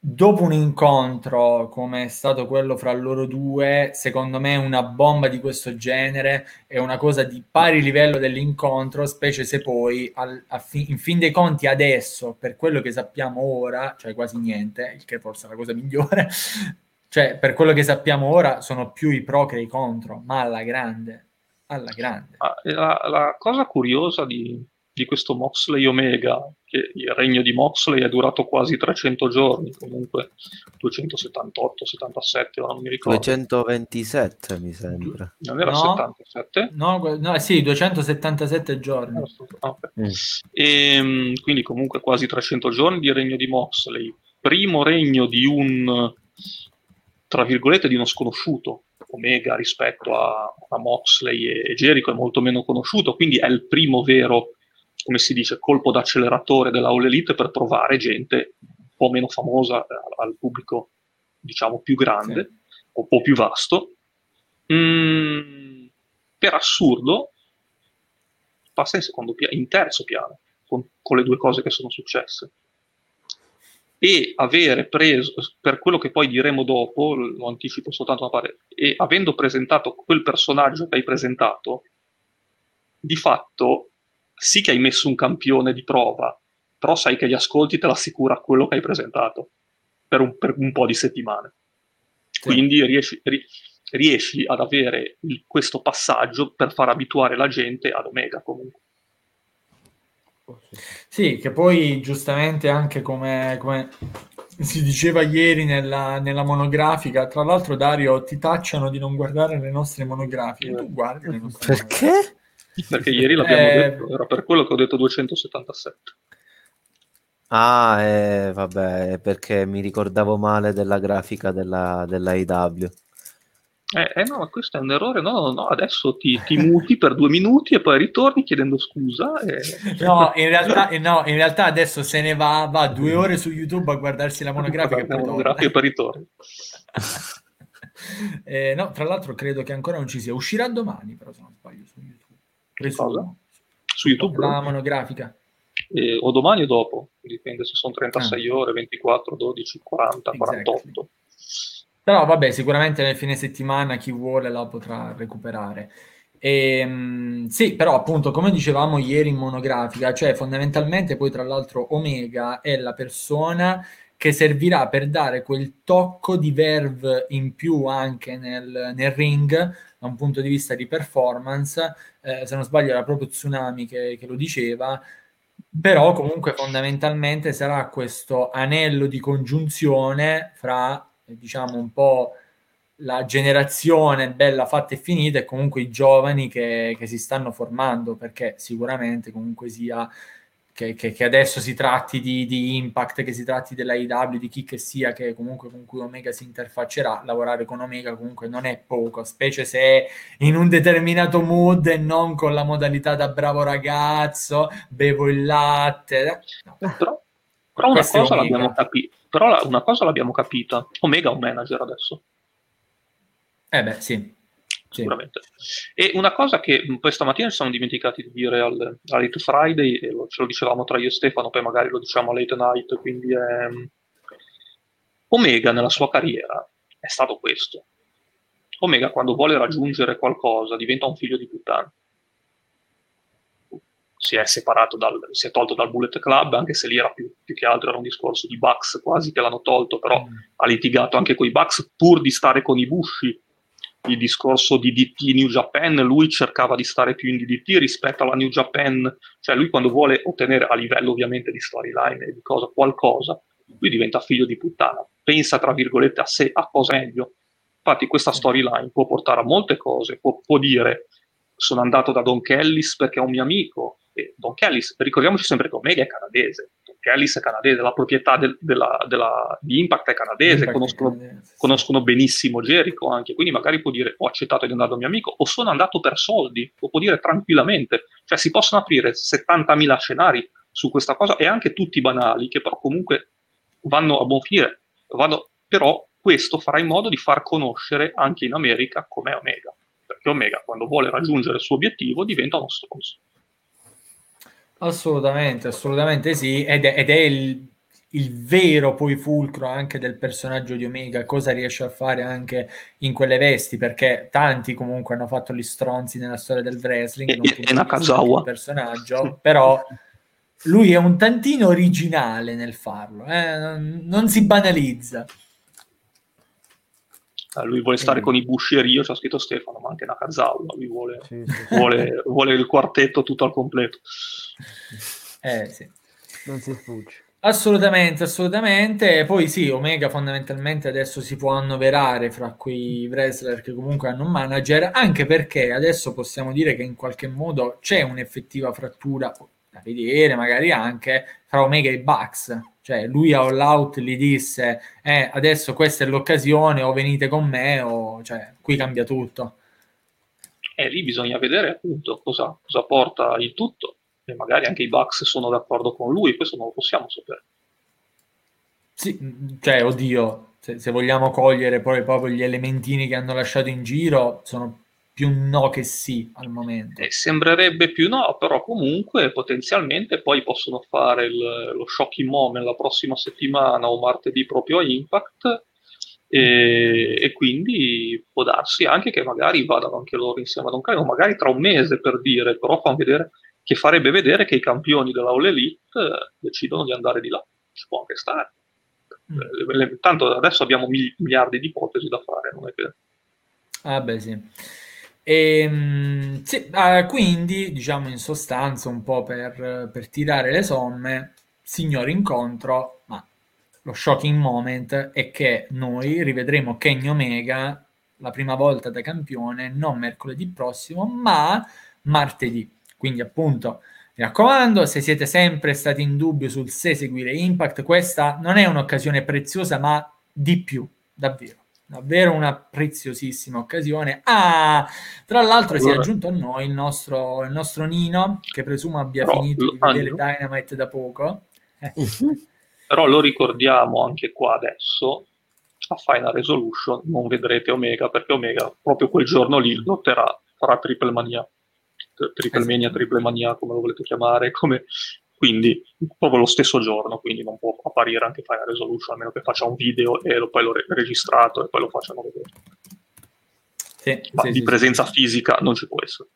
[SPEAKER 1] dopo un incontro come è stato quello fra loro due, secondo me una bomba di questo genere è una cosa di pari livello dell'incontro, specie se poi al, fi, in fin dei conti adesso, per quello che sappiamo ora, cioè quasi niente, il che forse è la cosa migliore, *laughs* cioè, per quello che sappiamo ora, sono più i pro che i contro, ma alla grande. Alla grande.
[SPEAKER 2] La, la cosa curiosa di, di, questo Moxley Omega, che il regno di Moxley è durato quasi 300 giorni, comunque 278, 77, non mi ricordo.
[SPEAKER 4] 227 mi sembra.
[SPEAKER 2] Non era no, 77?
[SPEAKER 1] No, no, sì, 277 giorni.
[SPEAKER 2] Ah, okay. mm. e, ehm, quindi comunque quasi 300 giorni di regno di Moxley. Primo regno di un tra virgolette, di uno sconosciuto. Omega rispetto a, a Moxley e, e Jericho è molto meno conosciuto, quindi è il primo vero, come si dice, colpo d'acceleratore della All Elite per provare gente un po' meno famosa eh, al pubblico, diciamo, più grande sì. un po' più vasto. Mm, per assurdo, passa in, secondo piano, in terzo piano con, con le due cose che sono successe e avere preso, per quello che poi diremo dopo, lo anticipo soltanto una parte, e avendo presentato quel personaggio che hai presentato, di fatto sì che hai messo un campione di prova, però sai che gli ascolti te l'assicura quello che hai presentato per un, per un po' di settimane. Sì. Quindi riesci, riesci, ad avere il, questo passaggio per far abituare la gente ad Omega comunque.
[SPEAKER 1] Sì, che poi giustamente anche come, come si diceva ieri nella, nella, monografica, tra l'altro Dario ti tacciano di non guardare le nostre monografiche, tu guardi le nostre
[SPEAKER 4] Perché?
[SPEAKER 2] Monografiche. Perché ieri l'abbiamo eh... detto, era per quello che ho detto 277.
[SPEAKER 4] Ah, eh, vabbè, perché mi ricordavo male della grafica della, della IW.
[SPEAKER 2] Eh, eh, no, ma questo è un errore. No, no, no, adesso ti, ti muti per due minuti e poi ritorni chiedendo scusa. E... *laughs*
[SPEAKER 1] No, in realtà, eh, no, in realtà adesso se ne va, va due ore su YouTube a guardarsi la monografica
[SPEAKER 2] e poi poi ritorni. *laughs*
[SPEAKER 1] eh, no, tra l'altro credo che ancora non ci sia. Uscirà domani, però se non sbaglio, su YouTube.
[SPEAKER 2] Presumo. Su YouTube?
[SPEAKER 1] La monografica.
[SPEAKER 2] Eh, o domani o dopo, dipende se sono 36 ah. ore, 24, 12, 40, exactly. 48.
[SPEAKER 1] Però vabbè, sicuramente nel fine settimana chi vuole la potrà recuperare. E, ehm, sì, però appunto, come dicevamo ieri in monografica, cioè fondamentalmente poi tra l'altro Omega è la persona che servirà per dare quel tocco di verve in più anche nel, nel ring da un punto di vista di performance. Eh, se non sbaglio era proprio Tsunami che, che lo diceva, però comunque fondamentalmente sarà questo anello di congiunzione fra diciamo un po' la generazione bella fatta e finita e comunque i giovani che, che si stanno formando perché sicuramente comunque sia che, che, che adesso si tratti di, di, Impact, che si tratti della IW, di chi che sia che comunque con cui Omega si interfaccerà, lavorare con Omega comunque non è poco, specie se è in un determinato mood e non con la modalità da bravo ragazzo, bevo il latte.
[SPEAKER 2] No. Però, però una cosa l'abbiamo capito però una cosa l'abbiamo capita, Omega è un manager adesso.
[SPEAKER 1] Eh beh, sì.
[SPEAKER 2] Sicuramente. Sì. E una cosa che poi stamattina ci siamo dimenticati di dire al, al Late Friday, e lo, ce lo dicevamo tra io e Stefano, poi magari lo diciamo a Late Night, quindi è... Omega nella sua carriera è stato questo. Omega quando vuole raggiungere qualcosa diventa un figlio di puttana si è separato dal, si è tolto dal Bullet Club, anche se lì era più, più che altro era un discorso di Bucks quasi che l'hanno tolto, però mm. ha litigato anche con i Bucks pur di stare con i Bushi. Il discorso di DT New Japan, lui cercava di stare più in DDT rispetto alla New Japan, cioè lui quando vuole ottenere a livello ovviamente di storyline e di cosa, qualcosa, lui diventa figlio di puttana, pensa tra virgolette a sé, a cosa meglio. Infatti questa storyline può portare a molte cose, può, può dire sono andato da Don Kellis perché è un mio amico. E Don Kellis, ricordiamoci sempre che Omega è canadese. Don Kellis è canadese, la proprietà del, della, della, di Impact è canadese, Impact conoscono, canadese, conoscono benissimo Jericho anche, quindi magari può dire ho accettato di andare da un mio amico o sono andato per soldi, o può dire tranquillamente. Cioè si possono aprire 70.000 scenari su questa cosa e anche tutti banali che però comunque vanno a buon fine. Vanno, però questo farà in modo di far conoscere anche in America com'è Omega perché Omega quando vuole raggiungere il suo obiettivo diventa uno stronzo.
[SPEAKER 1] Assolutamente, assolutamente sì, ed è, ed è il, il, vero poi fulcro anche del personaggio di Omega, cosa riesce a fare anche in quelle vesti, perché tanti comunque hanno fatto gli stronzi nella storia del wrestling,
[SPEAKER 2] e, e Nakazawa.
[SPEAKER 1] Il personaggio, però lui è un tantino originale nel farlo, eh? non, non si banalizza.
[SPEAKER 2] Eh, lui vuole stare con i Buscerio, c'ha scritto Stefano, ma anche Nakazawa, lui vuole, sì, sì. Vuole, vuole, il quartetto tutto al completo.
[SPEAKER 1] Eh sì.
[SPEAKER 3] Non si sfugge.
[SPEAKER 1] Assolutamente, assolutamente. Poi sì, Omega fondamentalmente adesso si può annoverare fra quei wrestler che comunque hanno un manager, anche perché adesso possiamo dire che in qualche modo c'è un'effettiva frattura da vedere, magari anche fra Omega e Bucks cioè, lui a All Out gli disse, eh, adesso questa è l'occasione, o venite con me, o cioè, qui cambia tutto.
[SPEAKER 2] E lì bisogna vedere appunto cosa, cosa porta il tutto, e magari anche i Bucks sono d'accordo con lui, questo non lo possiamo sapere.
[SPEAKER 1] Sì, cioè, oddio, se, se vogliamo cogliere poi proprio gli elementini che hanno lasciato in giro, sono più no che sì al momento.
[SPEAKER 2] Eh, sembrerebbe più no, però comunque potenzialmente poi possono fare il, lo shocking moment la prossima settimana o martedì proprio a Impact e, e, quindi può darsi anche che magari vadano anche loro insieme ad un caio, magari tra un mese per dire, però fanno vedere che farebbe vedere che i campioni della All Elite eh, decidono di andare di là. Ci può anche stare. Mm. Tanto adesso abbiamo miliardi di ipotesi da fare, non è che...
[SPEAKER 1] Ah beh sì. E, ehm, sì, ah, quindi, diciamo in sostanza, un po' per, per tirare le somme, signor incontro, ma lo shocking moment è che noi rivedremo Kenny Omega la prima volta da campione non mercoledì prossimo, ma martedì. Quindi, appunto, mi raccomando, se siete sempre stati in dubbio sul se seguire Impact, questa non è un'occasione preziosa, ma di più, davvero davvero una preziosissima occasione. Ah, tra l'altro allora. si è aggiunto a noi il nostro, il nostro Nino, che presumo abbia Però, finito di vedere Dynamite da poco.
[SPEAKER 2] Eh. Però lo ricordiamo anche qua adesso, a Final Resolution non vedrete Omega, perché Omega proprio quel giorno lì lotterà, farà Triple Mania. Triple esatto. Mania, Triple Mania, come lo volete chiamare, come quindi proprio lo stesso giorno, quindi non può apparire anche Final Resolution, a meno che faccia un video e lo, poi l'ho re- registrato e poi lo facciano vedere. Sì, Ma sì, di sì, presenza fisica non ci può essere.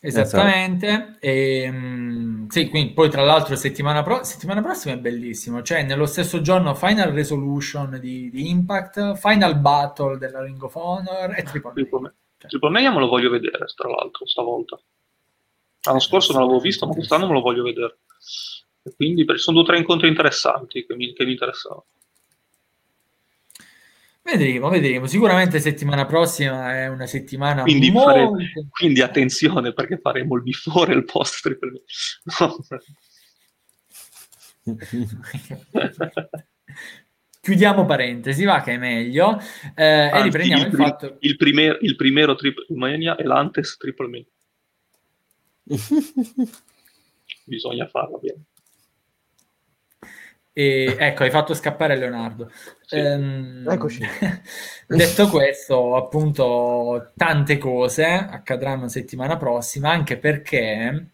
[SPEAKER 1] Esattamente, e, ehm, sì, quindi poi tra l'altro settimana, pro- settimana, prossima è bellissimo, cioè nello stesso giorno Final Resolution di, di Impact, Final Battle della Ring of Honor e Triple.
[SPEAKER 2] Cioè. Triple me lo voglio vedere, tra l'altro, stavolta. L'anno scorso non l'avevo visto, ma quest'anno me lo voglio vedere. E quindi sono due o tre incontri interessanti che mi, che mi interessavano.
[SPEAKER 1] Vedremo, vedremo. Sicuramente settimana prossima è una settimana
[SPEAKER 2] quindi, molto... fare, quindi attenzione perché faremo il before e il post triple
[SPEAKER 1] no. *laughs* Chiudiamo parentesi, va che è meglio. Eh, Anzi, e riprendiamo il, il, fatto...
[SPEAKER 2] Il, primer, il primero triple mania e l'antes triple mania. *laughs* Bisogna farlo bene.
[SPEAKER 1] E, ecco, hai fatto scappare Leonardo.
[SPEAKER 3] Sì. Ehm, Eccoci. *laughs*
[SPEAKER 1] detto questo, appunto, tante cose accadranno settimana prossima, anche perché,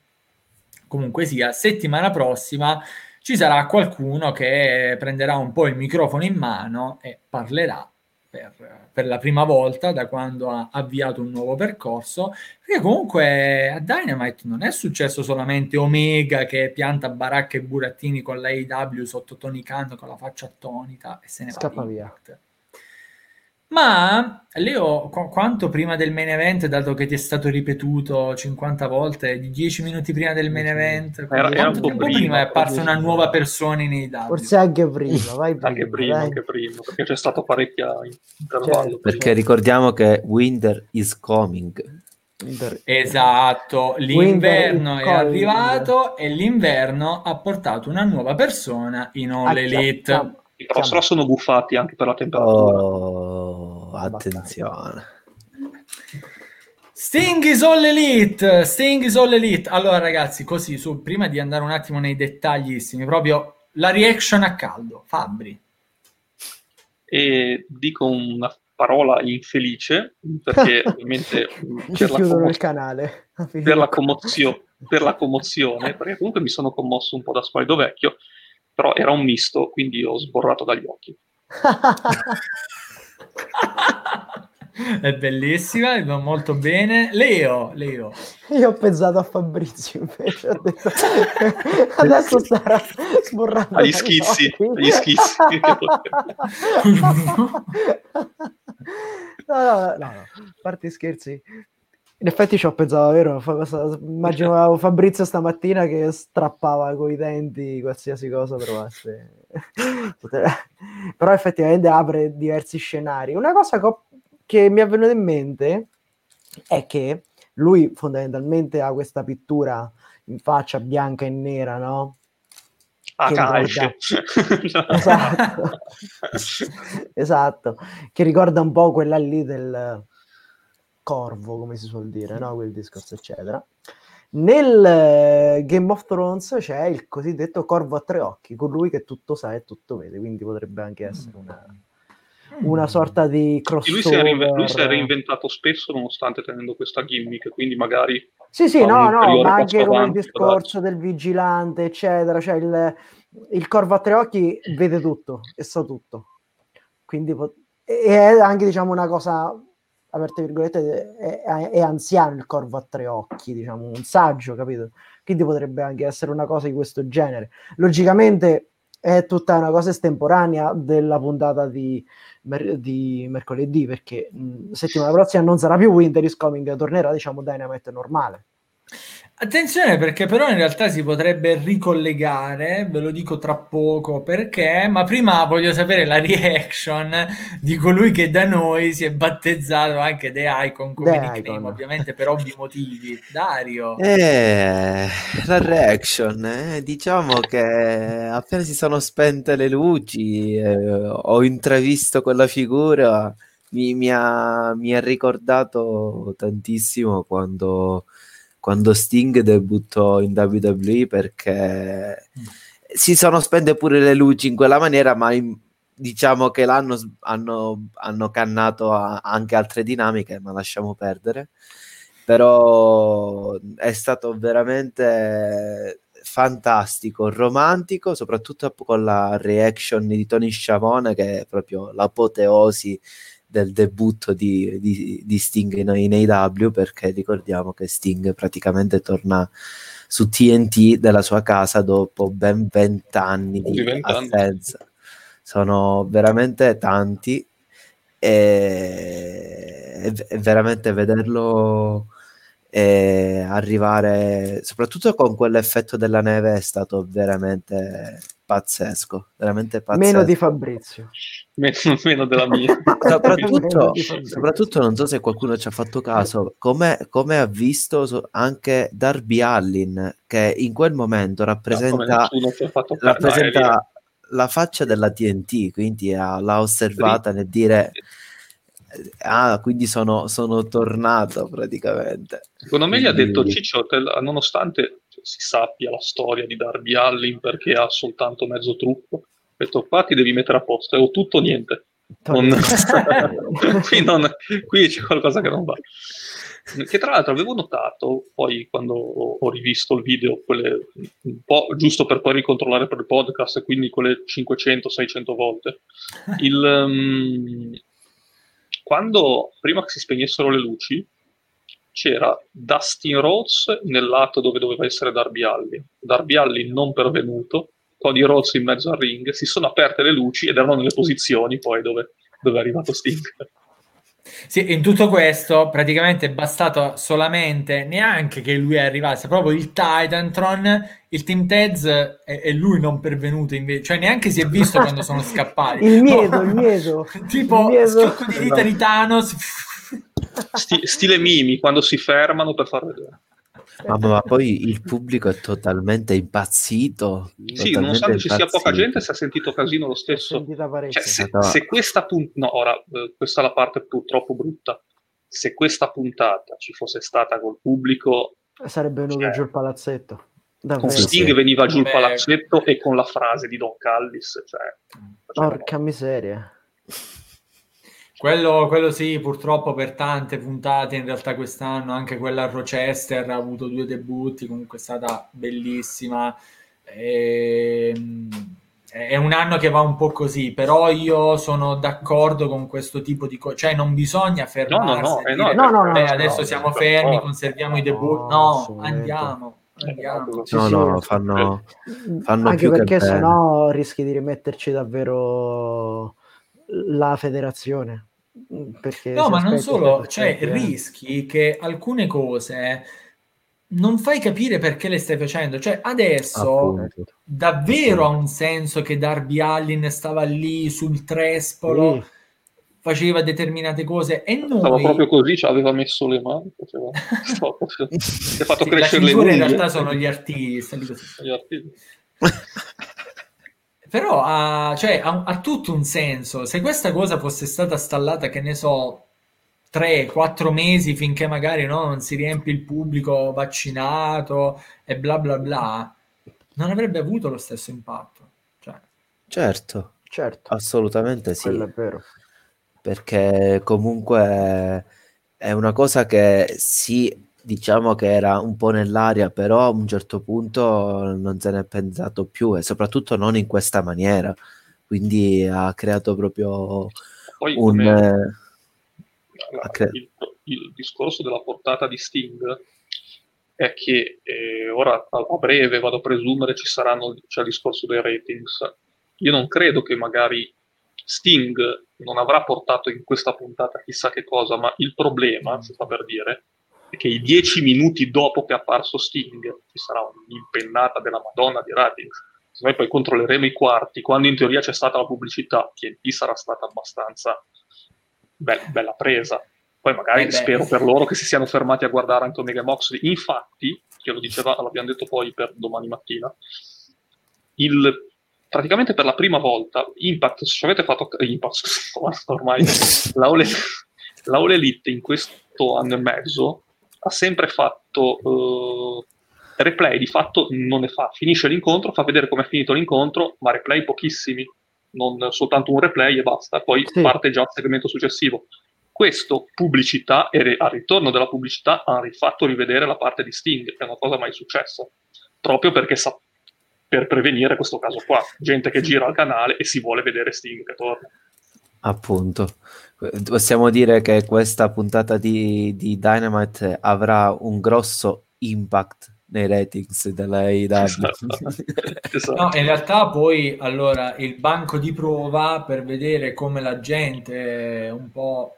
[SPEAKER 1] comunque sia, settimana prossima ci sarà qualcuno che prenderà un po' il microfono in mano e parlerà per, per, la prima volta da quando ha avviato un nuovo percorso, perché comunque a Dynamite non è successo solamente Omega che pianta baracche e burattini con l'AEW sotto Tony Khan con la faccia attonita e se ne
[SPEAKER 3] Scappa va via. Impact.
[SPEAKER 1] Ma Leo, qu- quanto prima del main event, dato che ti è stato ripetuto 50 volte, di 10 minuti prima del main event, era, era un po' prima, prima è apparsa una nuova persona in AEW?
[SPEAKER 3] Forse anche prima, vai
[SPEAKER 2] prima. Anche prima, anche prima, perché c'è stato parecchia intervallo.
[SPEAKER 4] Certo, perché ricordiamo che Winter is coming.
[SPEAKER 1] Esatto, l'inverno è arrivato e l'inverno ha portato una nuova persona in All Elite.
[SPEAKER 2] Però se sono buffati anche per la temperatura.
[SPEAKER 4] Oh, attenzione.
[SPEAKER 1] Sting is all elite, Sting is all elite. Allora ragazzi, così su, prima di andare un attimo nei dettaglissimi, proprio la reaction a caldo, Fabri.
[SPEAKER 2] E dico una parola infelice perché *laughs* ovviamente
[SPEAKER 3] per, la commo- canale.
[SPEAKER 2] Per, la commozio- per la commozione, perché comunque mi sono commosso un po' da Spalido Vecchio, però era un misto, quindi ho sborrato dagli occhi.
[SPEAKER 1] È bellissima, va molto bene. Leo, Leo.
[SPEAKER 3] Io ho pensato a Fabrizio invece, ho detto adesso starà sborrando
[SPEAKER 2] agli schizzi, agli schizzi.
[SPEAKER 3] no, no, no, no, a parte scherzi. In effetti ci ho pensato, vero? Immaginavo *laughs* Fabrizio stamattina che strappava coi denti qualsiasi cosa *laughs* trovasse. Però effettivamente apre diversi scenari. Una cosa che ho che mi è venuto in mente è che lui fondamentalmente ha questa pittura in faccia bianca e nera, no?
[SPEAKER 2] Ah, ricorda... *laughs*
[SPEAKER 3] esatto. esatto, che ricorda un po' quella lì del corvo, come si suol dire, no? Quel discorso, eccetera. Nel eh, Game of Thrones c'è il cosiddetto corvo a tre occhi, colui che tutto sa e tutto vede, quindi potrebbe anche essere una, una sorta di crossover.
[SPEAKER 2] Lui si, è reinventato, lui si è reinventato spesso nonostante tenendo questa gimmick, quindi magari...
[SPEAKER 3] Sì, sì, no, no, ma anche come il discorso del vigilante, eccetera, cioè il, il corvo a tre occhi vede tutto e sa tutto. Quindi è anche, diciamo, una cosa, aperte virgolette, è, è anziano il corvo a tre occhi, diciamo, un saggio, capito? Quindi potrebbe anche essere una cosa di questo genere. Logicamente è tutta una cosa estemporanea della puntata di, mer- di mercoledì perché mh, settimana prossima non sarà più Winter is Coming, tornerà diciamo Dynamite normale.
[SPEAKER 1] Attenzione perché però in realtà si potrebbe ricollegare, ve lo dico tra poco perché, ma prima voglio sapere la reaction di colui che da noi si è battezzato anche The Icon come The nickname, Icon. ovviamente per ovvi motivi. Dario.
[SPEAKER 4] Eh, la reaction, eh, diciamo che appena si sono spente le luci, eh, ho intravisto quella figura, mi, mi, ha, mi ha ricordato tantissimo quando quando Sting debuttò in WWE perché si sono spente pure le luci in quella maniera, ma in, diciamo che l'hanno hanno, hanno cannato anche altre dinamiche, ma lasciamo perdere. Però è stato veramente fantastico, romantico, soprattutto con la reaction di Tony Sciamone che è proprio l'apoteosi del debutto di, di, di Sting in, in AW perché ricordiamo che Sting praticamente torna su TNT della sua casa dopo ben vent'anni di, di assenza. Sono veramente tanti e, e veramente vederlo e arrivare soprattutto con quell'effetto della neve è stato veramente pazzesco, veramente pazzesco.
[SPEAKER 3] Meno di Fabrizio.
[SPEAKER 2] Meno, meno della mia. *laughs*
[SPEAKER 4] soprattutto, soprattutto, non so se qualcuno ci ha fatto caso, come, come ha visto anche Darby Allin, che in quel momento rappresenta, rappresenta la faccia della TNT, quindi ha, l'ha osservata nel dire... Ah, quindi sono, sono tornato praticamente.
[SPEAKER 2] Secondo me gli ha detto Ciccio, nonostante si sappia la storia di Darby Allin perché ha soltanto mezzo trucco, ho detto qua ti devi mettere a posto, è o tutto o niente. Non... *laughs* qui, non... qui c'è qualcosa che non va. Che tra l'altro avevo notato poi quando ho rivisto il video, quelle, un po' giusto per poi ricontrollare per il podcast, quindi quelle 500-600 volte, il, um, quando prima che si spegnessero le luci c'era Dustin Rhodes nel lato dove doveva essere Darby Allin Darby Allin non pervenuto Cody Rhodes in mezzo al ring si sono aperte le luci ed erano nelle posizioni poi dove, dove è arrivato Sting
[SPEAKER 1] sì, in tutto questo praticamente è bastato solamente neanche che lui arrivasse, proprio il Titantron, il Team Tez e, e lui non pervenuto invece, cioè neanche si è visto quando sono *laughs* scappati.
[SPEAKER 3] il miedo, il miedo. *laughs*
[SPEAKER 1] tipo
[SPEAKER 3] il miedo.
[SPEAKER 1] schiocco di dita di Thanos.
[SPEAKER 2] Sti- stile mimi quando si fermano per far vedere.
[SPEAKER 4] Ma, ma, poi il pubblico è totalmente impazzito.
[SPEAKER 2] Sì, nonostante ci sia poca gente, si è sentito casino lo stesso. Cioè, se, se, questa puntata, no, ora, eh, questa è la parte purtroppo brutta. Se questa puntata ci fosse stata col pubblico,
[SPEAKER 3] sarebbe venuto cioè, giù il palazzetto.
[SPEAKER 2] Davvero. Con Sting sì. veniva giù Beh. il palazzetto e con la frase di Don Callis. Cioè,
[SPEAKER 3] Porca miseria.
[SPEAKER 1] Quello, quello, sì, purtroppo per tante puntate in realtà quest'anno, anche quella a Rochester ha avuto due debutti, comunque è stata bellissima. E, ehm, è un anno che va un po' così, però io sono d'accordo con questo tipo di cose, cioè non bisogna fermarsi. No, no, no, eh, dire, no, no, no, adesso siamo fermi, conserviamo i debutti. No, andiamo. Andiamo.
[SPEAKER 4] No, no, fanno, fanno
[SPEAKER 3] anche perché sennò rischi di rimetterci davvero la federazione
[SPEAKER 1] perché no, ma non solo, cioè eh. rischi che alcune cose non fai capire perché le stai facendo. Cioè, adesso Appunto. davvero ha un senso che Darby Allin stava lì sul trespolo, sì. faceva determinate cose e noi...
[SPEAKER 2] Stava proprio così, ci aveva messo le mani, faceva... *laughs* si è fatto sì, crescere
[SPEAKER 1] le mani. in realtà sono gli artisti. Gli artisti. *laughs* Però ha, cioè, ha, ha, tutto un senso. Se questa cosa fosse stata stallata, che ne so, 3-4 mesi finché magari no, non si riempie il pubblico vaccinato e bla bla bla, non avrebbe avuto lo stesso impatto. Cioè.
[SPEAKER 4] Certo, certo, assolutamente sì.
[SPEAKER 3] Quello è vero.
[SPEAKER 4] Perché comunque è una cosa che sì, diciamo che era un po' nell'aria, però a un certo punto non se ne è pensato più e soprattutto non in questa maniera. Quindi ha creato proprio Poi, un... Come...
[SPEAKER 2] Cre... Il, il, discorso della portata di Sting è che eh, ora a, a, breve vado a presumere ci saranno cioè, il discorso dei ratings. Io non credo che magari Sting non avrà portato in questa puntata chissà che cosa, ma il problema, si sta per dire, che i dieci minuti dopo che è apparso Sting ci sarà un'impennata della Madonna di. Se noi poi controlleremo i quarti, quando in teoria c'è stata la pubblicità, TNT sarà stata abbastanza be- bella presa. Poi magari eh spero per loro che si siano fermati a guardare anche Omega Moxley. Infatti, che lo diceva, l'abbiamo detto poi per domani mattina, il, praticamente per la prima volta Impact, se ci avete fatto Impact, *laughs* ormai *laughs* la la All Elite in questo anno e mezzo ha sempre fatto uh, replay, di fatto non ne fa, finisce l'incontro, fa vedere come è finito l'incontro, ma replay pochissimi, non soltanto un replay e basta, poi sì. parte già il segmento successivo. Questo, pubblicità, e al ritorno della pubblicità ha rifatto rivedere la parte di Sting, che è una cosa mai successa, proprio perché sa- per prevenire questo caso qua, gente che gira al canale e si vuole vedere Sting che torna.
[SPEAKER 4] Appunto, possiamo dire che questa puntata di, di Dynamite avrà un grosso impact nei ratings della AEW. Esatto. *laughs*
[SPEAKER 1] esatto. No, in realtà poi allora il banco di prova per vedere come la gente un po'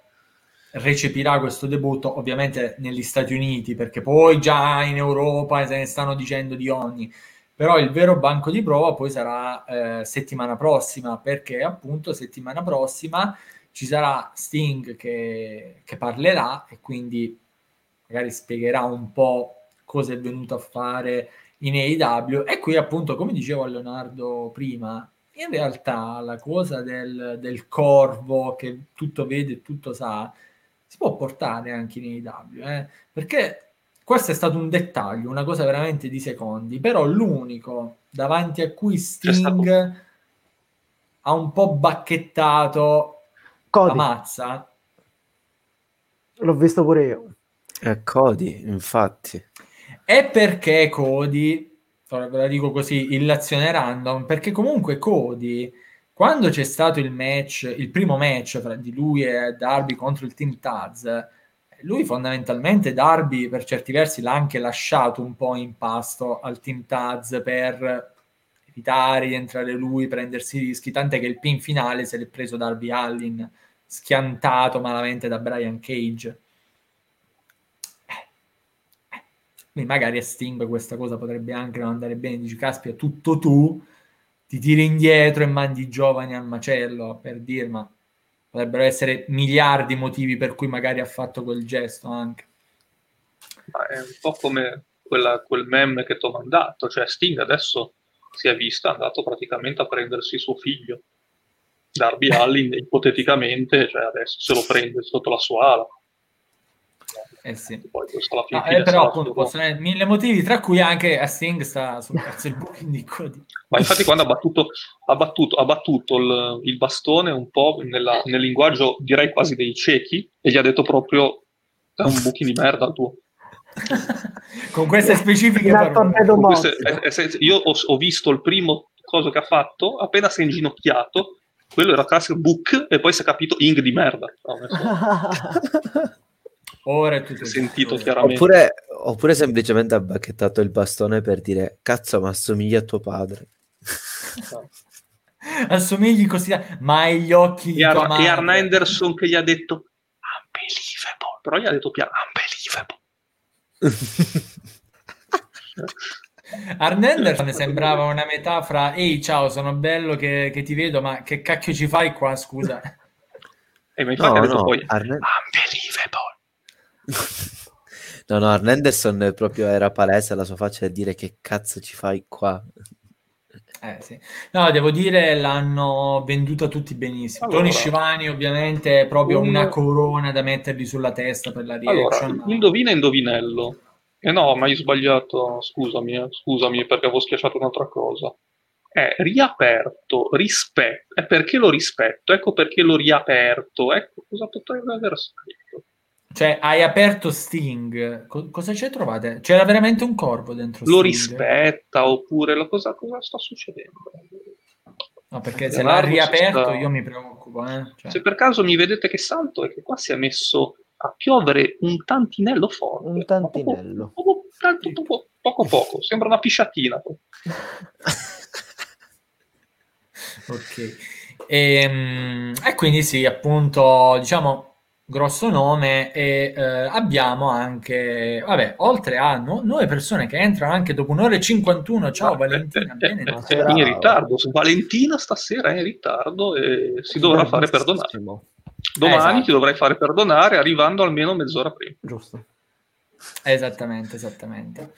[SPEAKER 1] recepirà questo debutto, ovviamente negli Stati Uniti, perché poi già in Europa se ne stanno dicendo di ogni però il vero banco di prova poi sarà eh, settimana prossima, perché appunto settimana prossima ci sarà Sting che, che parlerà e quindi magari spiegherà un po' cosa è venuto a fare in AEW e qui appunto come dicevo a Leonardo prima in realtà la cosa del, del corvo che tutto vede e tutto sa si può portare anche in AEW eh? perché questo è stato un dettaglio, una cosa veramente di secondi, però l'unico davanti a cui Sting ha un po' bacchettato Cody. la mazza.
[SPEAKER 3] L'ho visto pure io.
[SPEAKER 4] È Cody, infatti.
[SPEAKER 1] È perché Cody, ve la dico così, illazione random, perché comunque Cody, quando c'è stato il match, il primo match fra di lui e Darby contro il Team Taz, lui fondamentalmente Darby per certi versi l'ha anche lasciato un po' in pasto al Team Taz per evitare di entrare lui, prendersi rischi, tant'è che il pin finale se l'è preso Darby Allin, schiantato malamente da Brian Cage. Eh, eh. magari a Sting questa cosa potrebbe anche non andare bene, dici caspita, tutto tu, ti tiri indietro e mandi i giovani al macello, per dir, ma potrebbero essere miliardi di motivi per cui magari ha fatto quel gesto anche.
[SPEAKER 2] Ma è un po' come quella, quel meme che ti ho mandato, cioè Sting adesso si è visto, è andato praticamente a prendersi suo figlio. Darby Allin ipoteticamente, cioè adesso se lo prende sotto la sua ala.
[SPEAKER 1] Eh sì. Poi ah, eh, però appunto possono essere mille motivi, tra cui anche a Sting sta sul cazzo il booking *laughs* di.
[SPEAKER 2] Ma infatti quando ha battuto, ha battuto, ha battuto il, il, bastone un po' nella, nel linguaggio direi quasi dei ciechi e gli ha detto proprio è un buchi di merda il tuo. *laughs*
[SPEAKER 1] con queste specifiche con
[SPEAKER 2] queste, io ho, ho, visto il primo coso che ha fatto appena si è inginocchiato quello era classico book e poi si è capito ing di merda. *laughs*
[SPEAKER 1] Ora è tutto
[SPEAKER 2] sentito chiaramente.
[SPEAKER 4] Oppure, oppure semplicemente ha bacchettato il bastone per dire cazzo ma assomiglia a tuo padre. *laughs*
[SPEAKER 1] Assomigli così ma hai gli occhi
[SPEAKER 2] e, Ar- e Arn Anderson che gli ha detto unbelievable. Però gli ha detto piano unbelievable *laughs*
[SPEAKER 1] Arnender mi sembrava una metà fra ehi ciao sono bello che, che, ti vedo ma che cacchio ci fai qua scusa *laughs*
[SPEAKER 2] e mi infatti no, no, poi Arne... *laughs*
[SPEAKER 4] no no Arnenderson proprio era palese la sua faccia di dire che cazzo ci fai qua *laughs*
[SPEAKER 1] eh, sì. No, devo dire, l'hanno venduta tutti benissimo. Allora, Tony Scivani, ovviamente, è proprio un... una corona da mettergli sulla testa per la reaction.
[SPEAKER 2] Allora, indovina indovinello. Eh no, ma hai sbagliato, scusami, eh, scusami perché avevo schiacciato un'altra cosa. È riaperto, rispetto. E perché lo rispetto? Ecco perché l'ho riaperto. Ecco cosa potrebbe aver scritto.
[SPEAKER 1] Cioè, hai aperto Sting, Co- cosa c'è trovate? C'era veramente un corvo dentro
[SPEAKER 2] Lo Sting? rispetta, oppure la cosa, cosa sta succedendo?
[SPEAKER 1] No, perché se l'ha riaperto sta... io mi preoccupo. Eh?
[SPEAKER 2] Cioè... Se per caso mi vedete che salto è che qua si è messo a piovere un tantinello forte.
[SPEAKER 3] Un tantinello.
[SPEAKER 2] Poco poco, poco, poco, *laughs* poco, sembra una pisciatina.
[SPEAKER 1] ok. E, ehm, e, quindi sì, appunto, diciamo, grosso nome e eh, abbiamo anche, vabbè, oltre a nu- nuove persone che entrano anche dopo un'ora e 51. Ciao Ma, Valentina,
[SPEAKER 2] eh, bene, eh, eh, in ritardo. Valentina stasera è in ritardo e si dovrà fare perdonare. Domani esatto. ti dovrai fare perdonare arrivando almeno mezz'ora prima.
[SPEAKER 3] Giusto.
[SPEAKER 1] Esattamente, esattamente.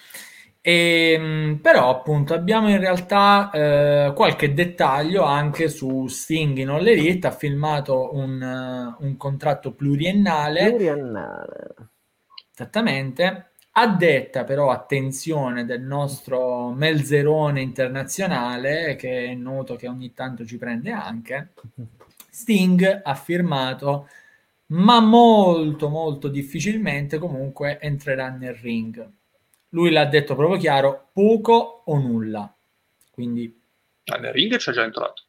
[SPEAKER 1] E, ehm, però appunto abbiamo in realtà eh, qualche dettaglio anche su Sting in All Elite, ha filmato un, uh, un contratto pluriennale.
[SPEAKER 3] Pluriennale.
[SPEAKER 1] Esattamente. A detta però, attenzione, del nostro Melzerone internazionale, che è noto che ogni tanto ci prende anche, *laughs* Sting ha firmato, ma molto molto difficilmente comunque entrerà nel ring lui l'ha detto proprio chiaro, poco o nulla. Quindi...
[SPEAKER 2] Ah, nel ring c'è già entrato.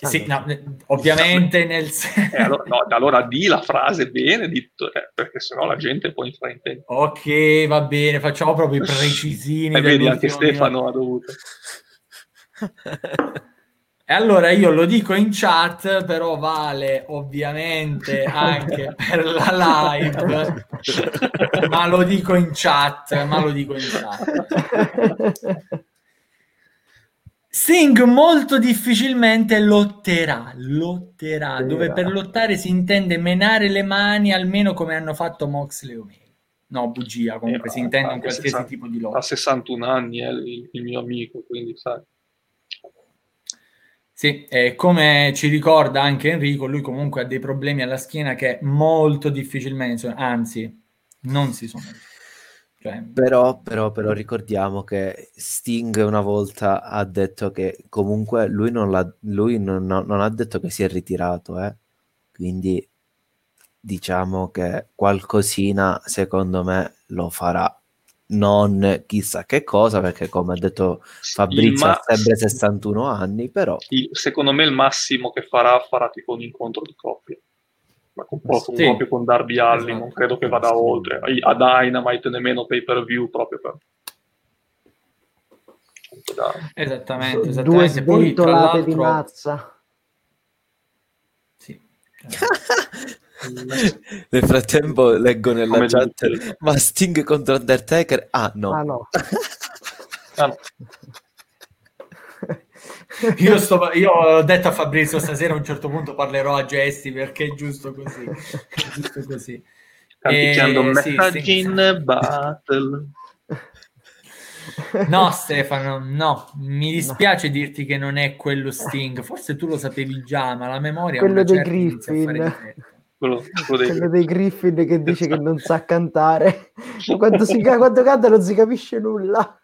[SPEAKER 1] Sì, no, ovviamente nel
[SPEAKER 2] senso... Eh, allora, no, *laughs* allora di la frase bene, ditto, eh, perché sennò la gente poi fraintende.
[SPEAKER 1] Ok, va bene, facciamo proprio i precisini. *laughs*
[SPEAKER 2] e vedi, anche Stefano ha dovuto. *laughs*
[SPEAKER 1] E allora io lo dico in chat, però vale ovviamente anche *laughs* per la live, *laughs* ma lo dico in chat, ma lo dico in chat. Sing molto difficilmente lotterà, lotterà, dove per lottare si intende menare le mani almeno come hanno fatto Moxley o Omega. No, bugia, comunque eh, si intende un qualsiasi 60, tipo di lotta.
[SPEAKER 2] Ha 61 anni è il, il mio amico, quindi sai.
[SPEAKER 1] Sì, e come ci ricorda anche Enrico, lui comunque ha dei problemi alla schiena che molto difficilmente, anzi, non si sono.
[SPEAKER 4] Cioè... Però, però, però ricordiamo che Sting una volta ha detto che comunque lui non, lui non, non ha detto che si è ritirato, eh? quindi diciamo che qualcosina secondo me lo farà non chissà che cosa, perché come ha detto Fabrizio ma... ha sempre 61 anni, però...
[SPEAKER 2] Il, secondo me il massimo che farà farà tipo un incontro di coppia. Ma con, proprio, sì. proprio con Darby Allin, esatto. non credo che vada oltre. A Dynamite nemmeno pay per view proprio per...
[SPEAKER 1] Esattamente,
[SPEAKER 3] esattamente. Due sventolate di mazza.
[SPEAKER 1] Sì. *laughs* *laughs*
[SPEAKER 4] Nel frattempo leggo nella Come chat dice? ma Sting contro Undertaker? Ah no.
[SPEAKER 3] Ah no. ah, no.
[SPEAKER 1] io, sto, io, ho detto a Fabrizio stasera a un certo punto parlerò a gesti perché è giusto così. È giusto così.
[SPEAKER 2] Canticchiando eh, messaggi sì, in battle.
[SPEAKER 1] No, Stefano, no, mi dispiace no. dirti che non è quello Sting. Forse tu lo sapevi già, ma la memoria
[SPEAKER 3] quello dei Griffin.
[SPEAKER 2] Quello, quello, dei...
[SPEAKER 3] quello dei Griffin che dice che non sa cantare. quando, si, quando canta non si capisce nulla.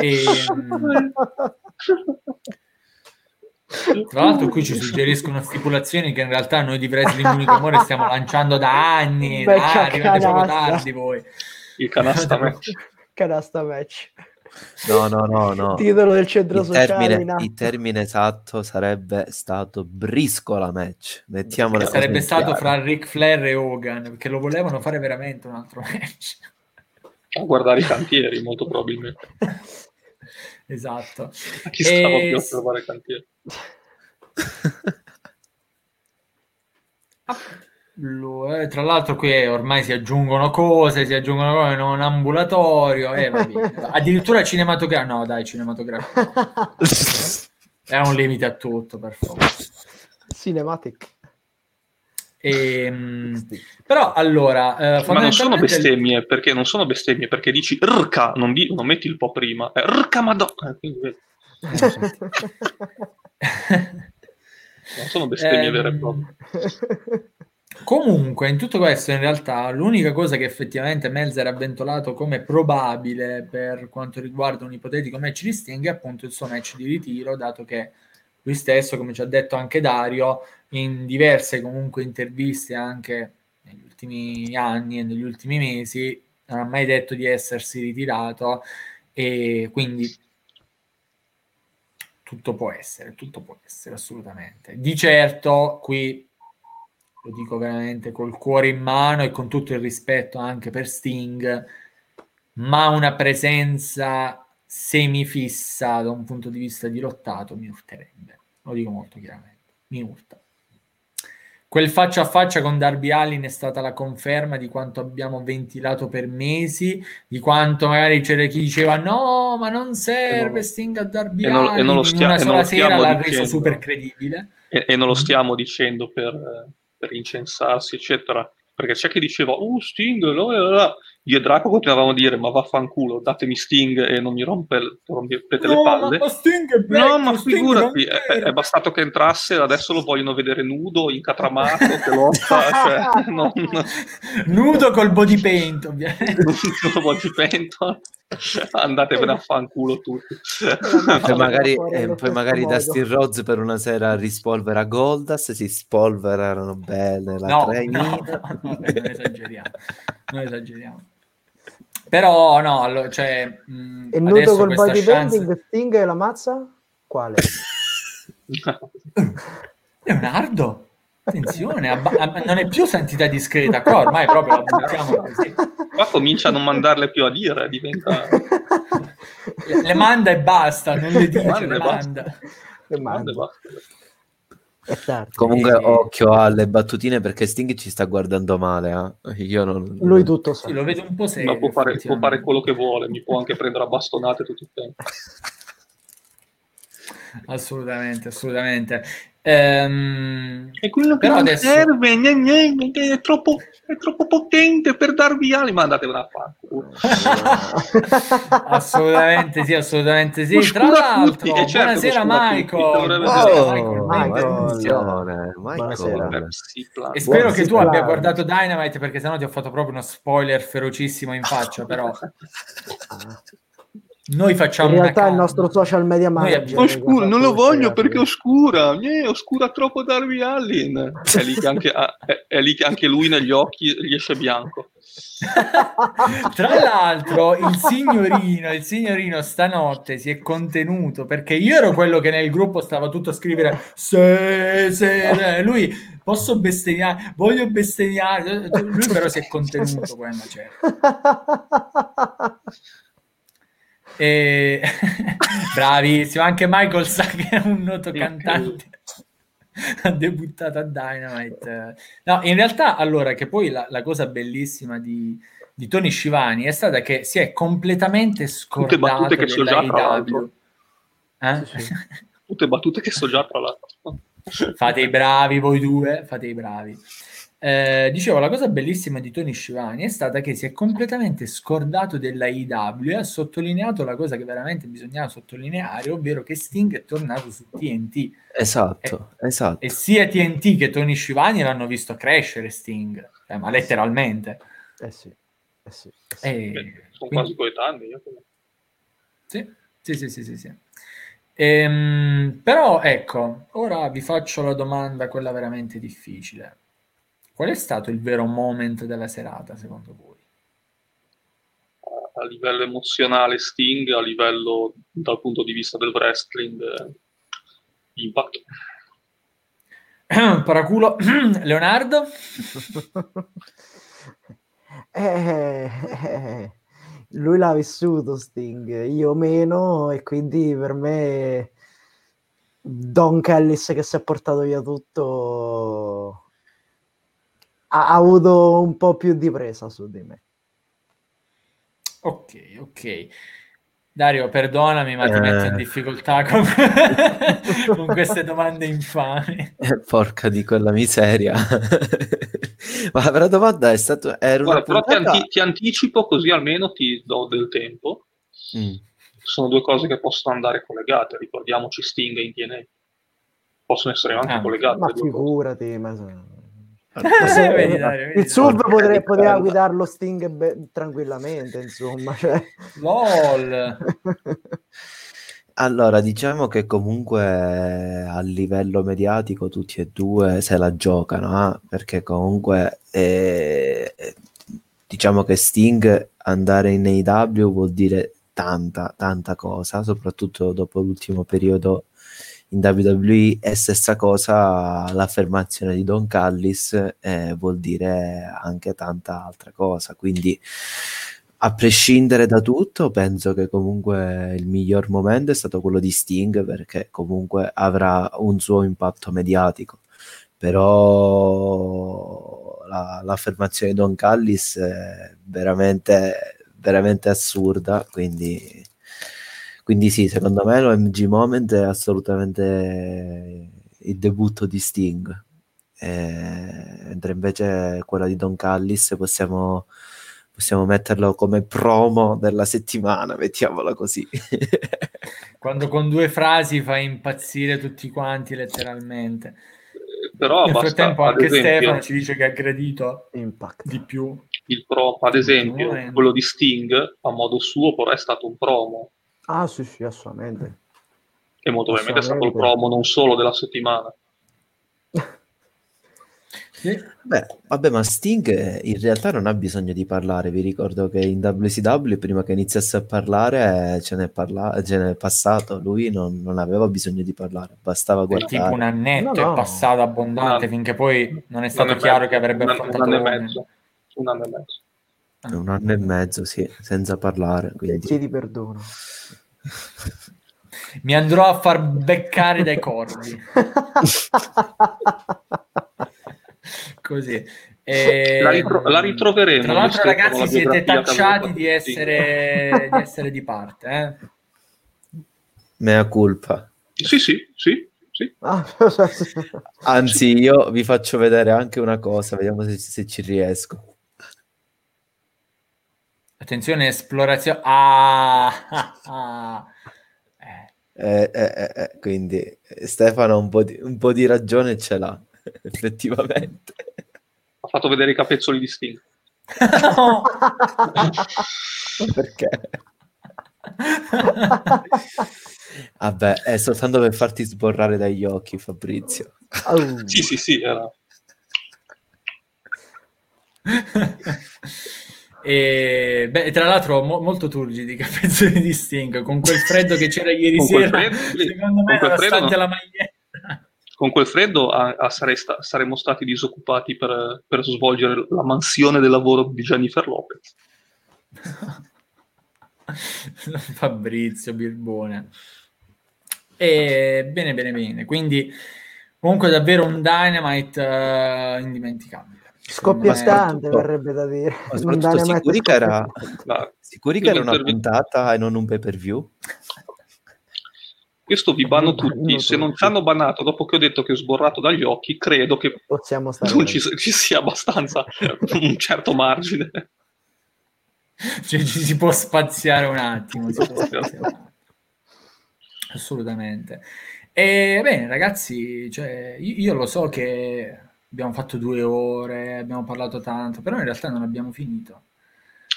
[SPEAKER 1] e. Tra l'altro qui ci suggeriscono stipulazioni che in realtà noi di Wrestling Unico Amore stiamo lanciando da anni, Beh, ah, arrivate proprio tardi voi.
[SPEAKER 2] Il canasta match.
[SPEAKER 3] canasta match.
[SPEAKER 4] No, no, no, no. *laughs*
[SPEAKER 3] Titolo del centro
[SPEAKER 4] il
[SPEAKER 3] sociale.
[SPEAKER 4] Termine, il termine esatto sarebbe stato briscola match. Mettiamola
[SPEAKER 1] sarebbe stato fra Ric Flair e Hogan, perché lo volevano fare veramente un altro match.
[SPEAKER 2] A guardare i cantieri, molto probabilmente. *laughs*
[SPEAKER 1] esatto.
[SPEAKER 2] A chi stavo e... più a trovare i cantieri?
[SPEAKER 1] Lo, eh, tra l'altro qui ormai si aggiungono cose, si aggiungono cose in un ambulatorio, eh, *laughs* addirittura cinematografico, no dai cinematografico, *laughs* è un limite a tutto per favore.
[SPEAKER 3] Cinematic.
[SPEAKER 1] Ehm, però allora,
[SPEAKER 2] eh, ma non sono bestemmie perché non sono bestemmie perché dici rca, non, di, non metti il po' prima, è rca madonna. Quindi... *laughs* non sono bestemmie vere e proprie.
[SPEAKER 1] Comunque, in tutto questo, in realtà, l'unica cosa che effettivamente Melzer ha ventolato come probabile per quanto riguarda un ipotetico match di Sting è appunto il suo match di ritiro, dato che lui stesso, come ci ha detto anche Dario, in diverse comunque interviste anche negli ultimi anni e negli ultimi mesi, non ha mai detto di essersi ritirato e quindi tutto può essere, tutto può essere assolutamente. Di certo qui lo dico veramente col cuore in mano e con tutto il rispetto anche per Sting, ma una presenza semifissa da un punto di vista di lottato mi urterebbe. Lo dico molto chiaramente, mi urta. Quel faccia a faccia con Darby Allin è stata la conferma di quanto abbiamo ventilato per mesi, di quanto magari c'era chi diceva no, ma non serve Sting a Darby Allin, e non lo stia, in una sola sera l'ha reso super credibile.
[SPEAKER 2] E, e non lo stiamo dicendo per per incensarsi, eccetera. Perché c'è chi diceva, uh, Sting, no, io e Draco continuavamo a dire, ma vaffanculo, datemi Sting e non mi rompe, rompete no, le palle.
[SPEAKER 1] Ma Sting è
[SPEAKER 2] no, ma figurati, è, è, bastato che entrasse, adesso lo vogliono vedere nudo, incatramato, *laughs* che lotta, cioè, *laughs* non...
[SPEAKER 1] Nudo col body paint, ovviamente. *laughs*
[SPEAKER 2] Nudo col body paint. *laughs* Andatevene a fanculo tutti.
[SPEAKER 4] poi magari, eh, poi magari Dustin Rhodes per una sera rispolvera Goldas, si spolverano bene la
[SPEAKER 1] no, no, no, *laughs* non esageriamo. Non esageriamo. Però no, allora, cioè,
[SPEAKER 3] mh, e nudo col body chance... Sting e la mazza? Quale? *laughs*
[SPEAKER 1] Leonardo? Attenzione, abba- non è più santità discreta, qua ormai proprio la buttiamo così.
[SPEAKER 2] Qua comincia a non mandarle più a dire, diventa...
[SPEAKER 1] Le, le manda e basta, non le dice, le, le manda.
[SPEAKER 2] Le manda e basta.
[SPEAKER 4] Comunque, e... occhio alle battutine perché Sting ci sta guardando male. Eh? Io non...
[SPEAKER 3] Lui tutto sa.
[SPEAKER 1] Sì, lo vedo un po' serio.
[SPEAKER 2] Ma può fare, può fare, quello che vuole, mi può anche prendere a bastonate tutto il tempo.
[SPEAKER 1] assolutamente, assolutamente. Ehm,
[SPEAKER 2] e quello che non adesso... serve, gne, gne, è, troppo, è troppo potente per darvi ali, ma andatevene a
[SPEAKER 1] fare. assolutamente sì, assolutamente sì. Tra l'altro, certo buonasera Michael. Oh,
[SPEAKER 3] Michael. Michael.
[SPEAKER 1] E spero che tu abbia guardato Dynamite perché sennò ti ho fatto proprio uno spoiler ferocissimo in faccia, però. Noi facciamo
[SPEAKER 3] in realtà il nostro social media manager
[SPEAKER 2] oscura, non lo voglio perché è oscura eh, oscura troppo Darby Allin. È lì, che anche, è, è lì che anche lui negli occhi gli esce bianco. *laughs*
[SPEAKER 1] Tra l'altro il signorino il signorino stanotte si è contenuto perché io ero quello che nel gruppo stava tutto a scrivere se, se, lui posso bestemmiare? Voglio bestemmiare lui però si è contenuto poi *laughs* e... *laughs* Bravissimo, anche Michael sa che è un noto cantante. ha debuttato a Dynamite. No, in realtà, allora, che poi la, la cosa bellissima di, di Tony Scivani è stata che si è completamente scordato Tutte battute che so già tra l'altro.
[SPEAKER 2] Eh? Sì, sì. Tutte battute che so già tra l'altro.
[SPEAKER 1] fate i bravi voi due, fate i bravi. Eh, dicevo, la cosa bellissima di Tony Scivani è stata che si è completamente scordato della IW e ha sottolineato la cosa che veramente bisognava sottolineare, ovvero che Sting è tornato su TNT.
[SPEAKER 4] Esatto,
[SPEAKER 1] e,
[SPEAKER 4] esatto.
[SPEAKER 1] E sia TNT che Tony Scivani l'hanno visto crescere Sting, eh, ma letteralmente.
[SPEAKER 3] Eh sì, eh sì.
[SPEAKER 2] Eh sì. Eh, Beh, sono quindi... quasi coetanei.
[SPEAKER 1] Sì, sì, sì, sì, sì. sì. Ehm, però ecco, ora vi faccio la domanda, quella veramente difficile Qual è stato il vero moment della serata, secondo voi?
[SPEAKER 2] A livello emozionale Sting, a livello dal punto di vista del wrestling eh, Impact. *coughs*
[SPEAKER 1] Paraculo *coughs* Leonardo?
[SPEAKER 3] eh, *laughs* eh, lui l'ha vissuto Sting, io meno e quindi per me Don Callis che si è portato via tutto ha, avuto un po' più di presa su di me.
[SPEAKER 1] Ok, ok. Dario, perdonami, ma ti metto in eh. difficoltà con, *laughs* con queste domande infami.
[SPEAKER 4] Eh, porca di quella miseria. ma la domanda è stata...
[SPEAKER 2] Guarda, però ti, anti- ti, anticipo così almeno ti do del tempo. Mm. Sono due cose che possono andare collegate. Ricordiamoci Sting e in DNA. Possono essere anche ah, collegate.
[SPEAKER 3] Ma figurati, ma *laughs* vedi, Dario, vedi, il sub potre, poteva guidare lo Sting be- tranquillamente, insomma. *laughs* Cioè.
[SPEAKER 1] LOL.
[SPEAKER 4] Allora, diciamo che comunque a livello mediatico tutti e due se la giocano, eh? perché comunque eh, diciamo che Sting andare in AW vuol dire tanta, tanta cosa, soprattutto dopo l'ultimo periodo in WWE è stessa cosa l'affermazione di Don Callis eh, vuol dire anche tanta altra cosa. Quindi a prescindere da tutto penso che comunque il miglior momento è stato quello di Sting perché comunque avrà un suo impatto mediatico. Però la, l'affermazione di Don Callis è veramente veramente assurda quindi quindi sì, secondo me l'OMG Moment è assolutamente il debutto di Sting. Eh, mentre invece quella di Don Callis possiamo, possiamo metterlo come promo della settimana, mettiamola così. *laughs*
[SPEAKER 1] Quando con due frasi fa impazzire tutti quanti letteralmente.
[SPEAKER 2] Però
[SPEAKER 1] Nel
[SPEAKER 2] basta,
[SPEAKER 1] frattempo anche esempio, Stefano ci dice che ha aggredito Impact. di più.
[SPEAKER 2] Il pro, ad esempio, quello di Sting a modo suo però è stato un promo
[SPEAKER 3] Ah, sì, sì, assolutamente.
[SPEAKER 2] E molto probabilmente è stato il promo non solo della settimana. *laughs*
[SPEAKER 4] Beh, vabbè, ma Sting in realtà non ha bisogno di parlare. Vi ricordo che in WCW, prima che iniziasse a parlare, ce n'è, parla- ce n'è passato. Lui non, non, aveva bisogno di parlare, bastava guardare.
[SPEAKER 1] tipo un annetto no, no. è passato abbondante, no. finché poi non è stato chiaro che avrebbe affrontato
[SPEAKER 2] un anno e mezzo. Un anno e mezzo.
[SPEAKER 4] Un anno e mezzo, sì, senza parlare. Quindi...
[SPEAKER 3] Chiedi perdono. *laughs*
[SPEAKER 1] Mi andrò a far beccare dai corvi. *laughs* Così.
[SPEAKER 2] E... La, ritro- la, ritroveremo.
[SPEAKER 1] Tra l'altro, ragazzi, siete tacciati di essere, di essere di parte. Eh?
[SPEAKER 4] Mea culpa.
[SPEAKER 2] Sì, sì, sì. sì.
[SPEAKER 4] Anzi, io vi faccio vedere anche una cosa, vediamo se, se ci riesco.
[SPEAKER 1] Attenzione, esplorazione. Ah, ah, ah.
[SPEAKER 4] Eh, eh, eh, quindi Stefano un po, di, un po' di ragione ce l'ha, *laughs* effettivamente.
[SPEAKER 2] Ha fatto vedere i capezzoli di Sting. *laughs*
[SPEAKER 4] Perché? Vabbè, è soltanto per farti sborrare dagli occhi, Fabrizio.
[SPEAKER 2] Oh. Sì, sì, sì, era... *laughs*
[SPEAKER 1] E, beh, tra l'altro mo- molto turgidi i capezzoli *laughs* di Sting con quel freddo che c'era ieri sera freddo, secondo me nonostante la maglietta.
[SPEAKER 2] Con quel freddo a, a sta- saremmo stati disoccupati per, per, svolgere la mansione del lavoro di Jennifer Lopez. *laughs*
[SPEAKER 1] Fabrizio Birbone. E bene bene bene. Quindi comunque davvero un Dynamite uh, indimenticabile
[SPEAKER 3] Scoppiettante verrebbe da dire.
[SPEAKER 4] Ma soprattutto sicuri che era, sicuri che era una puntata e non un pay per view?
[SPEAKER 2] Questo vi banno tutti. Se non ci hanno bannato dopo che ho detto che ho sborrato dagli occhi, credo che
[SPEAKER 3] Possiamo
[SPEAKER 2] non ci, ci, sia abbastanza un certo margine.
[SPEAKER 1] Cioè, ci si può spaziare un attimo. Assolutamente. E bene, ragazzi, cioè, io, io lo so che abbiamo fatto due ore, abbiamo parlato tanto, però in realtà non abbiamo finito.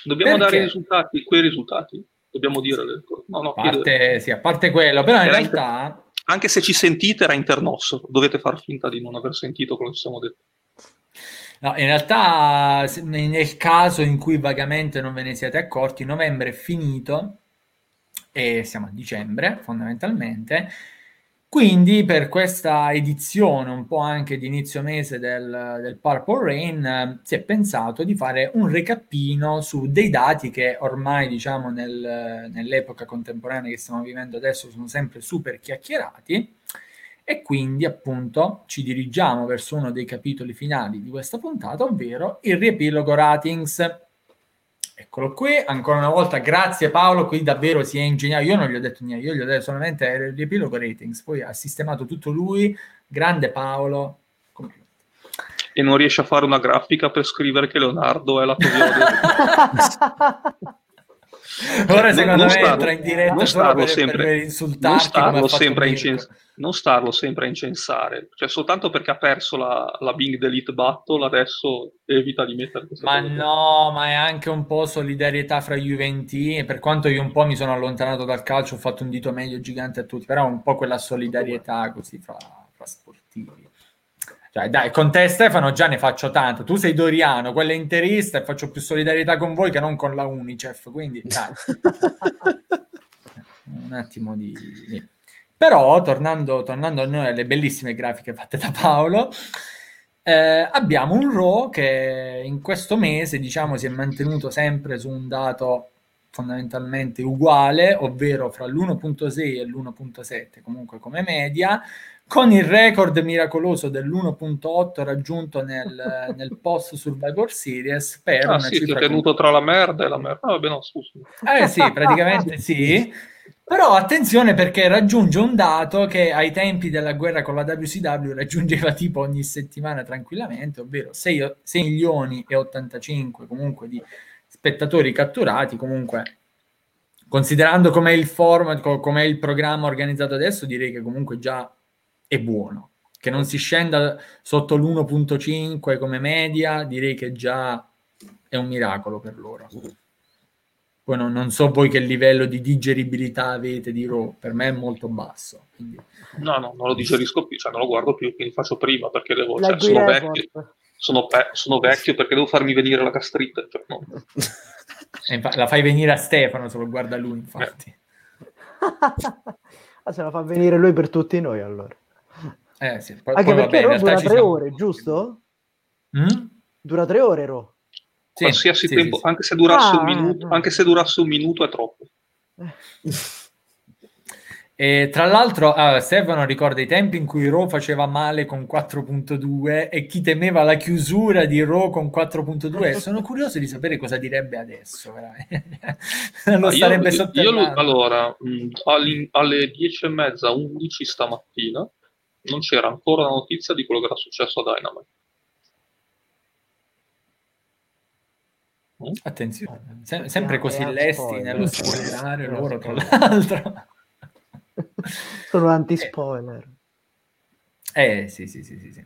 [SPEAKER 2] Dobbiamo Perché? dare i risultati, quei risultati. Dobbiamo dire le
[SPEAKER 1] cose. No, no, a, parte, sì, a parte quello, però in realtà...
[SPEAKER 2] Inter... Anche se ci sentite era internosso, dovete far finta di non aver sentito quello che siamo detto.
[SPEAKER 1] No, in realtà nel caso in cui vagamente non ve ne siete accorti, novembre è finito e siamo a dicembre fondamentalmente quindi per questa edizione, un po' anche di inizio mese del, del Purple Rain, si è pensato di fare un recapino su dei dati che ormai, diciamo, nel, nell'epoca contemporanea che stiamo vivendo adesso sono sempre super chiacchierati. E quindi, appunto, ci dirigiamo verso uno dei capitoli finali di questa puntata, ovvero il riepilogo ratings Eccolo qui, ancora una volta, grazie Paolo, qui davvero si è ingegnato, io non gli ho detto niente, io gli ho detto solamente il riepilogo ratings, poi ha sistemato tutto lui, grande Paolo.
[SPEAKER 2] E non riesce a fare una grafica per scrivere che Leonardo è la tua *laughs* *laughs*
[SPEAKER 1] Ora secondo non me starlo, entra in diretta non starlo per, sempre, per
[SPEAKER 2] non starlo sempre, incens- non starlo sempre a incensare, cioè soltanto perché ha perso la, la Bing Delete Battle adesso evita di mettere questa
[SPEAKER 1] Ma no, ma è anche un po' solidarietà fra Juventini, per quanto io un po' mi sono allontanato dal calcio, ho fatto un dito meglio gigante a tutti, però un po' quella solidarietà così fra, fra sportivi. Cioè, dai, con te Stefano già ne faccio tanto. Tu sei Doriano, quella è interista e faccio più solidarietà con voi che non con la Unicef. Quindi, dai. *laughs* Un attimo di... Però, tornando, tornando a noi alle bellissime grafiche fatte da Paolo, eh, abbiamo un RAW che in questo mese, diciamo, si è mantenuto sempre su un dato fondamentalmente uguale, ovvero fra l'1.6 e l'1.7, comunque come media, con il record miracoloso dell'1.8 raggiunto nel, *laughs* nel post Survivor Series per
[SPEAKER 2] ah, una sì, cifra tenuto con... tra la merda e la merda. Ah, vabbè, no, scusa.
[SPEAKER 1] Eh sì, praticamente *laughs* sì. Però attenzione perché raggiunge un dato che ai tempi della guerra con la WCW raggiungeva tipo ogni settimana tranquillamente, ovvero 6, 6 milioni e 85 comunque di spettatori catturati, comunque considerando com'è il format, com'è il programma organizzato adesso, direi che comunque già è buono. Che non si scenda sotto l'1.5 come media, direi che già è un miracolo per loro. Poi non, non, so voi che livello di digeribilità avete di Raw, per me è molto basso. Quindi...
[SPEAKER 2] No, no, non lo digerisco più, cioè non lo guardo più, quindi faccio prima perché devo, cioè, sono, vecchio, sono, pe- sono, vecchio perché devo farmi venire la gastrite. Cioè, no.
[SPEAKER 1] la fai venire a Stefano se lo guarda lui, infatti. *laughs*
[SPEAKER 3] ah, se la fa venire lui per tutti noi allora.
[SPEAKER 1] Eh, sì. poi,
[SPEAKER 3] Anche poi, perché vabbè, dura tre siamo... ore, giusto?
[SPEAKER 1] Mm?
[SPEAKER 3] Dura tre ore, Ro.
[SPEAKER 2] Sì, Qualsiasi sì, tempo, sì, Anche, se durasse ah, un minuto, anche se durasse un minuto è troppo.
[SPEAKER 1] E tra l'altro, uh, Stefano ricorda i tempi in cui Raw faceva male con 4.2 e chi temeva la chiusura di Raw con 4.2. Sono curioso di sapere cosa direbbe adesso. *laughs*
[SPEAKER 2] Lo starebbe io, io, Allora, mh, alle 10 e mezza, 11 stamattina, non c'era ancora la notizia di quello che era successo a Dynamite.
[SPEAKER 1] Mm? Attenzione, Sem- sempre così lesti spoiler. nello spoilerare loro, tra l'altro. *laughs*
[SPEAKER 3] Sono anti-spoiler.
[SPEAKER 1] Eh, eh sì, sì, sì, sì. sì.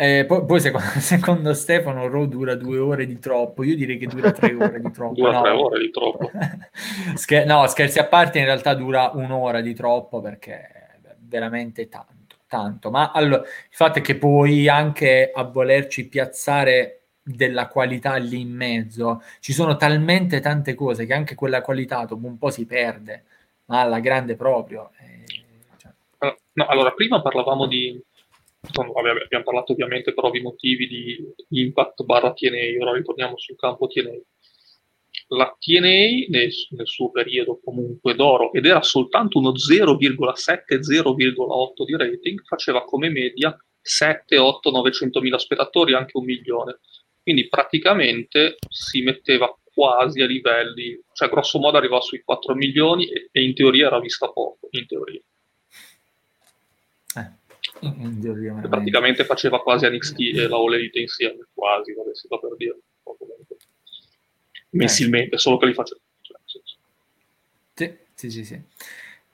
[SPEAKER 1] Eh, poi, poi secondo, *laughs* secondo, Stefano Ro dura due ore di troppo, io direi che dura tre ore di troppo.
[SPEAKER 2] dura no. tre ore di troppo. *laughs*
[SPEAKER 1] Scher- no, scherzi a parte, in realtà dura un'ora di troppo perché veramente tanto, tanto. Ma allora, il fatto è che poi anche a volerci piazzare della qualità lì in mezzo, ci sono talmente tante cose che anche quella qualità dopo un po' si perde ma alla grande proprio. Eh,
[SPEAKER 2] cioè. no, allora, prima parlavamo di... Abbiamo parlato ovviamente per ovvi motivi di, di impact barra TNA, ora ritorniamo sul campo TNA. La TNA nel, nel, suo periodo comunque d'oro ed era soltanto uno 0,7-0,8 di rating, faceva come media 7, 8, 900 mila spettatori, anche un milione. Quindi praticamente si metteva quasi a livelli, cioè grosso modo arrivava sui 4 milioni e, e in teoria era vista poco, in teoria.
[SPEAKER 1] Eh, in teoria
[SPEAKER 2] praticamente faceva quasi NXT e la All Elite insieme, quasi, vabbè, si fa per dire mensilmente, eh. solo che li faccio.
[SPEAKER 1] Cioè, sì, sì, sì. sì.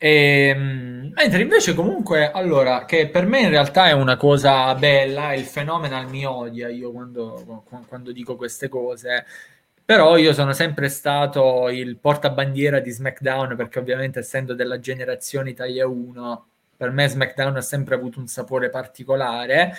[SPEAKER 1] E, ehm, mentre invece comunque, allora, che per me in realtà è una cosa bella, il phenomenal mi odia io quando, quando dico queste cose, però io sono sempre stato il portabandiera di SmackDown perché ovviamente essendo della generazione Italia 1, per me SmackDown ha sempre avuto un sapore particolare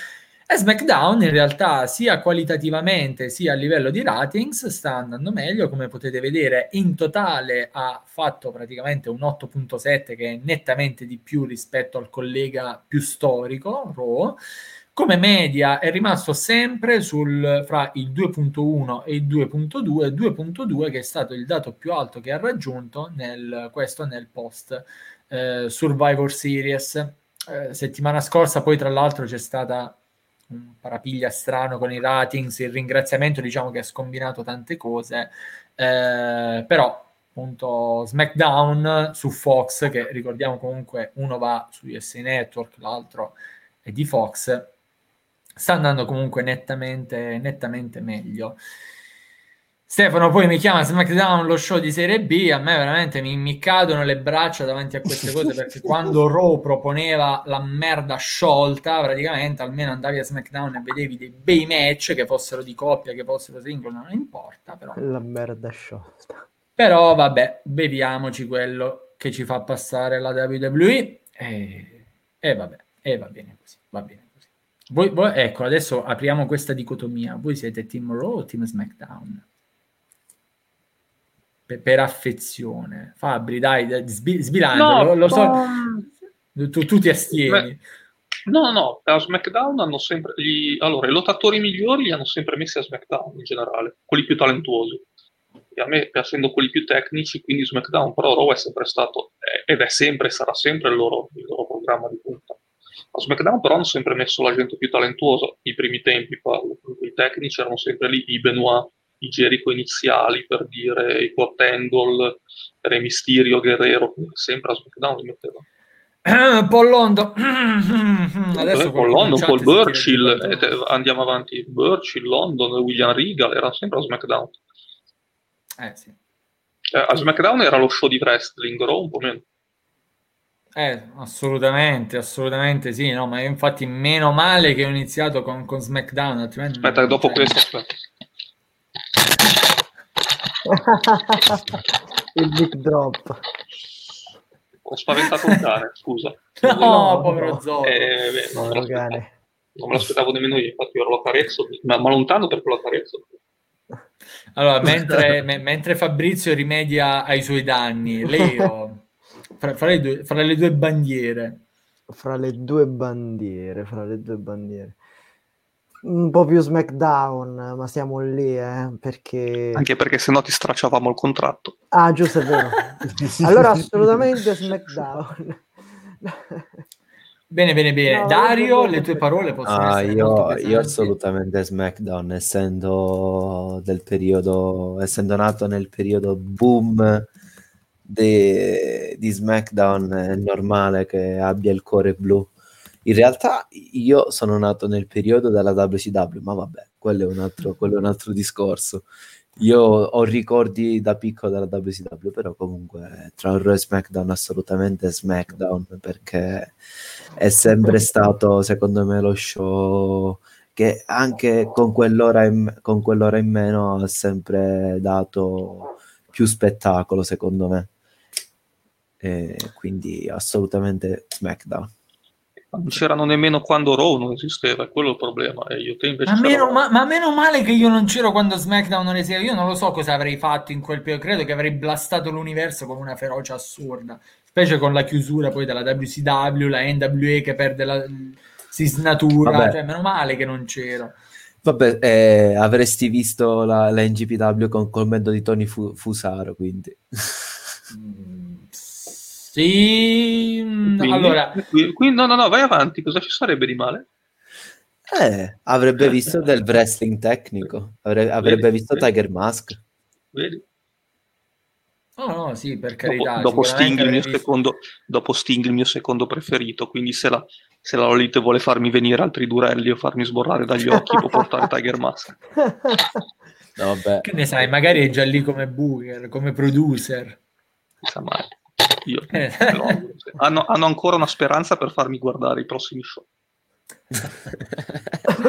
[SPEAKER 1] e SmackDown in realtà sia qualitativamente sia a livello di ratings sta andando meglio, come potete vedere in totale ha fatto praticamente un 8.7 che è nettamente di più rispetto al collega più storico, Raw. Come media è rimasto sempre sul, fra il 2.1 e il 2.2, 2.2 che è stato il dato più alto che ha raggiunto nel, questo nel post eh, Survivor Series. Eh, settimana scorsa poi tra l'altro c'è stata un parapiglia strano con i ratings, il ringraziamento diciamo che ha scombinato tante cose, eh, però appunto SmackDown su Fox, che ricordiamo comunque uno va su USA Network, l'altro è di Fox, sta andando comunque nettamente, nettamente meglio. Stefano poi mi chiama SmackDown lo show di Serie B, a me veramente mi, mi cadono le braccia davanti a queste cose *laughs* perché quando Raw proponeva la merda sciolta, praticamente almeno andavi a SmackDown e vedevi dei bei match che fossero di coppia, che fossero singolo, non importa però.
[SPEAKER 3] La merda sciolta.
[SPEAKER 1] Però vabbè, beviamoci quello che ci fa passare la WWE e, e vabbè, e va bene così, va bene così. Voi, voi, ecco, adesso apriamo questa dicotomia. Voi siete Team Raw o Team SmackDown? Per, per affezione. Fabri, dai, dai sbilancia, no, lo, lo so, no. tu, tu, ti astieni.
[SPEAKER 2] No, no, a SmackDown hanno sempre... Gli, allora, i lottatori migliori li hanno sempre messi a SmackDown in generale, quelli più talentuosi. E a me piacendo quelli più tecnici, quindi SmackDown, però Raw è sempre stato, ed è sempre, sarà sempre il loro, il loro programma di punta. A SmackDown però hanno sempre messo la gente più talentuosa, i primi tempi parlo, i tecnici erano sempre lì, i Benoit, i Jericho iniziali, per dire i Kurt Angle, Re Mysterio, Guerrero, sempre a SmackDown li mettevano. *clears throat* Adesso Paul London, Paul Burchill eh, andiamo avanti Burchill, London, William Regal erano sempre a SmackDown
[SPEAKER 1] eh sì
[SPEAKER 2] eh, a SmackDown era lo show di wrestling Raw un po' meno
[SPEAKER 1] eh, assolutamente, assolutamente sì, no, ma infatti meno male che ho iniziato con, con SmackDown.
[SPEAKER 2] Aspetta, dopo questo aspetta. *laughs*
[SPEAKER 3] il big drop.
[SPEAKER 2] Ho spaventato un cane, scusa.
[SPEAKER 1] No, no povero Zoro.
[SPEAKER 2] Eh, beh, non, me non, me l'aspettavo nemmeno io, infatti io lo carezzo, ma, ma lontano perché lo carezzo.
[SPEAKER 1] Allora, mentre, me, mentre, Fabrizio rimedia ai suoi danni, Leo, fra, fra, le due, fra le due bandiere.
[SPEAKER 3] Fra le due bandiere, fra le due bandiere un po' più SmackDown, ma siamo lì, eh, perché...
[SPEAKER 2] Anche perché se no ti stracciavamo il contratto.
[SPEAKER 3] Ah, giusto, è vero. *laughs* allora assolutamente SmackDown. *laughs*
[SPEAKER 1] Bene, bene, bene. No, Dario, le tue parole possono ah, essere
[SPEAKER 4] io, io assolutamente SmackDown, essendo del periodo, essendo nato nel periodo boom de, di SmackDown, è normale che abbia il cuore blu in realtà io sono nato nel periodo della WCW, ma vabbè, quello è un altro, è un altro discorso. Io ho ricordi da piccolo della WCW, però comunque tra Raw e SmackDown assolutamente SmackDown perché è sempre stato secondo me lo show che anche con quell'ora in, con quell'ora in meno ha sempre dato più spettacolo secondo me. E quindi assolutamente SmackDown
[SPEAKER 2] non c'erano nemmeno quando Raw non esisteva, è quello il problema. E io te invece
[SPEAKER 1] ma, meno, ma, ma, meno male che io non c'ero quando SmackDown non esisteva. Io non lo so cosa avrei fatto in quel periodo. Credo che avrei blastato l'universo con una ferocia assurda, specie con la chiusura poi della WCW, la NWA che perde la si snatura. Vabbè. Cioè, meno male che non c'ero.
[SPEAKER 4] Vabbè, eh, avresti visto la, la NGPW con commento di Tony Fu- Fusaro, quindi.
[SPEAKER 1] Sì, quindi, allora...
[SPEAKER 2] Quindi, no, no, no, vai avanti, cosa ci sarebbe di male?
[SPEAKER 4] Eh, avrebbe visto del wrestling tecnico, avrebbe, avrebbe visto vedi. Tiger Mask.
[SPEAKER 2] Vedi?
[SPEAKER 1] No, no, sì, per carità.
[SPEAKER 2] Dopo, dopo, Sting, il mio secondo, dopo Sting, il mio secondo preferito, quindi se la, se la Lolita vuole farmi venire altri durelli o farmi sborrare dagli occhi, può portare Tiger Mask.
[SPEAKER 1] No, vabbè. Che ne sai, magari è già lì come booker, come producer.
[SPEAKER 2] Sa mai. Io, *laughs* eh. no, hanno, hanno, ancora una speranza per farmi guardare i prossimi show.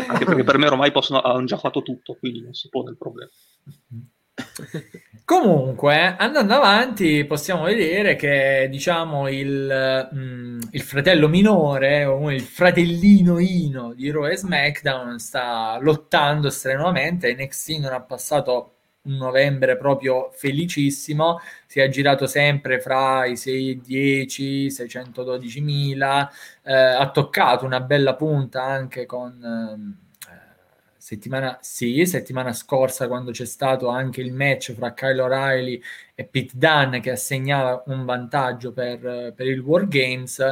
[SPEAKER 2] Anche perché per me ormai possono, hanno già fatto tutto, quindi non si pone il problema.
[SPEAKER 1] Comunque, andando avanti, possiamo vedere che diciamo il, mm, il fratello minore o il fratellino Ino di Raw e SmackDown sta lottando strenuamente. NXT non ha passato un novembre proprio felicissimo, si è girato sempre fra i 610, 612 mila, eh, ha toccato una bella punta anche con... Eh, settimana, sì, settimana scorsa quando c'è stato anche il match fra Kyle O'Reilly e Pete Dunne che assegnava un vantaggio per, per il War Games.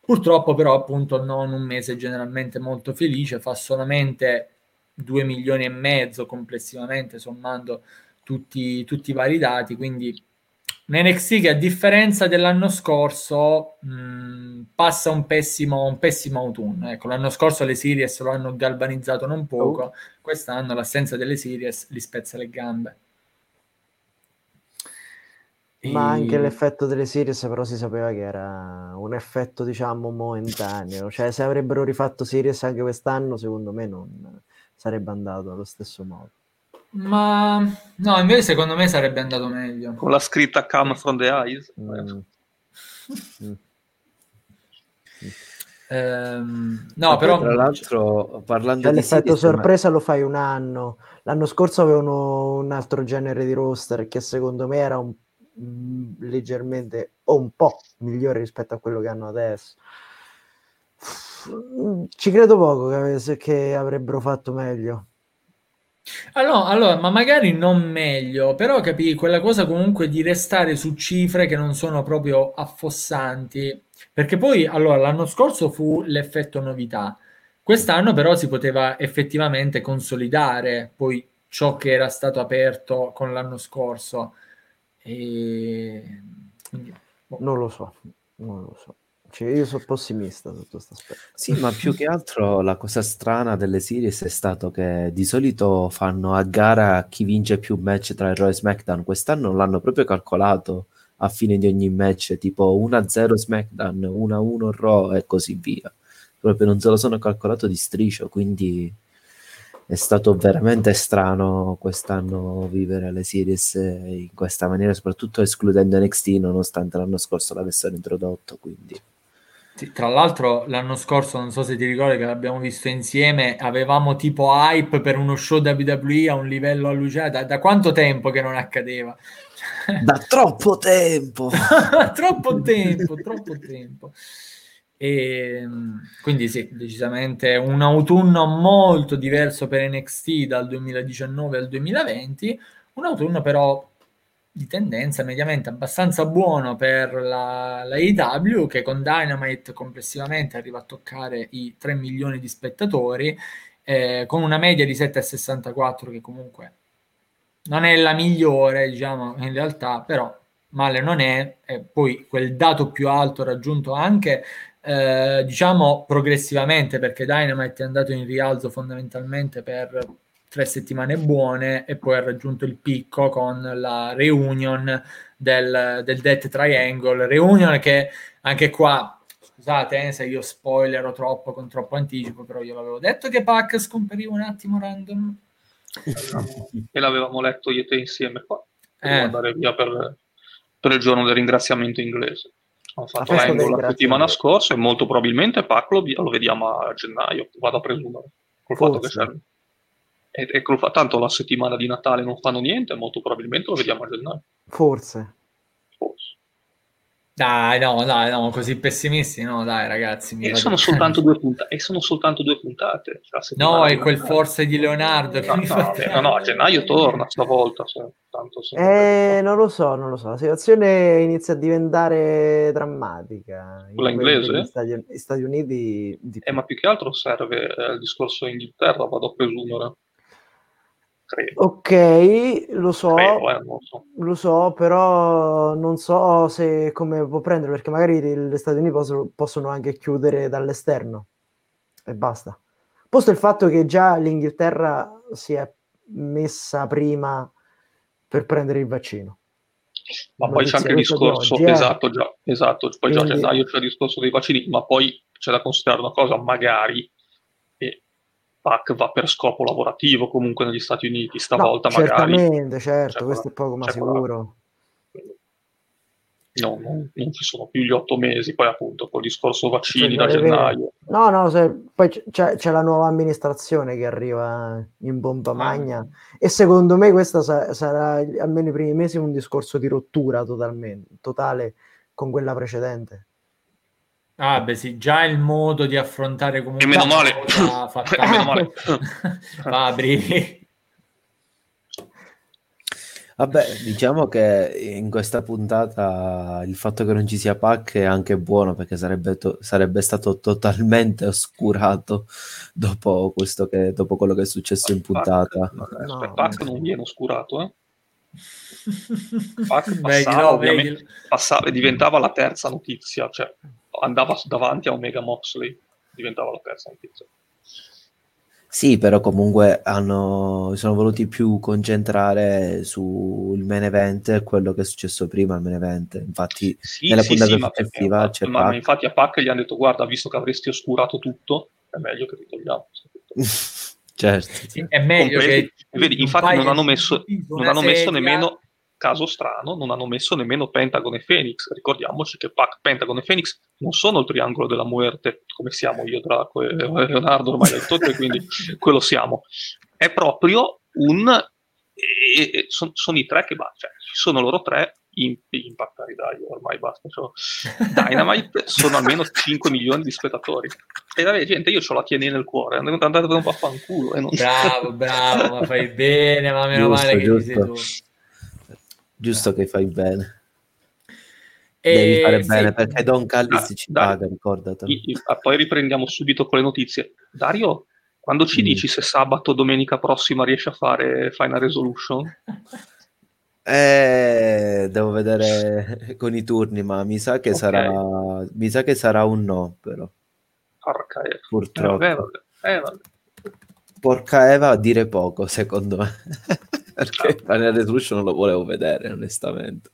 [SPEAKER 1] Purtroppo però appunto non un mese generalmente molto felice, fa solamente 2 milioni e mezzo complessivamente sommando tutti, tutti i vari dati, quindi un NXT che a differenza dell'anno scorso mh, passa un pessimo, un pessimo autunno. Ecco, l'anno scorso le series lo hanno galvanizzato non poco, oh. quest'anno l'assenza delle series li spezza le gambe.
[SPEAKER 3] Ma e... anche l'effetto delle series però si sapeva che era un effetto diciamo momentaneo, cioè se avrebbero rifatto series anche quest'anno secondo me non sarebbe andato allo stesso modo.
[SPEAKER 1] Ma no, invece secondo me sarebbe andato meglio.
[SPEAKER 2] Con la scritta Come from the Eyes. Mm.
[SPEAKER 1] mm. *laughs* Ehm, no, però
[SPEAKER 4] tra l'altro parlando cioè,
[SPEAKER 3] di l'effetto sorpresa ma... lo fai un anno. L'anno scorso avevano un altro genere di roster che secondo me era un, mm, leggermente o un po' migliore rispetto a quello che hanno adesso. Ci credo poco che, che avrebbero fatto meglio.
[SPEAKER 1] Allora, allora, ma magari non meglio, però capì quella cosa comunque di restare su cifre che non sono proprio affossanti, perché poi allora l'anno scorso fu l'effetto novità, quest'anno però si poteva effettivamente consolidare poi ciò che era stato aperto con l'anno scorso. E...
[SPEAKER 3] Quindi, boh. Non lo so, non lo so. Cioè, io sono pessimista su questo aspetto.
[SPEAKER 4] Sì, ma più che altro la cosa strana delle series è stato che di solito fanno a gara chi vince più match tra Raw e SmackDown. Quest'anno l'hanno proprio calcolato a fine di ogni match, tipo 1-0 SmackDown, 1-1 Raw e così via. Proprio non se lo sono calcolato di striscio, quindi è stato veramente strano quest'anno vivere le series in questa maniera, soprattutto escludendo NXT, nonostante l'anno scorso l'avessero introdotto. Quindi
[SPEAKER 1] sì, tra l'altro l'anno scorso, non so se ti ricordi che l'abbiamo visto insieme, avevamo tipo hype per uno show WWE a un livello allucinante. Da, da quanto tempo che non accadeva? *laughs*
[SPEAKER 4] Da *laughs* troppo tempo!
[SPEAKER 1] troppo tempo, troppo tempo. E, quindi sì, decisamente un autunno molto diverso per NXT dal 2019 al 2020, un autunno però di tendenza mediamente abbastanza buono per la, la AEW che con Dynamite complessivamente arriva a toccare i 3 milioni di spettatori eh, con una media di 7,64 che comunque non è la migliore diciamo in realtà però male non è e poi quel dato più alto raggiunto anche eh, diciamo progressivamente perché Dynamite è andato in rialzo fondamentalmente per tre settimane buone e poi ha raggiunto il picco con la reunion del, del Death Triangle, reunion che anche qua scusate eh, se io spoilerò troppo con troppo anticipo, però io l'avevo detto che Pac scompariva un attimo random.
[SPEAKER 2] e l'avevamo letto io e te insieme qua, per eh. andare via per, per, il giorno del ringraziamento inglese. Ho fatto l'angle la settimana scorsa e molto probabilmente Pac lo, lo, vediamo a gennaio, vado a presumere, col Forse. fatto che serve e, e tanto la settimana di Natale non fanno niente, molto probabilmente lo vediamo a gennaio.
[SPEAKER 3] Forse.
[SPEAKER 2] Forse.
[SPEAKER 1] Dai, no, dai, no, così pessimisti, no, dai, ragazzi.
[SPEAKER 2] E sono, soltanto due puntate, e sono soltanto due puntate.
[SPEAKER 1] Cioè no, è quel forse di Leonardo.
[SPEAKER 2] No, no, no, no, a gennaio torna stavolta. Se,
[SPEAKER 3] tanto eh, non lo so, non lo so. La situazione inizia a diventare drammatica.
[SPEAKER 2] Quella in inglese?
[SPEAKER 3] Negli Stati, Stati Uniti.
[SPEAKER 2] Di... Eh, ma più che altro serve eh, il discorso Inghilterra, vado a presumere
[SPEAKER 3] credo. Ok, lo so, credo, eh, lo so, lo so, però non so se come può prendere, perché magari gli Stati Uniti possono, possono anche chiudere dall'esterno e basta. Posto il fatto che già l'Inghilterra si è messa prima per prendere il vaccino.
[SPEAKER 2] Ma poi c'è anche il discorso, oggi, eh. esatto, già, esatto, poi Quindi, già a gennaio c'è il discorso dei vaccini, ma poi c'è da considerare una cosa, magari PAC va per scopo lavorativo comunque negli Stati Uniti, stavolta
[SPEAKER 3] no,
[SPEAKER 2] magari.
[SPEAKER 3] Certamente, certo, questo è poco ma sicuro.
[SPEAKER 2] No, non, non, ci sono più gli otto mesi, poi appunto col discorso vaccini da gennaio.
[SPEAKER 3] No, no, se, poi c'è, c'è, la nuova amministrazione che arriva in bomba ah. magna e secondo me questo sa- sarà almeno i primi mesi un discorso di rottura totalmente, totale con quella precedente.
[SPEAKER 1] Ah, beh, sì, già il modo di affrontare
[SPEAKER 2] comunque. E *laughs* meno male.
[SPEAKER 1] Fatta... meno male. Fabri.
[SPEAKER 4] Vabbè, diciamo che in questa puntata il fatto che non ci sia Pac è anche buono perché sarebbe, to- sarebbe stato totalmente oscurato dopo, che, dopo, quello che è successo in puntata.
[SPEAKER 2] Pac, no, Pac non viene oscurato, eh? *laughs* Pac passava, vedi, no, passava, diventava la terza notizia, cioè andava davanti a Omega Moxley, diventava la terza notizia.
[SPEAKER 4] Sì, però comunque hanno, sono voluti più concentrare sul main event quello che è successo prima al main event. Infatti,
[SPEAKER 2] sì, nella sì, puntata sì, successiva c'è ma, ma infatti a Pac gli hanno detto: Guarda, visto che avresti oscurato tutto, è meglio che ritogliamo. *laughs*
[SPEAKER 4] certo,
[SPEAKER 1] sì, è meglio che.
[SPEAKER 2] Vedi, infatti, non hanno messo, non hanno messo nemmeno caso strano, non hanno messo nemmeno Pentagon e Phoenix. Ricordiamoci che Pac, Pentagon e Phoenix non sono il triangolo della muerte, come siamo io, Draco e Leonardo, ormai detto te, quindi *laughs* quello siamo. È proprio un... E, e, sono, sono i tre che bastano, cioè, sono loro tre in, Impact dai, ormai basta. Cioè, Dynamite *laughs* sono almeno 5 milioni di spettatori. E vabbè, gente, io ho la TNA nel cuore, andate un po' a fanculo. E non...
[SPEAKER 1] Bravo, bravo, ma fai bene, ma meno giusto, male che giusto. sei tu
[SPEAKER 4] giusto che fai bene. E Devi fare sì, bene perché Don Callis ah, ci Dario, paga, ricordati.
[SPEAKER 2] Ah, poi riprendiamo subito con le notizie. Dario, quando ci mm. dici se sabato o domenica prossima riesci a fare Final Resolution?
[SPEAKER 4] Eh, devo vedere con i turni, ma mi sa che, okay. sarà, mi sa che sarà un no, però.
[SPEAKER 2] Porca Eva.
[SPEAKER 4] Purtroppo.
[SPEAKER 2] Eh, vabbè, eh, vabbè.
[SPEAKER 4] Porca Eva a dire poco, secondo me. *laughs* perché Final Resolution non lo volevo vedere, onestamente.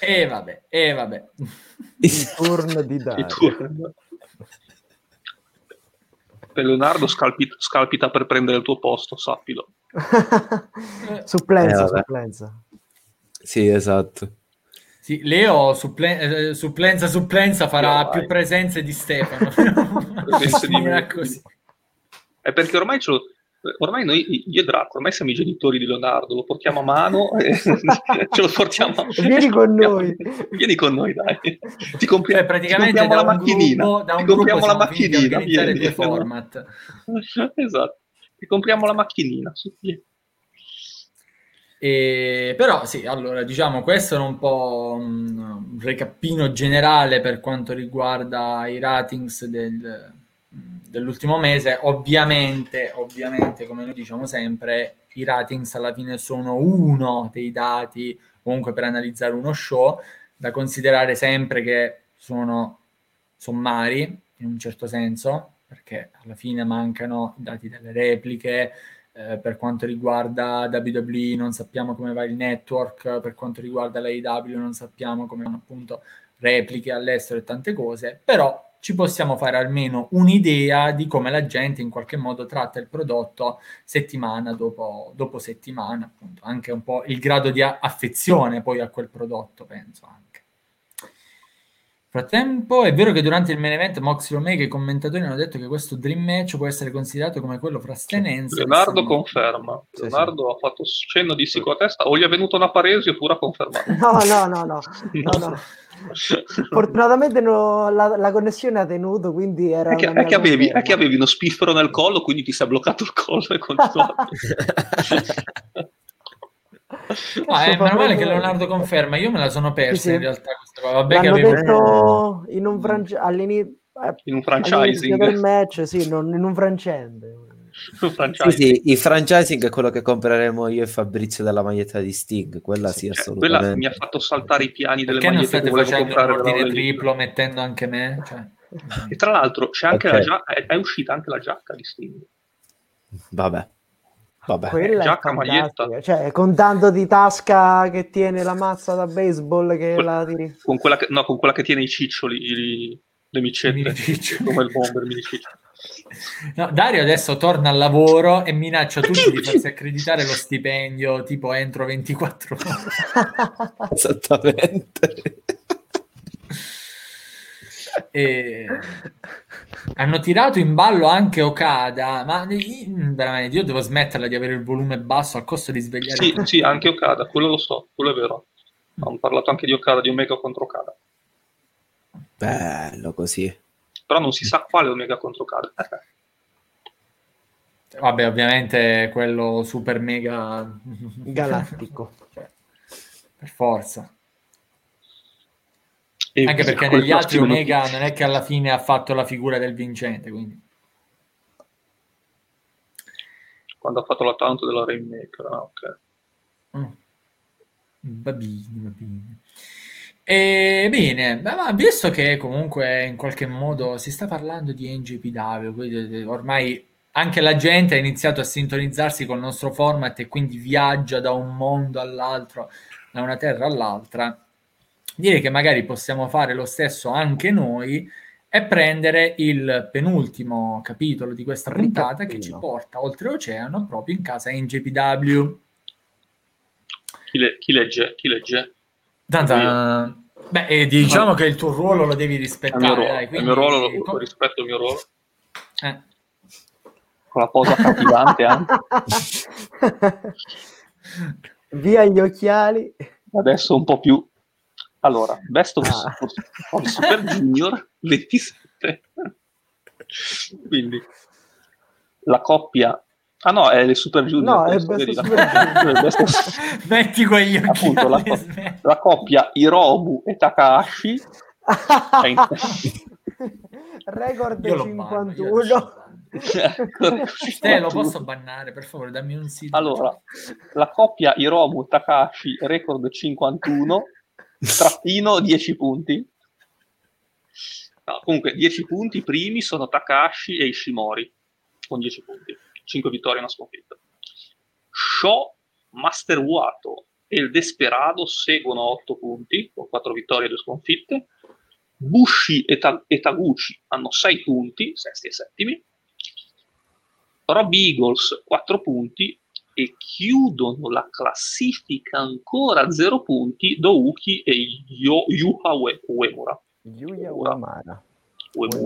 [SPEAKER 1] E vabbè, e vabbè.
[SPEAKER 3] Il turno di *laughs* Dario.
[SPEAKER 2] Per Leonardo scalpita, scalpita, per prendere il tuo posto, sappilo. *laughs*
[SPEAKER 3] supplenza, eh, supplenza.
[SPEAKER 4] Sì, esatto.
[SPEAKER 1] Sì, Leo supplen- eh, supplenza supplenza farà Io, più presenze di Stefano.
[SPEAKER 2] presenze di *laughs* così. È perché ormai ce lo, ormai noi, io e Draco, ormai siamo i genitori di Leonardo, lo portiamo a mano e *laughs* ce lo portiamo.
[SPEAKER 3] Vieni con noi.
[SPEAKER 2] Vieni con noi, dai. Ti, compri-
[SPEAKER 1] cioè, praticamente
[SPEAKER 2] ti
[SPEAKER 1] compriamo la macchinina.
[SPEAKER 2] Gruppo, da un ti compriamo la macchinina.
[SPEAKER 1] Vieni, due format. *laughs*
[SPEAKER 2] esatto. Ti compriamo la macchinina.
[SPEAKER 1] E, però sì, allora diciamo questo era un po' un recappino generale per quanto riguarda i ratings del, dell'ultimo mese, ovviamente, ovviamente, come noi diciamo sempre, i ratings alla fine sono uno dei dati comunque per analizzare uno show, da considerare sempre che sono sommari in un certo senso, perché alla fine mancano i dati delle repliche, eh, per quanto riguarda WWE non sappiamo come va il network, per quanto riguarda l'AEW non sappiamo come vanno appunto repliche all'estero e tante cose, però ci possiamo fare almeno un'idea di come la gente in qualche modo tratta il prodotto settimana dopo, dopo settimana, appunto, anche un po' il grado di affezione poi a quel prodotto, penso anche. Frattempo, è vero che durante il main event Moxley Omega i commentatori hanno detto che questo dream match può essere considerato come quello fra Stan Enzo
[SPEAKER 2] Leonardo conferma. Sì, Leonardo sì. ha fatto cenno di sì con la testa, o gli è venuto una paresi oppure ha confermato.
[SPEAKER 3] No, no, no, no. *laughs* no, no. Fortunatamente no, la, la, connessione ha tenuto, quindi era.
[SPEAKER 2] È che, è che, avevi, è che avevi uno spiffero nel collo, quindi ti si è bloccato il collo e continuato. *laughs*
[SPEAKER 1] Ah, è male che Leonardo conferma, io me la sono persa sì, sì. in realtà questa cosa. Vabbè
[SPEAKER 3] L'hanno avevo... detto in un, all'inizio,
[SPEAKER 2] eh, in un franchising
[SPEAKER 3] del match, sì, non, in un francente.
[SPEAKER 4] Sì, sì, il franchising è quello che compreremo io e Fabrizio della maglietta di Sting, quella sì, sì cioè, assolutamente.
[SPEAKER 2] Quella mi ha fatto saltare i piani delle
[SPEAKER 1] Perché
[SPEAKER 2] magliette
[SPEAKER 1] non state facendo l'ordine triplo mettendo anche me? Cioè... *laughs*
[SPEAKER 2] E tra l'altro c'è anche okay. la giacca, è, è uscita anche la giacca di Sting.
[SPEAKER 4] Vabbè. Vabbè,
[SPEAKER 3] quella giacca, maglietta. Cioè, con tanto di tasca che tiene la mazza da baseball che que- la tiri.
[SPEAKER 2] Con quella che, no, con quella che tiene i ciccioli, i, le micette, come il bomber, mini
[SPEAKER 1] No, Dario adesso torna al lavoro e minaccia tutti di farsi accreditare lo stipendio tipo entro 24 ore. *laughs*
[SPEAKER 4] Esattamente.
[SPEAKER 1] E hanno tirato in ballo anche Okada, ma veramente io devo smetterla di avere il volume basso a costo di svegliare.
[SPEAKER 2] Sì, sì, anche Okada, quello lo so, quello è vero. Hanno parlato anche di Okada, di Omega contro Okada.
[SPEAKER 4] Bello così.
[SPEAKER 2] Però non si sa quale Omega contro Okada.
[SPEAKER 1] Vabbè, ovviamente quello super mega *laughs*
[SPEAKER 3] galattico. cioè,
[SPEAKER 1] per forza. E Anche perché negli altri Omega non è che alla fine ha fatto la figura del vincente, quindi.
[SPEAKER 2] Quando ha fatto la tanto della Rainmaker, ah, ok. Mm.
[SPEAKER 1] Va bene, va bene. E bene, ma visto che comunque in qualche modo si sta parlando di NGPW, quindi ormai anche la gente ha iniziato a sintonizzarsi col nostro format e quindi viaggia da un mondo all'altro, da una terra all'altra direi che magari possiamo fare lo stesso anche noi e prendere il penultimo capitolo di questa puntata che ci porta oltreoceano proprio in casa NJPW.
[SPEAKER 2] Chi, le, chi legge? Chi legge?
[SPEAKER 1] Tanta... Beh, eh, diciamo che il tuo ruolo lo devi rispettare. Il mio ruolo,
[SPEAKER 2] dai, quindi... il mio ruolo lo, rispetto il mio ruolo. Eh. Con la posa cattivante anche.
[SPEAKER 3] Via gli occhiali.
[SPEAKER 2] Adesso un po' più allora, Best of, ah. of Super Junior 27. Quindi la coppia Ah no, è le Super Junior.
[SPEAKER 3] No, è Best *laughs* of Super
[SPEAKER 1] Junior. *laughs* Metti quegli occhi.
[SPEAKER 2] Appunto, la, la, coppia Hirobu e Takahashi. *laughs*
[SPEAKER 3] Record 51.
[SPEAKER 1] eh, lo posso bannare, per favore, dammi un sito.
[SPEAKER 2] Allora, la coppia Hiromu Takahashi, record 51 trattino 10 punti. No, comunque 10 punti primi sono Takashi e Ishimori con 10 punti, 5 vittorie e una sconfitta. Sho, Master Wato e il Desperado seguono 8 punti con 4 vittorie e 2 sconfitte. Bushi e, Ta- e Taguchi hanno 6 punti, sesti e settimi. Rob Eagles 4 punti e chiudono la classifica ancora a zero punti Douki e Yo, Yuha Uemura.
[SPEAKER 3] Yuya Uemura.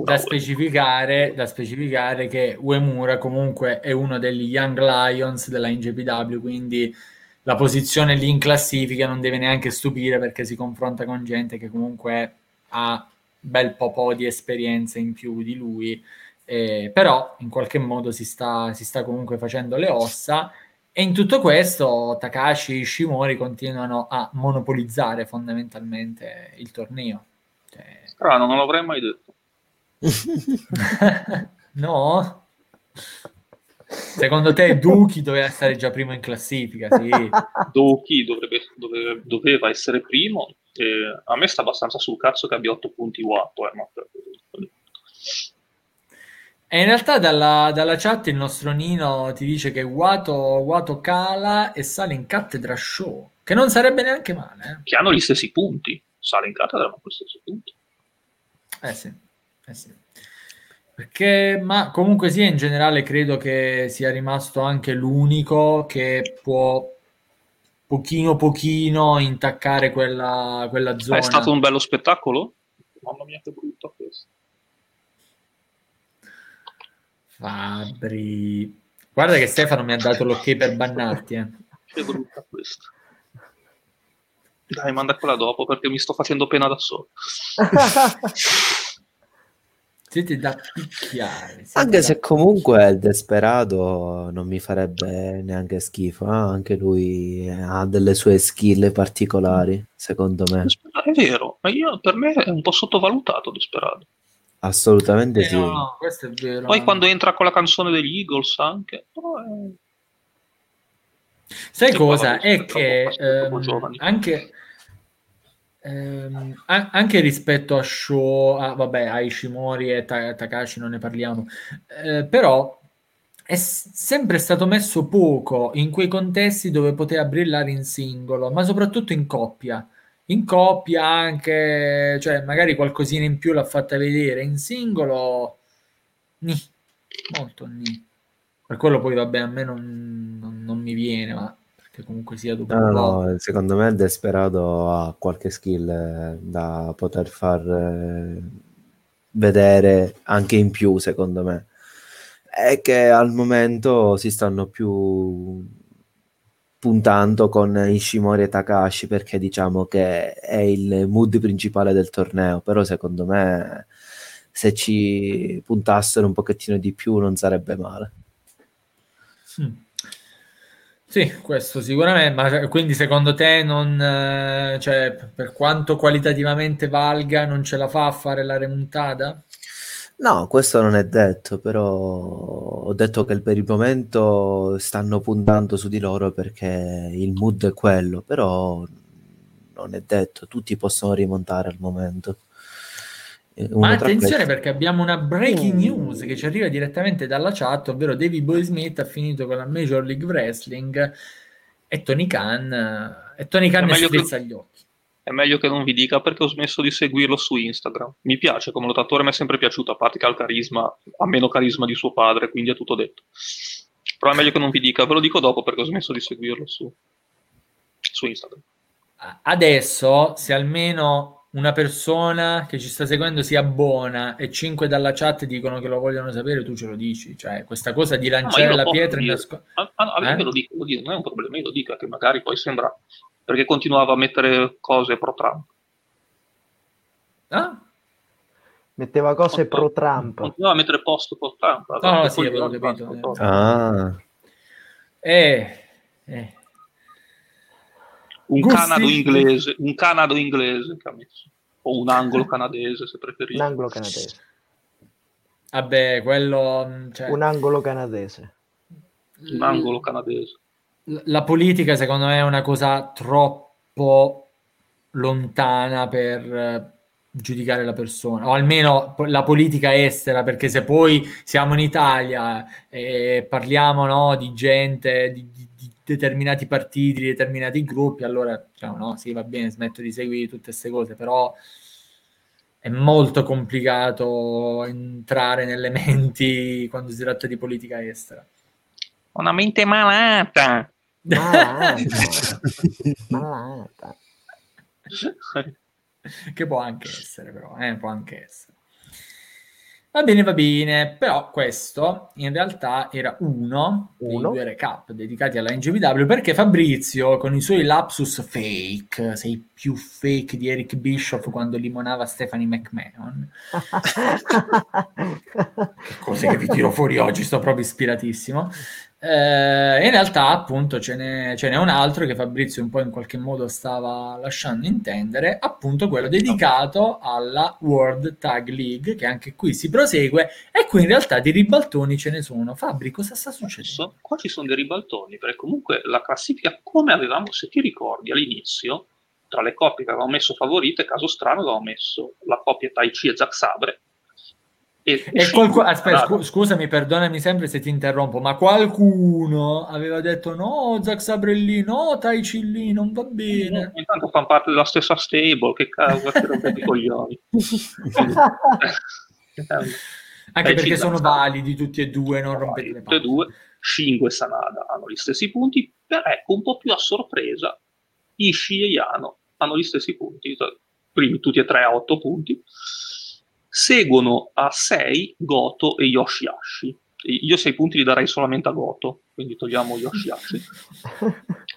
[SPEAKER 1] Da specificare, da specificare che Uemura comunque è uno degli Young Lions della NJPW, quindi la posizione lì in classifica non deve neanche stupire perché si confronta con gente che comunque ha bel po' di esperienza in più di lui, eh, però in qualche modo si sta, si sta comunque facendo le ossa e in tutto questo Takashi e Ishimori continuano a monopolizzare fondamentalmente il torneo.
[SPEAKER 2] Cioè... Strano, non l'avrei mai detto. *laughs*
[SPEAKER 1] no? Secondo te Duki doveva essere già primo in classifica? Sì.
[SPEAKER 2] Duki dovrebbe, doveva, doveva essere primo. Eh, a me sta abbastanza sul cazzo che abbia 8 punti Watto. Eh, ma
[SPEAKER 1] e in realtà dalla, dalla, chat il nostro Nino ti dice che Wato, Wato cala e sale in cattedra show, che non sarebbe neanche male. Eh.
[SPEAKER 2] Che hanno gli stessi punti, sale in cattedra ma con gli stessi punti.
[SPEAKER 1] Eh sì, eh sì. Perché, ma comunque sia, in generale credo che sia rimasto anche l'unico che può pochino pochino intaccare quella, quella zona.
[SPEAKER 2] È stato un bello spettacolo? mamma mia che brutto questo.
[SPEAKER 1] Fabri. Guarda che Stefano mi ha dato l'ok per bannarti. Eh.
[SPEAKER 2] Che brutta questa. *laughs* Dai, manda quella dopo perché mi sto facendo pena da solo. *laughs*
[SPEAKER 1] Siete da picchiare. Siete
[SPEAKER 4] anche
[SPEAKER 1] da...
[SPEAKER 4] se comunque il Desperado non mi farebbe neanche schifo, eh? anche lui ha delle sue skill particolari, secondo me.
[SPEAKER 2] È vero, ma io, per me è un po' sottovalutato Desperado.
[SPEAKER 4] Assolutamente eh, sì. No,
[SPEAKER 1] no, questo è vero.
[SPEAKER 2] Poi quando entra con la canzone degli Eagles anche... È...
[SPEAKER 1] Sai cosa? È che ehm, anche, ehm, anche rispetto a show, a, vabbè, a Ishimori e Ta- Takashi non ne parliamo, eh, però è s- sempre stato messo poco in quei contesti dove poteva brillare in singolo, ma soprattutto in coppia. In coppia anche, cioè magari qualcosina in più l'ha fatta vedere, in singolo, ni, molto ni. Per quello poi vabbè a me non, non, non mi viene, ma che comunque sia dopo
[SPEAKER 4] no, no, secondo me Desperado ha qualche skill eh, da poter far eh, vedere anche in più secondo me. È che al momento si stanno più puntando con Ishimori e Takashi perché diciamo che è il mood principale del torneo però secondo me se ci puntassero un pochettino di più non sarebbe male.
[SPEAKER 1] Mm. Sì, questo sicuramente, ma quindi secondo te non, eh, cioè, per quanto qualitativamente valga, non ce la fa a fare la remontata?
[SPEAKER 4] No, questo non è detto, però ho detto che per il momento stanno puntando su di loro perché il mood è quello, però non è detto, tutti possono rimontare al momento.
[SPEAKER 1] Ma attenzione perché abbiamo una breaking mm. news che ci arriva direttamente dalla chat, ovvero David Boy Smith ha finito con la Major League Wrestling e Tony Khan, e Tony Khan strizza gli occhi.
[SPEAKER 2] È meglio che non vi dica perché ho smesso di seguirlo su Instagram. Mi piace come lottatore, mi è sempre piaciuto, a parte che ha il carisma, ha meno carisma di suo padre, quindi è tutto detto. Però è meglio che non vi dica, ve lo dico dopo perché ho smesso di seguirlo su, su Instagram.
[SPEAKER 1] Adesso, se almeno una persona che ci sta seguendo si abbona e cinque dalla chat dicono che lo vogliono sapere, tu ce lo dici. Cioè, questa cosa di lanciare no, la pietra in nascosto.
[SPEAKER 2] Ah, ah, a, me eh? lo dico, lo dico, non è un problema, io lo dico, che magari poi sembra perché continuava a mettere cose pro Trump.
[SPEAKER 3] Ah? Metteva cose pro Trump.
[SPEAKER 2] Continuava a mettere post pro Trump.
[SPEAKER 1] No, no, sì, avevo capito.
[SPEAKER 4] Eh. Ah.
[SPEAKER 1] Eh, eh
[SPEAKER 2] un Gusti. canado inglese, un canado inglese che ha messo, o un angolo canadese se preferite.
[SPEAKER 3] Un angolo canadese.
[SPEAKER 1] Vabbè, quello... Mm, cioè...
[SPEAKER 3] Un angolo canadese.
[SPEAKER 2] Un angolo canadese.
[SPEAKER 1] La politica secondo me è una cosa troppo lontana per eh, giudicare la persona, o almeno la politica estera, perché se poi siamo in Italia e parliamo no, di gente, di determinati partiti, determinati gruppi, allora diciamo no, sì, va bene, smetto di seguire tutte queste cose, però è molto complicato entrare nelle *laughs* menti quando si tratta di politica estera.
[SPEAKER 2] Una mente malata. Malata. *laughs*
[SPEAKER 3] malata.
[SPEAKER 1] che può anche essere, però, eh, può anche essere. Va bene, va bene, però questo in realtà era uno, uno. dei due recap dedicati alla NGVW perché Fabrizio con i suoi lapsus fake, sei più fake di Eric Bishop quando limonava Stephanie McMahon. *laughs* che cose che vi tiro fuori oggi, sto proprio ispiratissimo. Eh, in realtà, appunto, ce n'è, ce n'è, un altro che Fabrizio un po' in qualche modo stava lasciando intendere, appunto quello dedicato alla World Tag League, che anche qui si prosegue, e qui in realtà di ribaltoni ce ne sono. Fabri, cosa sta succedendo?
[SPEAKER 2] Qua ci sono dei ribaltoni, perché comunque la classifica, come avevamo, se ti ricordi all'inizio, tra le coppie che avevamo messo favorite, caso strano, avevamo messo la coppia Tai Chi e Zack Sabre,
[SPEAKER 1] e, e qualcuno, aspetta, scu- scusami, perdonami sempre se ti interrompo, ma qualcuno aveva detto no, Zack Sabrelli, no, Tai Chi non va bene.
[SPEAKER 2] No, intanto fanno parte della stessa stable, che cazzo, che rompete i coglioni. *laughs*
[SPEAKER 1] Anche perché sono validi tutti e due, non rompete le palle.
[SPEAKER 2] Tutti e due, Shingo e Sanada hanno gli stessi punti, però ecco, un po' più a sorpresa, Ishii e Yano hanno gli stessi punti. primi tutti e tre a 8 punti. Seguono a 6 Goto e Yoshihashi. Io 6 punti li darei solamente a Goto, quindi togliamo Yoshihashi. *laughs*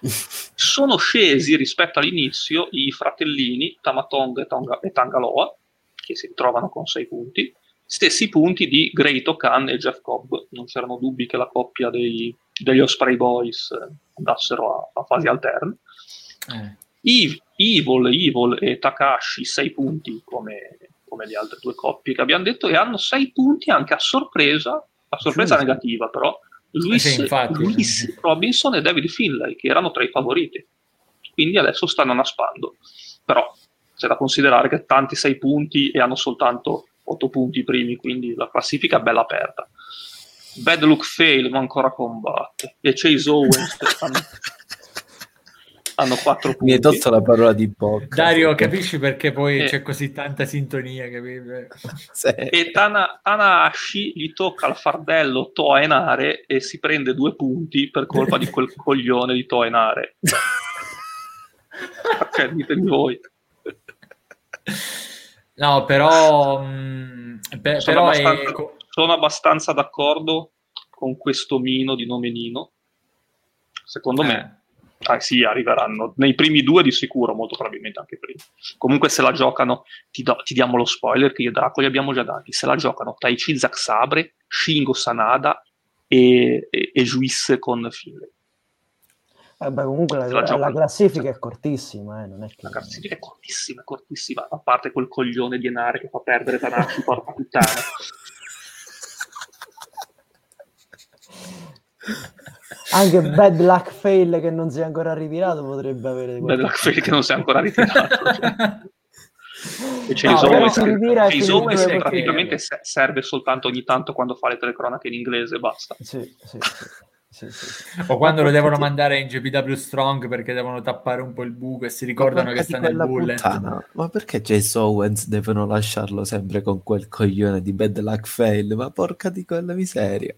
[SPEAKER 2] Sono scesi rispetto all'inizio i fratellini Tamatong e, Tonga, e Tangaloa, che si ritrovano con 6 punti. Stessi punti di Great Okan e Jeff Cobb. Non c'erano dubbi che la coppia dei, degli Osprey Boys andassero a, a fasi alterne. Eh. Evil, Evil e Takashi 6 punti come, come, le altre due coppie che abbiamo detto e hanno 6 punti anche a sorpresa, a sorpresa sì. negativa però, Luis, sì, Luis Robinson e David Finlay che erano tra i favoriti. Quindi adesso stanno naspando. Però c'è da considerare che tanti 6 punti e hanno soltanto 8 punti i primi, quindi la classifica è bella aperta. Bad Look Fail ma ancora combatte e Chase Owens *laughs* hanno 4 punti.
[SPEAKER 4] Mi hai tolto la parola di bocca.
[SPEAKER 1] Dario, perché... capisci perché poi eh. c'è così tanta sintonia?
[SPEAKER 2] sì. E Tana, Tanahashi gli tocca al fardello Toenare e si prende due punti per colpa di quel *laughs* coglione di Toenare. cioè, ditemi voi.
[SPEAKER 1] No, però... Mh, mm, per,
[SPEAKER 2] sono,
[SPEAKER 1] però
[SPEAKER 2] abbastanza, è... sono abbastanza d'accordo con questo Mino di nome Nino. Secondo eh. me Ah, sì, arriveranno nei primi due di sicuro, molto probabilmente anche prima. Comunque, se la giocano, ti, do, ti diamo lo spoiler che io e Draco li abbiamo già dati. Se la giocano Taichi Zack Sabre, Shingo Sanada e, e, e Juice con Finlay.
[SPEAKER 3] Eh beh, comunque la, la, la, classifica è cortissima, eh, non è che...
[SPEAKER 2] La classifica è cortissima, è cortissima, a parte quel coglione di Enare che fa perdere Tanashi, porca puttana. *laughs*
[SPEAKER 3] Anche Bad Luck Fail che non si è ancora ritirato potrebbe avere...
[SPEAKER 2] Bad Luck Fail che non si è ancora ritirato. cioè. no, che praticamente serve soltanto ogni tanto quando fa le telecronache in inglese basta.
[SPEAKER 3] Sì, sì,
[SPEAKER 1] sì. Sì, sì. O quando lo devono mandare in GPW Strong perché devono tappare un po' il buco e si ricordano che sta nel bullet. Puttana.
[SPEAKER 4] Ma perché Jace Owens devono lasciarlo sempre con quel coglione di bad luck fail? Ma porca di quella miseria.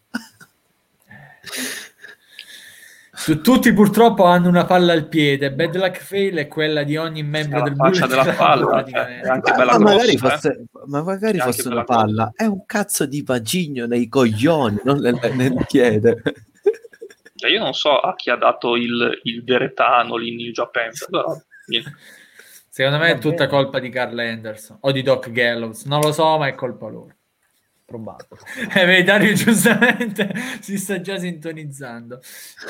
[SPEAKER 1] Tutti purtroppo hanno una palla al piede. Bad luck fail è quella di ogni membro
[SPEAKER 2] sì,
[SPEAKER 1] del
[SPEAKER 2] faccia della palla. È anche bella
[SPEAKER 4] ma,
[SPEAKER 2] grossa,
[SPEAKER 4] magari
[SPEAKER 2] eh?
[SPEAKER 4] fosse, ma magari fosse una palla. Grossa. È un cazzo di vagigno nei coglioni, non nel, nel piede.
[SPEAKER 2] Cioè, io non so a chi ha dato il, il Deretano lì in New Japan, però niente.
[SPEAKER 1] Secondo me è tutta colpa di Carl Anderson o di Doc Gallows. Non lo so, ma è colpa loro
[SPEAKER 3] probabile. *laughs*
[SPEAKER 1] Eh, vedi, Dario giustamente *laughs* si sta già sintonizzando.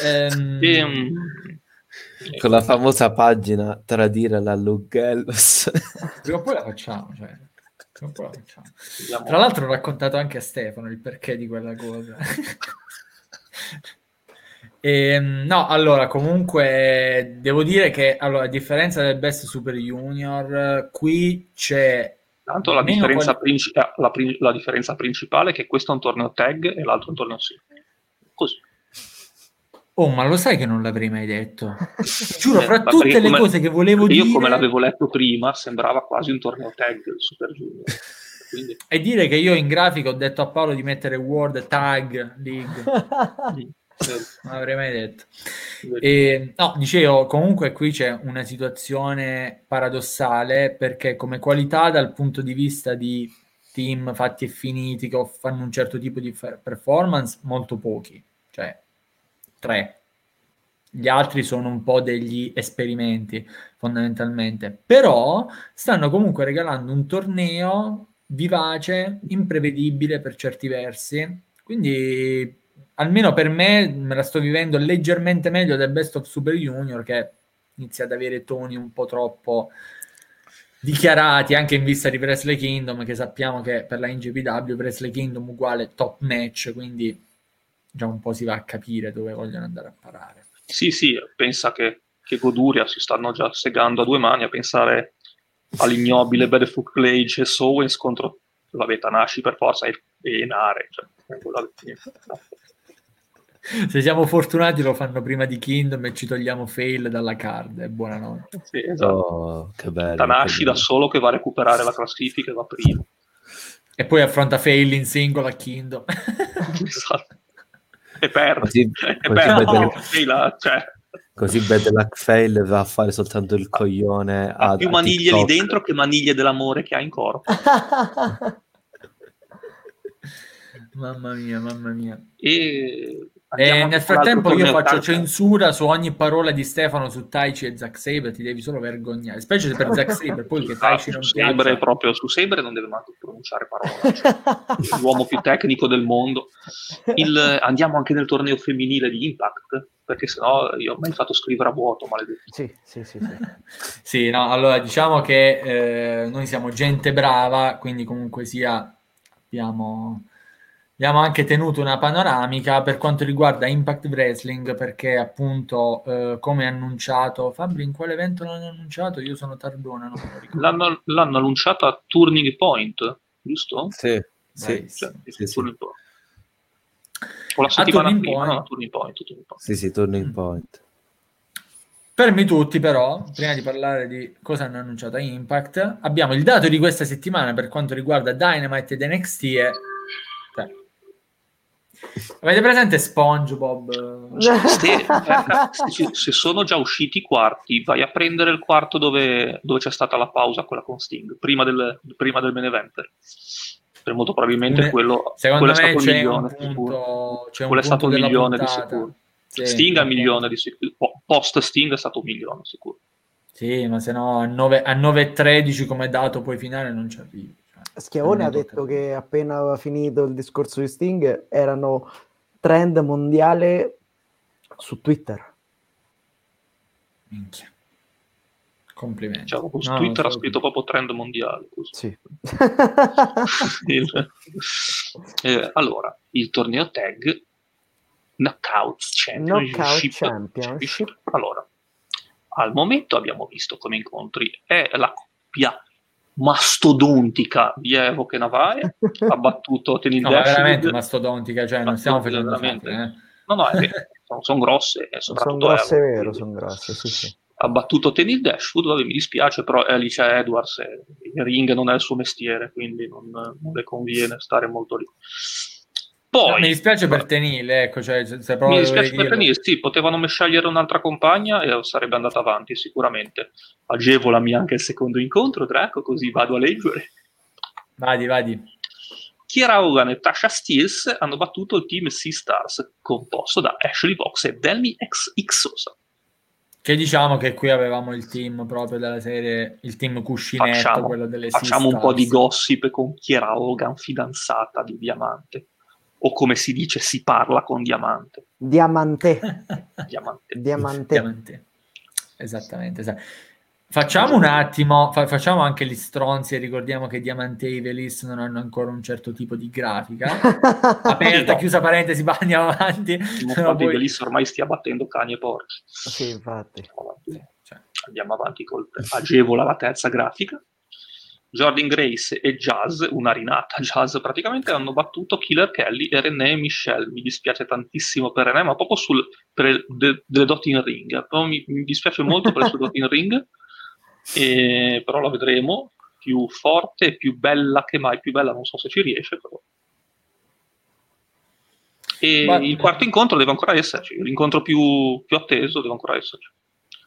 [SPEAKER 1] Ehm...
[SPEAKER 4] E, con la famosa pagina Tradire la Lugellos. *laughs*
[SPEAKER 1] Prima o poi la facciamo, cioè. Poi la facciamo. Tra l'altro ho raccontato anche a Stefano il perché di quella cosa. E, ehm, no, allora, comunque devo dire che allora, a differenza del Best Super Junior, qui c'è
[SPEAKER 2] Tanto la differenza, quali... princi- eh, la, pri- la differenza, principale è che questo è un torneo tag e l'altro è un torneo singolo. Così.
[SPEAKER 1] Oh, ma lo sai che non l'avrei mai detto? *laughs* Giuro, eh, fra tutte le come, cose che volevo
[SPEAKER 2] io
[SPEAKER 1] dire...
[SPEAKER 2] Io come l'avevo letto prima, sembrava quasi un torneo tag del Super Junior. Quindi... *laughs*
[SPEAKER 1] E dire che io in grafica ho detto a Paolo di mettere World Tag League. *laughs* non l'avrei mai detto. E, no, dicevo, comunque qui c'è una situazione paradossale perché come qualità dal punto di vista di team fatti e finiti che fanno un certo tipo di performance, molto pochi, cioè tre. Gli altri sono un po' degli esperimenti fondamentalmente, però stanno comunque regalando un torneo vivace, imprevedibile per certi versi, quindi almeno per me me la sto vivendo leggermente meglio del Best of Super Junior che inizia ad avere toni un po' troppo dichiarati anche in vista di Presley Kingdom che sappiamo che per la NGPW Presley Kingdom uguale top match quindi già un po' si va a capire dove vogliono andare a parare.
[SPEAKER 2] Sì sì pensa che, che Goduria si stanno già segando a due mani a pensare all'ignobile Battlefield Clage e Sowens contro la Betanashi per forza e, e Nare cioè,
[SPEAKER 1] se siamo fortunati lo fanno prima di Kingdom e ci togliamo fail dalla card e buonanotte
[SPEAKER 2] sì, esatto.
[SPEAKER 4] oh, che bello,
[SPEAKER 2] Tanashi da solo che va a recuperare la classifica e va prima
[SPEAKER 1] e poi affronta fail in singola a Kingdom *laughs*
[SPEAKER 2] esatto. e perde sì, e perde no. fail, cioè.
[SPEAKER 4] Così Bad Luck Fail va a fare soltanto il coglione.
[SPEAKER 2] Ha più maniglie TikTok. lì dentro che maniglie dell'amore che ha in corpo. *laughs*
[SPEAKER 1] mamma mia, mamma mia.
[SPEAKER 2] E
[SPEAKER 1] e nel frattempo io faccio censura su ogni parola di Stefano su Taichi e Zack Saber, ti devi solo vergognare, specie per Zack *laughs* Saber, poi che Taichi non
[SPEAKER 2] su Saber proprio su Saber non deve manco pronunciare parole, cioè, *laughs* l'uomo più tecnico del mondo. Il, andiamo anche nel torneo femminile di Impact, perché sennò io ho mai fatto scrivere a vuoto, maledetto.
[SPEAKER 3] Sì, sì, sì. Sì, *laughs*
[SPEAKER 1] sì no, allora diciamo che eh, noi siamo gente brava, quindi comunque sia abbiamo Abbiamo anche tenuto una panoramica per quanto riguarda Impact Wrestling perché appunto eh, come annunciato Fabri in quale evento l'hanno annunciato? Io sono tardona non
[SPEAKER 2] l'hanno, l'hanno, annunciato a Turning Point giusto?
[SPEAKER 4] Sì, sì,
[SPEAKER 2] cioè,
[SPEAKER 4] sì,
[SPEAKER 2] sì, Turning Point. o la settimana a prima point. No, Turning Point, Turning Point.
[SPEAKER 4] sì sì Turning mm. Point
[SPEAKER 1] Fermi tutti però, prima di parlare di cosa hanno annunciato a Impact, abbiamo il dato di questa settimana per quanto riguarda Dynamite ed NXT e Avete presente SpongeBob?
[SPEAKER 2] Se, se, sono già usciti i quarti, vai a prendere il quarto dove, dove c'è stata la pausa, quella con Sting, prima del, prima del main eventer. Per molto probabilmente quello, quello
[SPEAKER 1] è stato un milione punto, sicuro.
[SPEAKER 2] quello è stato un milione puntata. di sicuro. Sì, Sting a milione di sicuro. Post Sting è stato un milione sicuro.
[SPEAKER 1] Sì, ma se no a 9,13 come dato poi finale non ci arrivi.
[SPEAKER 3] Schiavone ha detto che appena aveva finito il discorso di Sting erano trend mondiale su Twitter.
[SPEAKER 1] Minchia. Complimenti.
[SPEAKER 2] Diciamo, su no, Twitter ha scritto proprio trend mondiale.
[SPEAKER 3] Sì. *laughs*
[SPEAKER 2] il, eh, allora, il torneo tag Knockouts Championship.
[SPEAKER 3] Knockout Championship.
[SPEAKER 2] Allora, al momento abbiamo visto come incontri è la coppia mastodontica di Evo che Navae ha *laughs* battuto
[SPEAKER 1] Tenil no, veramente mastodontica, cioè non stiamo facendo veramente. Fatti, eh.
[SPEAKER 2] No, no, sono, sono grosse soprattutto
[SPEAKER 3] sono grosse, Evo, vero, sono grosse, sì, sì.
[SPEAKER 2] Ha battuto Tenil Dashwood, vabbè, mi dispiace, però è Alicia Edwards e il ring non è il suo mestiere, quindi non, non le conviene stare molto lì. Poi,
[SPEAKER 1] mi dispiace per Tenile, ecco, cioè, se
[SPEAKER 2] mi dispiace per Tenile, sì, potevano scegliere un'altra compagna e sarebbe andata avanti sicuramente. Agevolami anche il secondo incontro, Draco, così vado a leggere.
[SPEAKER 1] Vadi, vadi.
[SPEAKER 2] Kiera Hogan e Tasha Steels hanno battuto il team Sea Stars, composto da Ashley Vox e Delmi X Xosa.
[SPEAKER 1] Che diciamo che qui avevamo il team proprio della serie, il team cuscinetto,
[SPEAKER 2] facciamo,
[SPEAKER 1] quello delle
[SPEAKER 2] Facciamo un po' di gossip con Kiera Hogan, fidanzata di Diamante o come si dice si parla con Diamante.
[SPEAKER 3] Diamante. *laughs*
[SPEAKER 2] Diamante.
[SPEAKER 3] Diamante.
[SPEAKER 1] Diamante. Esattamente, esattamente. Facciamo un attimo, fa- facciamo anche gli stronzi e ricordiamo che Diamante e Ivelis non hanno ancora un certo tipo di grafica. *laughs* Aperta, chiusa parentesi, *laughs* ma andiamo avanti.
[SPEAKER 2] Non poi... Ivelis ormai stia battendo cani e porci.
[SPEAKER 3] Sì, infatti.
[SPEAKER 2] Cioè, andiamo avanti col agevola la terza grafica. Jordan Grace e Jazz, una rinata Jazz praticamente, hanno battuto Killer Kelly e René Michel. Mi dispiace tantissimo per René, ma proprio sul, per de, delle doti in ring. Mi, mi, dispiace molto per le sue doti in ring, e, però la vedremo più forte più bella che mai. Più bella non so se ci riesce, però. E Ma... il quarto incontro deve ancora esserci, l'incontro più, più atteso deve ancora esserci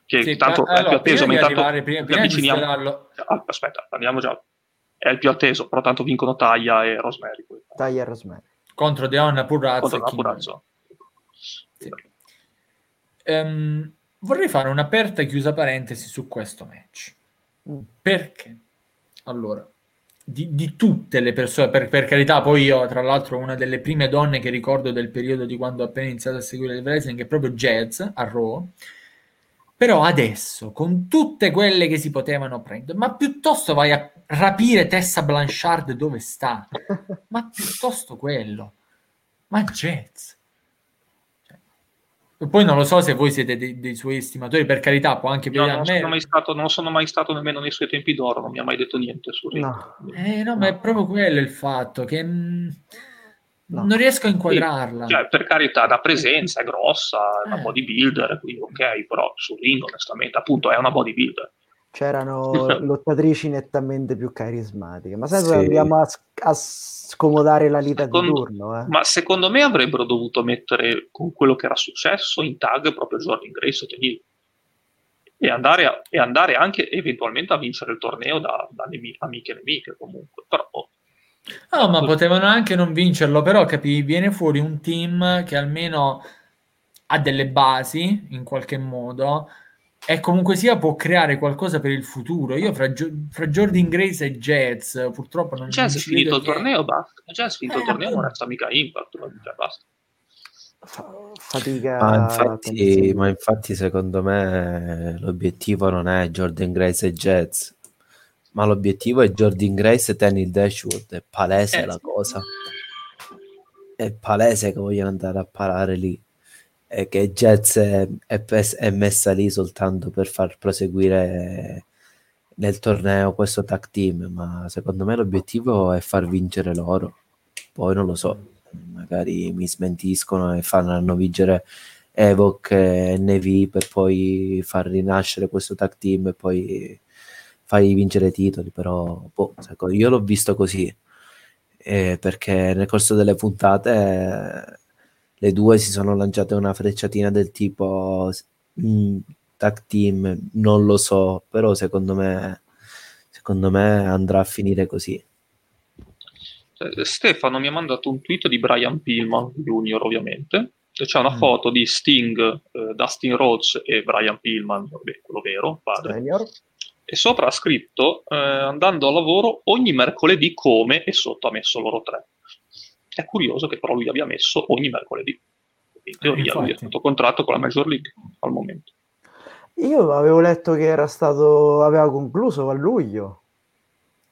[SPEAKER 2] che sì, tanto allora, è il più atteso, ma intanto arrivare, prima, prima avviciniamo. Ah, aspetta, andiamo già. È il più atteso, però tanto vincono Taglia e Rosemary.
[SPEAKER 3] Taglia e Rosemary.
[SPEAKER 1] Contro Deonna Purrazzo.
[SPEAKER 2] Contro Purrazzo.
[SPEAKER 1] Sì. Um, vorrei fare un'aperta e chiusa parentesi su questo match. Mm. Perché? Allora, di, di, tutte le persone, per, per, carità, poi io tra l'altro una delle prime donne che ricordo del periodo di quando ho appena iniziato a seguire il wrestling è proprio Jazz a Raw, però adesso, con tutte quelle che si potevano prendere, ma piuttosto vai a rapire Tessa Blanchard dove sta, *laughs* ma piuttosto quello, ma Jazz. Cioè, poi non lo so se voi siete dei, dei suoi estimatori, per carità, può anche
[SPEAKER 2] no, non, sono mai stato, non sono mai stato nemmeno nei suoi tempi d'oro, non mi ha mai detto niente su
[SPEAKER 1] no. Eh, no, no, ma è proprio quello il fatto che... Mh, No. Non riesco a inquadrarla.
[SPEAKER 2] Sì, cioè, per carità, da presenza è grossa, è una eh. bodybuilder, quindi ok, però sul ring onestamente appunto è una bodybuilder.
[SPEAKER 3] c'erano *laughs* lottatrici nettamente più carismatiche, ma senza sì. andiamo a, a, scomodare la lita secondo, di turno. Eh.
[SPEAKER 2] Ma secondo me avrebbero dovuto mettere con quello che era successo in tag proprio Jordan Grace e e andare, a, e andare anche eventualmente a vincere il torneo da, da nemi- amiche e nemiche comunque. Però, oh.
[SPEAKER 1] No, ma potevano anche non vincerlo, però capi, viene fuori un team che almeno ha delle basi in qualche modo e comunque sia può creare qualcosa per il futuro. Io fra, fra Jordan Grace e Jets purtroppo non
[SPEAKER 2] Jazz è finito il che... torneo, basta. Jazz è finito eh, il torneo, non resta mica Impact, cioè, basta.
[SPEAKER 3] Fatica.
[SPEAKER 4] Ma infatti, ma infatti, secondo me l'obiettivo non è Jordan Grace e Jets, ma l'obiettivo è Jordan Grace e Tenny Dashwood. È palese eh, la cosa. È palese che vogliono andare a parare lì e che Jets è, è, è, messa lì soltanto per far proseguire nel torneo questo tag team, ma secondo me l'obiettivo è far vincere loro. Poi non lo so, magari mi smentiscono e faranno vincere Evoc e NV per poi far rinascere questo tag team e poi fai vincere i titoli, però boh, io l'ho visto così, eh, perché nel corso delle puntate le due si sono lanciate una frecciatina del tipo mm, tag team, non lo so, però secondo me, secondo me andrà a finire così.
[SPEAKER 2] Eh, Stefano mi ha mandato un tweet di Brian Pillman Junior ovviamente c'è una mm. foto di Sting, eh, Dustin Rhodes e Brian Pillman, vabbè, quello vero, padre. Senior. E sopra ha scritto eh, andando a lavoro ogni mercoledì come e sotto ha messo loro tre. È curioso che però lui abbia messo ogni mercoledì. In teoria eh, lui ha fatto contratto con la Major League al momento.
[SPEAKER 3] Io avevo letto che era stato, aveva concluso a luglio,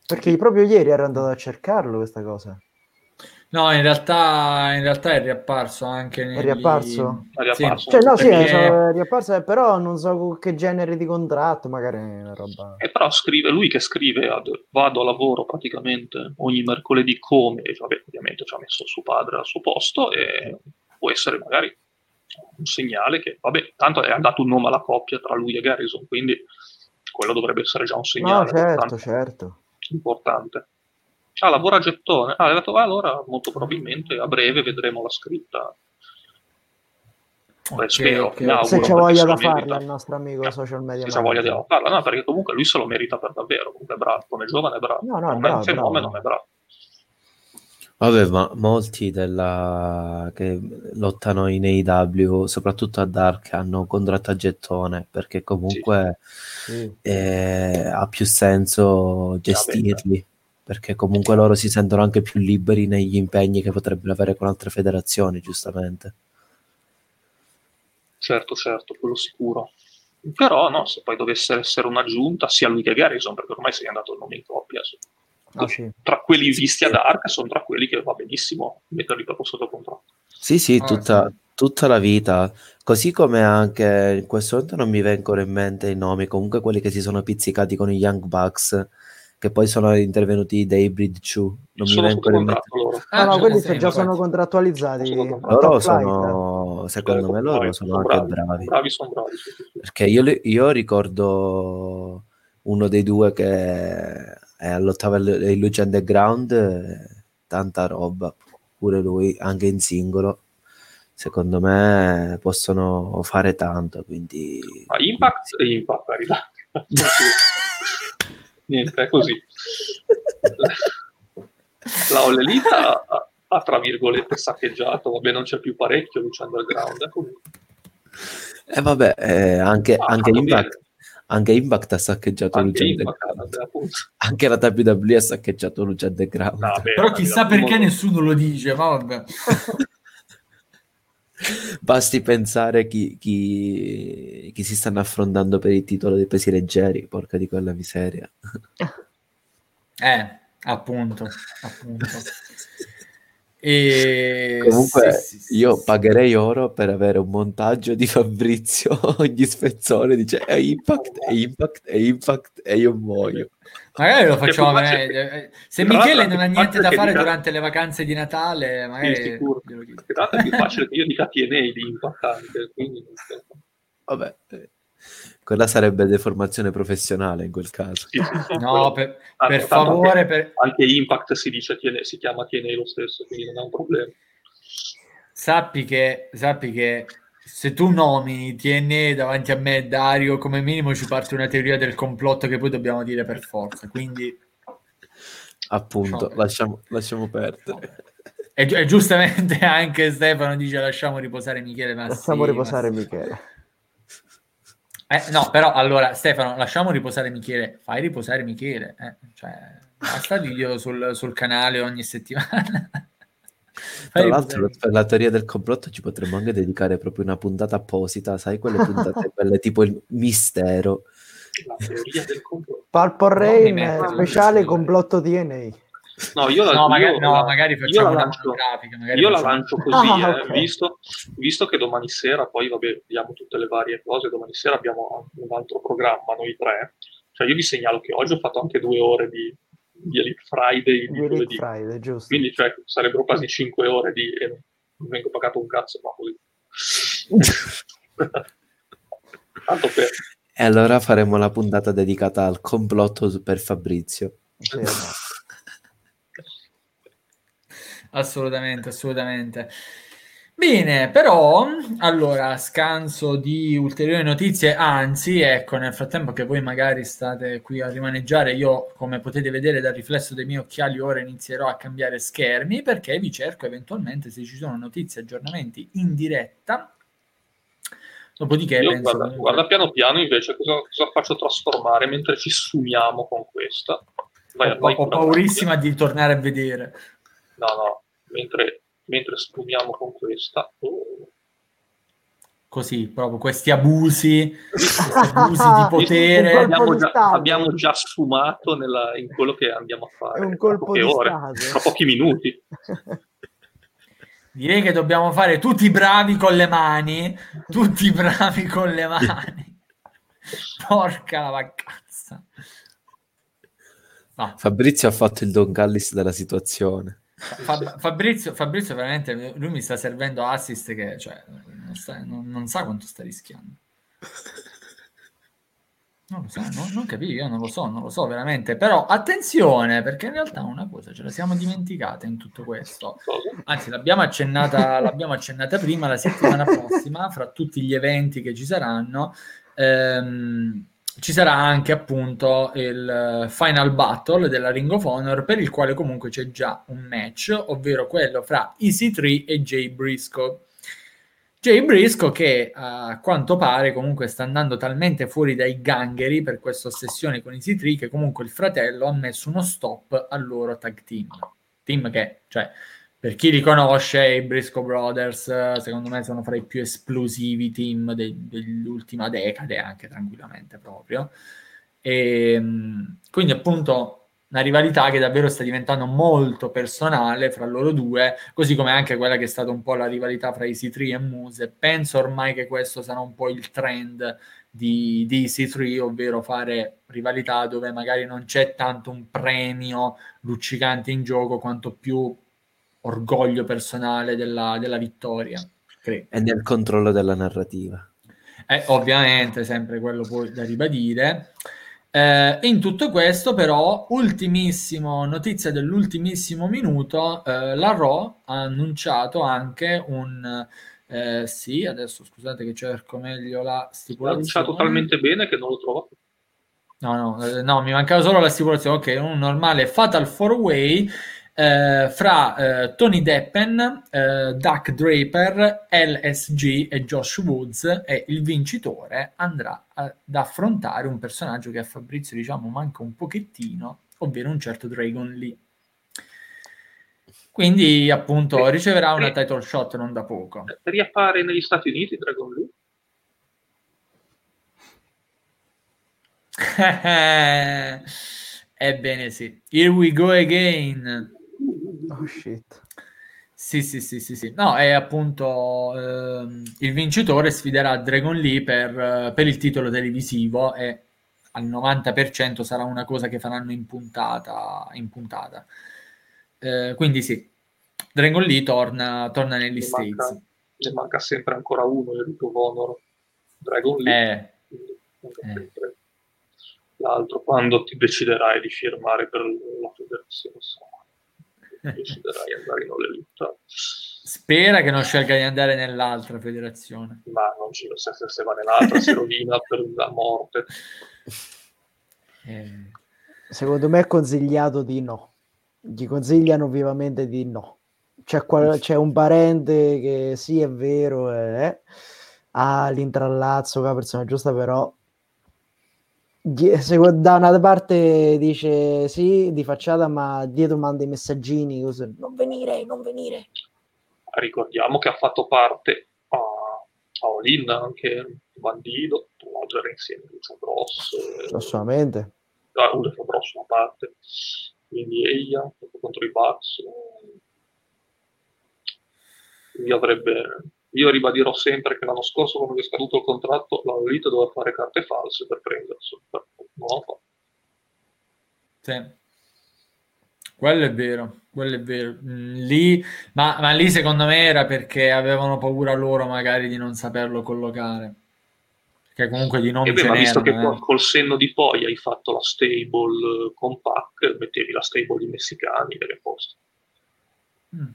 [SPEAKER 3] perché proprio ieri ero andato a cercarlo questa cosa.
[SPEAKER 1] No, in realtà, in realtà è riapparso anche.
[SPEAKER 3] Negli... È riapparso? È riapparso. Sì. Cioè, no, sì, è riapparso, eh, però non so che genere di contratto, magari una roba.
[SPEAKER 2] E però scrive lui che scrive: ad, vado a lavoro praticamente ogni mercoledì come, e vabbè, ovviamente ci ha messo suo padre al suo posto, e può essere magari un segnale che, vabbè, tanto è dato un nome alla coppia tra lui e Garrison, quindi quello dovrebbe essere già un segnale.
[SPEAKER 3] No, certo, certo.
[SPEAKER 2] Importante. Ah, lavora a gettone. Ah, detto, allora molto probabilmente a breve vedremo la scritta. Okay, spero,
[SPEAKER 3] okay. se c'è voglia da farla il nostro amico no, social media.
[SPEAKER 2] Se c'è voglia di farla, no, perché comunque lui se lo merita per davvero, comunque è bravo, come giovane è bravo, no, no, come bravo, fenomeno bravo. è bravo.
[SPEAKER 4] Vabbè, ma molti della... che lottano in AEW, soprattutto a Dark, hanno contratto a gettone perché comunque sì. eh, ha più senso gestirli perché comunque loro si sentono anche più liberi negli impegni che potrebbero avere con altre federazioni, giustamente.
[SPEAKER 2] Certo, certo, quello sicuro. Però no, se poi dovesse essere un'aggiunta, sia lui che Garrison, perché ormai sei andato il nome in coppia, ah, sì. tra quelli visti ad Arc sono tra quelli che va benissimo metterli proprio sotto controllo.
[SPEAKER 4] Sì, sì, ah, tutta, sì. tutta la vita. Così come anche in questo momento non mi vengono in mente i nomi, comunque quelli che si sono pizzicati con i Young Bucks che poi sono intervenuti dei Breed 2 non sono mi vengono in mente.
[SPEAKER 3] ah, no, quelli già sono contrattualizzati
[SPEAKER 4] sono loro sono secondo me loro sono, anche bravi, bravi. bravi, sono bravi perché io, io, ricordo uno dei due che è lottava in Luce Underground tanta roba. Pure lui anche in singolo. Secondo me possono fare tanto quindi
[SPEAKER 2] ah, Impact Impact arriva *laughs* *laughs* *laughs* niente, è così. La Olelita ha, ha, tra virgolette saccheggiato, vabbè non c'è più parecchio Luce Underground.
[SPEAKER 4] Eh vabbè, eh, anche, ah, anche, Impact, anche, Impact, ha saccheggiato anche Underground. Anche la WWE ha saccheggiato Luce Underground.
[SPEAKER 1] No, beh, Però chissà perché modo... nessuno lo dice, ma vabbè. *laughs*
[SPEAKER 4] Basti pensare chi, chi, chi, si stanno affrontando per il titolo dei pesi leggeri, porca di quella miseria. *laughs*
[SPEAKER 1] Eh, appunto, appunto. *laughs* E...
[SPEAKER 4] Comunque sì, sì, io sì. pagherei oro per avere un montaggio di Fabrizio *laughs* ogni spezzone dice è impact, è impact, è impact e io muoio.
[SPEAKER 1] Magari lo facciamo eh, eh, se Michele non ha niente da fare durante le vacanze di Natale, magari sì,
[SPEAKER 2] sicuro. Perché è più facile che io dica TNA di impattante, quindi
[SPEAKER 4] Vabbè, eh, quella sarebbe deformazione professionale in quel caso.
[SPEAKER 1] Sì, sì, sì, no, per, per favore.
[SPEAKER 2] Anche,
[SPEAKER 1] per...
[SPEAKER 2] anche, Impact si dice TNA, si chiama TNA lo stesso, quindi non è un problema.
[SPEAKER 1] Sappi che, sappi che se tu nomini TNA davanti a me Dario, come minimo ci parte una teoria del complotto che poi dobbiamo dire per forza. Quindi,
[SPEAKER 4] appunto, lasciamo, lasciamo perdere.
[SPEAKER 1] E, e, giustamente *laughs* anche Stefano dice lasciamo riposare Michele.
[SPEAKER 3] Ma lasciamo sì, riposare ma... Michele.
[SPEAKER 1] Eh, no, però allora Stefano, lasciamo riposare Michele. Fai riposare Michele. Eh? Cioè, basta video sul, sul canale ogni settimana.
[SPEAKER 4] Tra l'altro, per la teoria del complotto ci potremmo anche dedicare proprio una puntata apposita, sai, quelle puntate *laughs* quelle tipo il mistero.
[SPEAKER 2] La teoria del
[SPEAKER 3] complotto. Purple Rain, speciale complotto DNA.
[SPEAKER 2] No, io la,
[SPEAKER 1] no,
[SPEAKER 2] magari,
[SPEAKER 1] no, la, magari facciamo
[SPEAKER 2] io la lancio, grafica, magari io facciamo... la lancio così, ah, eh, okay. visto, visto, che domani sera, poi vabbè, vediamo tutte le varie cose, domani sera abbiamo un altro programma, noi tre, cioè io vi segnalo che oggi ho fatto anche due ore di, Elite Friday di
[SPEAKER 3] giovedì, Friday, giusto.
[SPEAKER 2] quindi cioè, sarebbero quasi cinque ore di... e non vengo pagato un cazzo, ma così. *laughs* Tanto per...
[SPEAKER 4] E allora faremo la puntata dedicata al complotto per Fabrizio. Sì,
[SPEAKER 1] assolutamente, assolutamente. Bene, però, allora, scanso di ulteriori notizie, anzi, ecco, nel frattempo che voi magari state qui a rimaneggiare, io, come potete vedere dal riflesso dei miei occhiali, ora inizierò a cambiare schermi perché vi cerco eventualmente se ci sono notizie, aggiornamenti in diretta. Dopodiché
[SPEAKER 2] io
[SPEAKER 1] penso...
[SPEAKER 2] Guarda, guarda, piano piano invece cosa, cosa, faccio trasformare mentre ci sumiamo con questa.
[SPEAKER 1] Vai, ho, vai ho paurissima di tornare a vedere.
[SPEAKER 2] No, no, mentre, mentre sfumiamo con questa. Oh.
[SPEAKER 1] Così, proprio questi abusi, questi *laughs* abusi di potere.
[SPEAKER 2] abbiamo, già, abbiamo già sfumato nella, in quello che andiamo a fare.
[SPEAKER 3] È un colpo di ore,
[SPEAKER 2] tra pochi minuti. *laughs*
[SPEAKER 1] Direi che dobbiamo fare tutti bravi con le mani, tutti bravi con le *laughs* mani. Porca la vacanza.
[SPEAKER 4] No. Fabrizio ha fatto il Don Gallis della situazione.
[SPEAKER 1] Fab- Fabrizio, Fabrizio, veramente lui mi sta servendo assist che cioè, non, sta, non, non sa quanto sta rischiando. Non lo so, non, non capisco, io non lo so, non lo so veramente, però attenzione perché in realtà una cosa ce la siamo dimenticata in tutto questo, anzi l'abbiamo accennata, l'abbiamo accennata prima, la settimana prossima, fra tutti gli eventi che ci saranno, ehm, ci sarà anche appunto il Final Battle della Ring of Honor per il quale comunque c'è già un match, ovvero quello fra Easy 3 e Jay Briscoe. Jay Briscoe che a quanto pare comunque sta andando talmente fuori dai gangheri per questa ossessione con Easy 3 che comunque il fratello ha messo uno stop al loro tag team. Team che, cioè, per chi li conosce, i Briscoe Brothers, secondo me, sono fra i più esplosivi team de- dell'ultima decade, anche tranquillamente proprio. E, ehm, quindi, appunto, una rivalità che davvero sta diventando molto personale fra loro due, così come anche quella che è stata un po' la rivalità fra Easy 3 e Muse. Penso ormai che questo sarà un po' il trend di, di Easy 3, ovvero fare rivalità dove magari non c'è tanto un premio luccicante in gioco, quanto più orgoglio personale della, della vittoria.
[SPEAKER 4] Credo. E nel controllo della narrativa.
[SPEAKER 1] Eh, ovviamente, sempre quello poi da ribadire. Eh, in tutto questo, però, ultimissimo notizia dell'ultimissimo minuto, eh, la Raw ha annunciato anche un eh, sì, adesso scusate che cerco meglio la stipulazione. L'ha
[SPEAKER 2] annunciato talmente bene che non lo trovo.
[SPEAKER 1] No, no, eh, no, mi mancava solo la stipulazione. Ok, un normale Fatal 4-Way eh, fra eh, Tony Deppen, eh, Duck Draper, LSG e Josh Woods e il vincitore andrà ad affrontare un personaggio che a Fabrizio diciamo manca un pochettino, ovvero un certo Dragon Lee. Quindi appunto riceverà una title shot non da poco.
[SPEAKER 2] Riappare negli Stati Uniti Dragon Lee? *laughs*
[SPEAKER 1] Ebbene sì, here we go again.
[SPEAKER 3] Oh shit.
[SPEAKER 1] Sì, sì, sì, sì, sì. No, è appunto eh, il vincitore sfiderà Dragon Lee per, per, il titolo televisivo e al 90% sarà una cosa che faranno in puntata. In puntata. Eh, quindi sì, Dragon Lee torna, torna negli ne States.
[SPEAKER 2] Manca, ne manca sempre ancora uno nel Ring Honor. Dragon Lee.
[SPEAKER 1] Eh,
[SPEAKER 2] Eh. L'altro, quando ti deciderai di firmare per la federazione, *laughs* deciderai di andare in All
[SPEAKER 1] Spera che non scelga di andare nell'altra federazione.
[SPEAKER 2] Ma non ci se, se va nell'altra si rovina per la morte.
[SPEAKER 3] Eh. Secondo me è consigliato di no. Gli consigliano vivamente di no. C'è, qual- c'è un parente che sì, è vero, eh, ha l'intrallazzo con la persona giusta, però da una parte dice sì di facciata, ma dietro manda i messaggini così, non venire, non venire.
[SPEAKER 2] Ricordiamo che ha fatto parte a, a Olin anche l'altro era insieme a Lucio Bros.
[SPEAKER 3] Assolutamente.
[SPEAKER 2] Ah, Lucio Bros una parte, quindi Eia contro i Bucks. Quindi avrebbe io ribadirò sempre che l'anno scorso, quando è scaduto il contratto, la Lolita doveva fare carte false per prenderselo. Non l'ho fatto.
[SPEAKER 1] Sì. Quello è vero, quello è vero. Mm, lì, ma, ma, lì secondo me era perché avevano paura loro magari di non saperlo collocare. Perché comunque di non...
[SPEAKER 2] E beh, ma visto che eh. col senno di poi hai fatto la stable con Pac, mettevi la stable di messicani ed posto. Mm.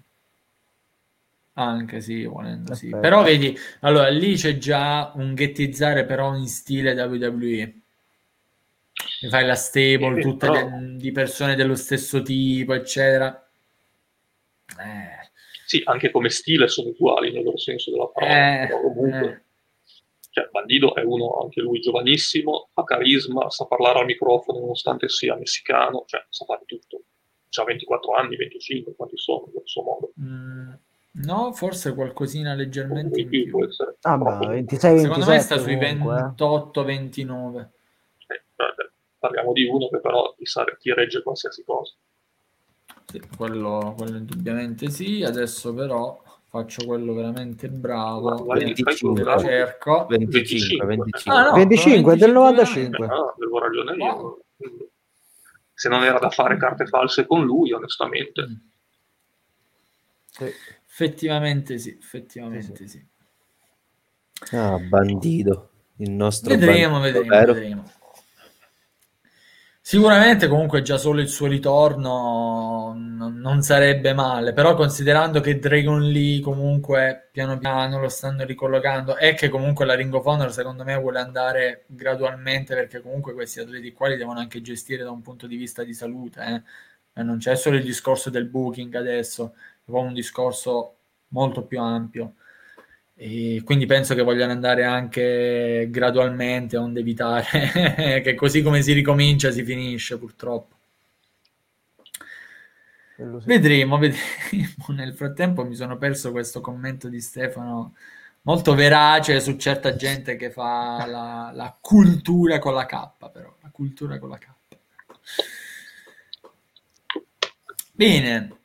[SPEAKER 1] Anche sì, volendo sì. Però vedi, allora lì c'è già un ghettizzare però in stile WWE. Mi fai la stable, tutte però... di persone dello stesso tipo, eccetera.
[SPEAKER 2] Eh. Sì, anche come stile sono uguali nel loro senso della parola. Eh, comunque, eh. cioè, Bandido è uno, anche lui giovanissimo, ha carisma, sa parlare al microfono nonostante sia messicano, cioè sa fare tutto. Ha 24 anni, 25, quanti sono nel suo modo.
[SPEAKER 1] Mm. No, forse qualcosina leggermente in più.
[SPEAKER 3] Ah, ma 26,
[SPEAKER 1] Secondo me sta sui 28-29.
[SPEAKER 2] Eh. eh, parliamo di uno che però ti regge qualsiasi cosa.
[SPEAKER 1] Sì, quello, quello, indubbiamente sì. Adesso però faccio quello veramente bravo.
[SPEAKER 4] Ma, 25, la cerco. 25, 25.
[SPEAKER 3] Ah, no, 25 del 95. Ah,
[SPEAKER 2] avevo ragione io. Wow. Se non era da fare carte false con lui, onestamente.
[SPEAKER 1] Sì. Effettivamente sì, effettivamente sì.
[SPEAKER 4] sì. Ah, bandido. Il nostro
[SPEAKER 1] vedremo, bandido, vedremo, vedremo. Sicuramente comunque già solo il suo ritorno non sarebbe male, però considerando che Dragon Lee comunque piano piano lo stanno ricollocando e che comunque la Ring of Honor secondo me vuole andare gradualmente perché comunque questi atleti qua li devono anche gestire da un punto di vista di salute, eh? non c'è solo il discorso del booking adesso, proprio un discorso molto più ampio. E quindi penso che vogliano andare anche gradualmente, onde evitare *laughs* che così come si ricomincia si finisce purtroppo. Vedremo, *laughs* vedremo. Nel frattempo mi sono perso questo commento di Stefano molto verace su certa gente che fa la, la cultura con la K, però la cultura con la K. Bene,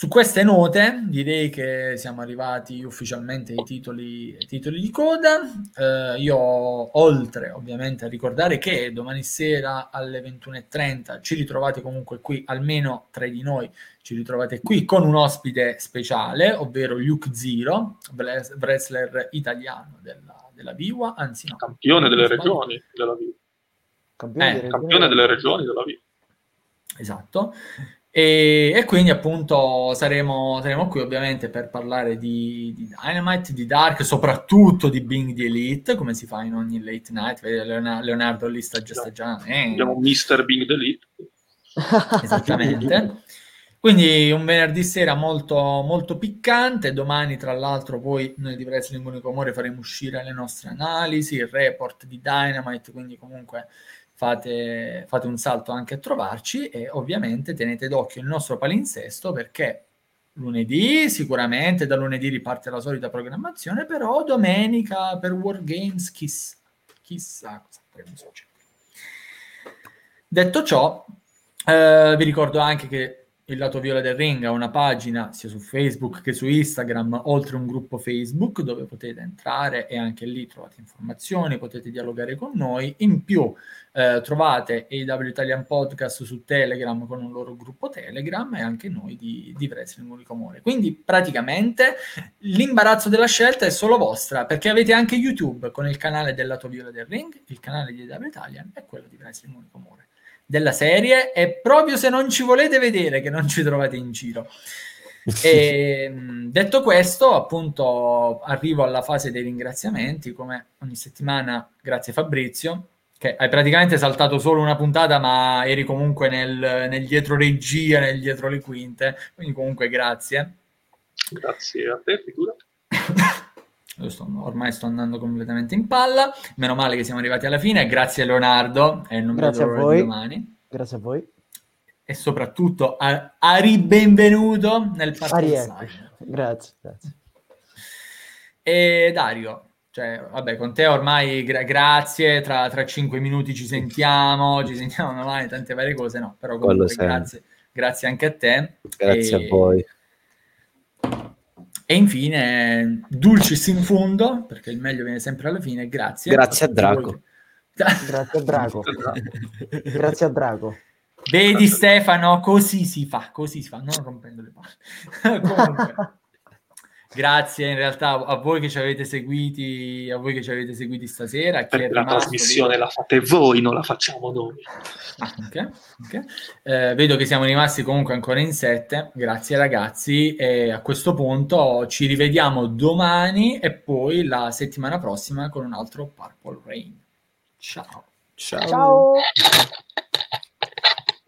[SPEAKER 1] su queste note direi che siamo arrivati ufficialmente ai titoli, ai titoli di coda. Eh, io oltre ovviamente a ricordare che domani sera alle 21.30 ci ritrovate comunque qui, almeno tre di noi ci ritrovate qui con un ospite speciale, ovvero Luke Zero, wrestler italiano della, della Viva, anzi no.
[SPEAKER 2] Campione delle regioni della Viva. Campione, eh, campione delle regioni della Viva.
[SPEAKER 1] Esatto. E, e, quindi appunto saremo, saremo, qui ovviamente per parlare di, di, Dynamite, di Dark, soprattutto di Bing the Elite, come si fa in ogni late night. Vede, Leonardo, Leonardo lì sta già sta già.
[SPEAKER 2] Eh. Abbiamo Mr. Bing the Elite.
[SPEAKER 1] Esattamente. Quindi un venerdì sera molto, molto piccante. Domani, tra l'altro, poi noi di Wrestling Unico Amore faremo uscire le nostre analisi, il report di Dynamite. Quindi, comunque fate, fate un salto anche a trovarci e ovviamente tenete d'occhio il nostro palinsesto perché lunedì sicuramente da lunedì riparte la solita programmazione però domenica per Wargames chissà chissà cosa potremo succedere detto ciò eh, vi ricordo anche che il lato viola del ring ha una pagina sia su Facebook che su Instagram, oltre un gruppo Facebook dove potete entrare e anche lì trovate informazioni, potete dialogare con noi. In più eh, trovate AW Italian Podcast su Telegram con un loro gruppo Telegram e anche noi di, di Wrestling Unico Amore. Quindi praticamente l'imbarazzo della scelta è solo vostra perché avete anche YouTube con il canale del lato viola del ring, il canale di AW Italian e quello di Wrestling Unico Amore della serie e proprio se non ci volete vedere che non ci trovate in giro. E, *laughs* detto questo, appunto, arrivo alla fase dei ringraziamenti, come ogni settimana, grazie Fabrizio, che hai praticamente saltato solo una puntata, ma eri comunque nel, nel dietro regia, nel dietro le quinte, quindi comunque grazie.
[SPEAKER 2] Grazie a te, figura. *laughs*
[SPEAKER 1] Sto, ormai sto andando completamente in palla. Meno male che siamo arrivati alla fine. Grazie Leonardo. E non
[SPEAKER 3] Grazie a voi. Domani. Grazie a voi.
[SPEAKER 1] E soprattutto a, a ribenvenuto nel
[SPEAKER 3] parco. Grazie, grazie.
[SPEAKER 1] E Dario, cioè, vabbè, con te ormai gra- grazie, tra, tra cinque minuti ci sentiamo, ci sentiamo domani, tante varie cose, no, però comunque grazie, grazie anche a te.
[SPEAKER 4] Grazie e... a voi.
[SPEAKER 1] E infine, dulcis in fondo, perché il meglio viene sempre alla fine, grazie.
[SPEAKER 4] Grazie a Draco. *laughs*
[SPEAKER 3] Grazie a Draco. grazie a Draco.
[SPEAKER 1] Vedi Stefano, così si fa, così si fa, non rompendo le palle. *laughs* Comunque, grazie in realtà a voi che ci avete seguiti, a voi che ci avete seguiti stasera.
[SPEAKER 2] la trasmissione lì. la fate voi, non la facciamo noi.
[SPEAKER 1] Ah, okay, okay. Eh, vedo che siamo rimasti comunque ancora in sette. Grazie ragazzi. E a questo punto ci rivediamo domani e poi la settimana prossima con un altro Purple Rain. Ciao.
[SPEAKER 3] Ciao. Ciao.